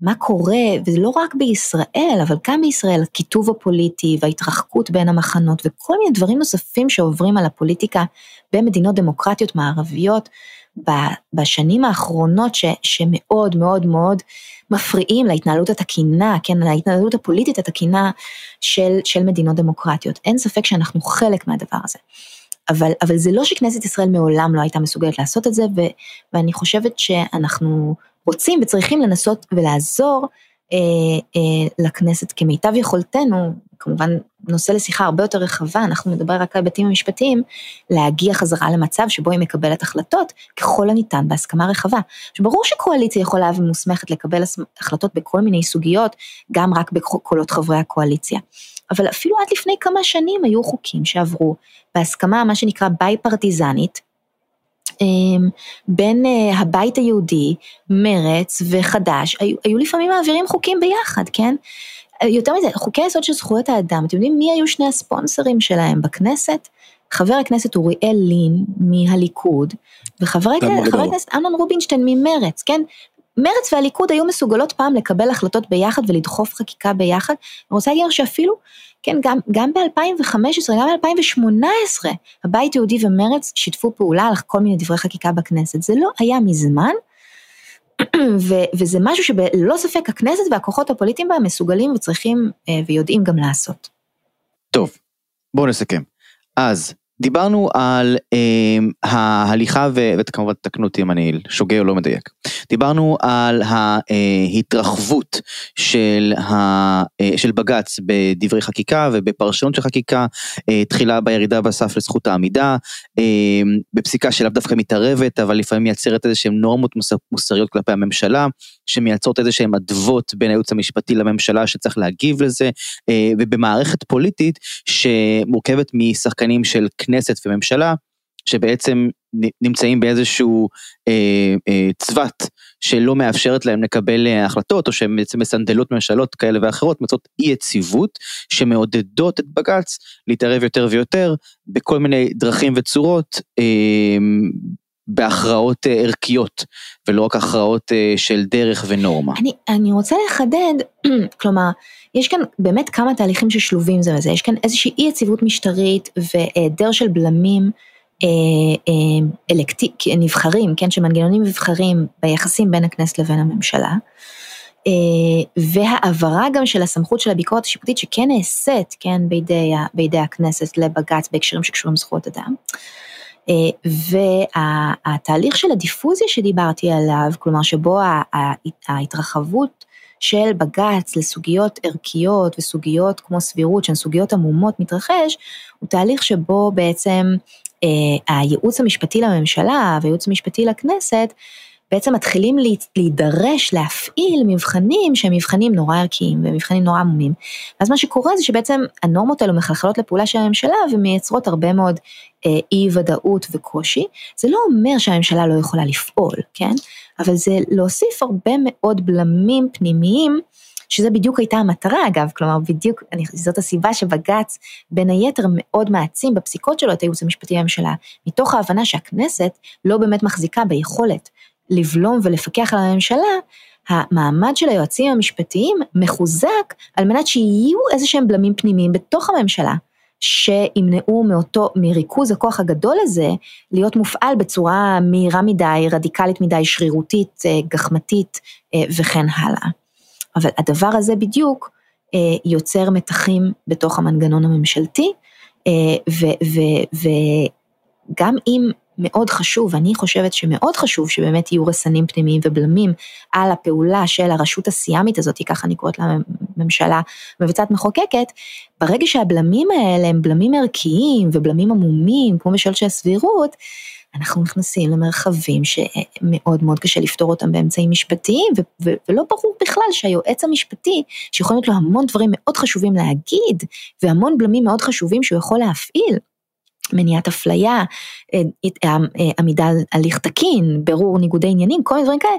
מה קורה, וזה לא רק בישראל, אבל גם בישראל, הקיטוב הפוליטי וההתרחקות בין המחנות וכל מיני דברים נוספים שעוברים על הפוליטיקה במדינות דמוקרטיות מערביות בשנים האחרונות ש, שמאוד מאוד מאוד מפריעים להתנהלות התקינה, כן, להתנהלות הפוליטית התקינה של, של מדינות דמוקרטיות. אין ספק שאנחנו חלק מהדבר הזה. אבל, אבל זה לא שכנסת ישראל מעולם לא הייתה מסוגלת לעשות את זה, ו, ואני חושבת שאנחנו רוצים וצריכים לנסות ולעזור אה, אה, לכנסת כמיטב יכולתנו, כמובן נושא לשיחה הרבה יותר רחבה, אנחנו נדבר רק על היבטים המשפטיים, להגיע חזרה למצב שבו היא מקבלת החלטות ככל הניתן בהסכמה רחבה. שברור שקואליציה יכולה ומוסמכת לקבל החלטות בכל מיני סוגיות, גם רק בקולות חברי הקואליציה. אבל אפילו עד לפני כמה שנים היו חוקים שעברו בהסכמה, מה שנקרא ביי פרטיזנית, אמ, בין אה, הבית היהודי, מרץ וחד"ש, היו, היו לפעמים מעבירים חוקים ביחד, כן? יותר מזה, חוקי היסוד של זכויות האדם, אתם יודעים מי היו שני הספונסרים שלהם בכנסת? חבר הכנסת אוריאל לין מהליכוד, וחבר הכנסת אמנון רובינשטיין ממרץ, כן? מרץ והליכוד היו מסוגלות פעם לקבל החלטות ביחד ולדחוף חקיקה ביחד. אני רוצה להגיד שאפילו, כן, גם, גם ב-2015, גם ב-2018, הבית היהודי ומרץ שיתפו פעולה על כל מיני דברי חקיקה בכנסת. זה לא היה מזמן, ו- וזה משהו שבלא ספק הכנסת והכוחות הפוליטיים בה מסוגלים וצריכים אה, ויודעים גם לעשות. טוב, בואו נסכם. אז דיברנו על אה, ההליכה, וכמובן תקנו אותי אם אני שוגה או לא מדייק. דיברנו על ההתרחבות של, ה, אה, של בג"ץ בדברי חקיקה ובפרשנות של חקיקה, אה, תחילה בירידה בסף לזכות העמידה, אה, בפסיקה שלאו דווקא מתערבת, אבל לפעמים מייצרת איזה שהן נורמות מוסריות כלפי הממשלה, שמייצרות איזה שהן אדוות בין הייעוץ המשפטי לממשלה שצריך להגיב לזה, אה, ובמערכת פוליטית שמורכבת משחקנים של כנסת וממשלה, שבעצם נמצאים באיזשהו אה, אה, צוות שלא מאפשרת להם לקבל אה, החלטות, או שהן בעצם מסנדלות ממשלות כאלה ואחרות, מוצאות אי יציבות, שמעודדות את בג"ץ להתערב יותר ויותר בכל מיני דרכים וצורות, אה, בהכרעות אה, ערכיות, ולא רק הכרעות אה, של דרך ונורמה. אני, אני רוצה לחדד, כלומר, יש כאן באמת כמה תהליכים ששלובים זה לזה, יש כאן איזושהי אי יציבות משטרית והיעדר של בלמים אה, אה, אלקטי, נבחרים, כן, של מנגנונים נבחרים ביחסים בין הכנסת לבין הממשלה. אה, והעברה גם של הסמכות של הביקורת השיפוטית שכן נעשית, כן, בידי, בידי הכנסת לבג"ץ בהקשרים שקשורים לזכויות אדם. והתהליך של הדיפוזיה שדיברתי עליו, כלומר שבו ההתרחבות של בג"ץ לסוגיות ערכיות וסוגיות כמו סבירות שהן סוגיות עמומות מתרחש, הוא תהליך שבו בעצם אה, הייעוץ המשפטי לממשלה והייעוץ המשפטי לכנסת בעצם מתחילים להידרש להפעיל מבחנים שהם מבחנים נורא ערכיים ומבחנים נורא עמומים. אז מה שקורה זה שבעצם הנורמות האלו מחלחלות לפעולה של הממשלה ומייצרות הרבה מאוד אה, אי ודאות וקושי. זה לא אומר שהממשלה לא יכולה לפעול, כן? אבל זה להוסיף הרבה מאוד בלמים פנימיים. שזה בדיוק הייתה המטרה אגב, כלומר בדיוק, אני, זאת הסיבה שבג"ץ בין היתר מאוד מעצים בפסיקות שלו את הייעוץ המשפטי לממשלה, מתוך ההבנה שהכנסת לא באמת מחזיקה ביכולת לבלום ולפקח על הממשלה, המעמד של היועצים המשפטיים מחוזק על מנת שיהיו איזה שהם בלמים פנימיים בתוך הממשלה, שימנעו מאותו, מריכוז הכוח הגדול הזה, להיות מופעל בצורה מהירה מדי, רדיקלית מדי, שרירותית, אה, גחמתית אה, וכן הלאה. אבל הדבר הזה בדיוק אה, יוצר מתחים בתוך המנגנון הממשלתי, וגם אם מאוד חשוב, אני חושבת שמאוד חשוב שבאמת יהיו רסנים פנימיים ובלמים על הפעולה של הרשות הסיאמית הזאת, ככה אני קוראת לה ממשלה מבצעת מחוקקת, ברגע שהבלמים האלה הם בלמים ערכיים ובלמים עמומים, כמו בשאלות של הסבירות, אנחנו נכנסים למרחבים שמאוד מאוד קשה לפתור אותם באמצעים משפטיים, ו- ו- ולא ברור בכלל שהיועץ המשפטי, שיכולים להיות לו המון דברים מאוד חשובים להגיד, והמון בלמים מאוד חשובים שהוא יכול להפעיל, מניעת אפליה, אה, אה, אה, עמידה על הליך תקין, ברור ניגודי עניינים, כל מיני דברים כאלה.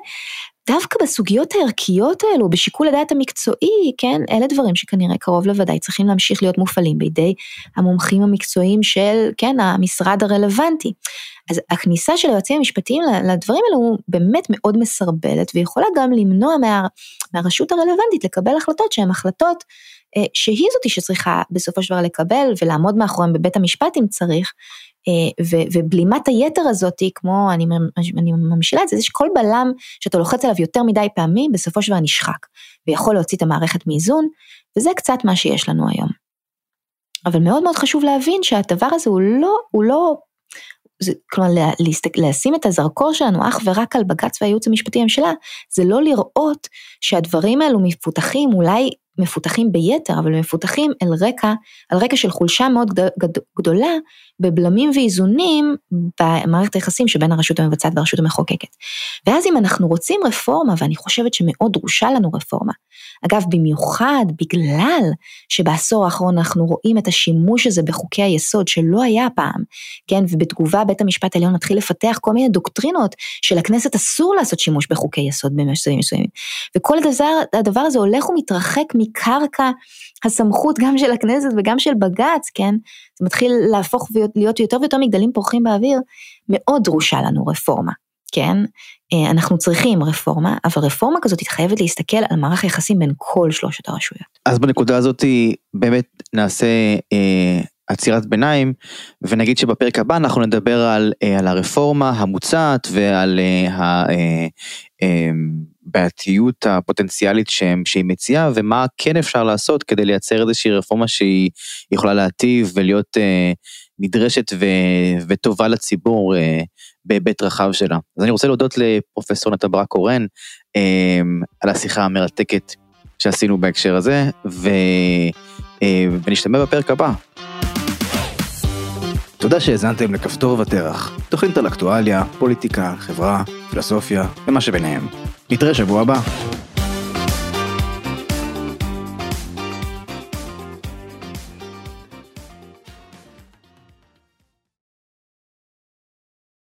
דווקא בסוגיות הערכיות האלו, בשיקול הדעת המקצועי, כן, אלה דברים שכנראה קרוב לוודאי צריכים להמשיך להיות מופעלים בידי המומחים המקצועיים של, כן, המשרד הרלוונטי. אז הכניסה של היועצים המשפטיים לדברים האלו באמת מאוד מסרבלת, ויכולה גם למנוע מה, מהרשות הרלוונטית לקבל החלטות שהן החלטות שהיא זאתי שצריכה בסופו של דבר לקבל ולעמוד מאחוריהם בבית המשפט אם צריך, ובלימת היתר הזאתי, כמו אני, אני ממשילה את זה, זה שכל בלם שאתה לוחץ עליו יותר מדי פעמים, בסופו של דבר נשחק, ויכול להוציא את המערכת מאיזון, וזה קצת מה שיש לנו היום. אבל מאוד מאוד חשוב להבין שהדבר הזה הוא לא, הוא לא, זה, כלומר להסתק, לשים את הזרקור שלנו אך ורק על בג"ץ והייעוץ המשפטי לממשלה, זה לא לראות שהדברים האלו מפותחים אולי מפותחים ביתר, אבל מפותחים אל רקע, על רקע של חולשה מאוד גדולה בבלמים ואיזונים במערכת היחסים שבין הרשות המבצעת והרשות המחוקקת. ואז אם אנחנו רוצים רפורמה, ואני חושבת שמאוד דרושה לנו רפורמה, אגב, במיוחד בגלל שבעשור האחרון אנחנו רואים את השימוש הזה בחוקי היסוד שלא היה פעם, כן, ובתגובה בית המשפט העליון מתחיל לפתח כל מיני דוקטרינות שלכנסת אסור לעשות שימוש בחוקי יסוד במצבים מסוימים. וכל הדבר, הדבר הזה הולך ומתרחק מקרקע הסמכות גם של הכנסת וגם של בג"ץ, כן, זה מתחיל להפוך ולהיות יותר ויותר מגדלים פורחים באוויר, מאוד דרושה לנו רפורמה. כן, אה, אנחנו צריכים רפורמה, אבל רפורמה כזאת חייבת להסתכל על מערך היחסים בין כל שלושת הרשויות. אז בנקודה הזאת באמת נעשה אה, עצירת ביניים, ונגיד שבפרק הבא אנחנו נדבר על, אה, על הרפורמה המוצעת ועל אה, הבעייתיות אה, הפוטנציאלית שהיא מציעה, ומה כן אפשר לעשות כדי לייצר איזושהי רפורמה שהיא יכולה להטיב ולהיות אה, נדרשת ו, וטובה לציבור. אה, בהיבט רחב שלה. אז אני רוצה להודות לפרופסור נטע ברק קורן אה, על השיחה המרתקת שעשינו בהקשר הזה, ו, אה, ונשתמע בפרק הבא. תודה שהאזנתם לכפתור ותרח, תוכנית על אקטואליה, פוליטיקה, חברה, פילוסופיה ומה שביניהם. נתראה שבוע הבא.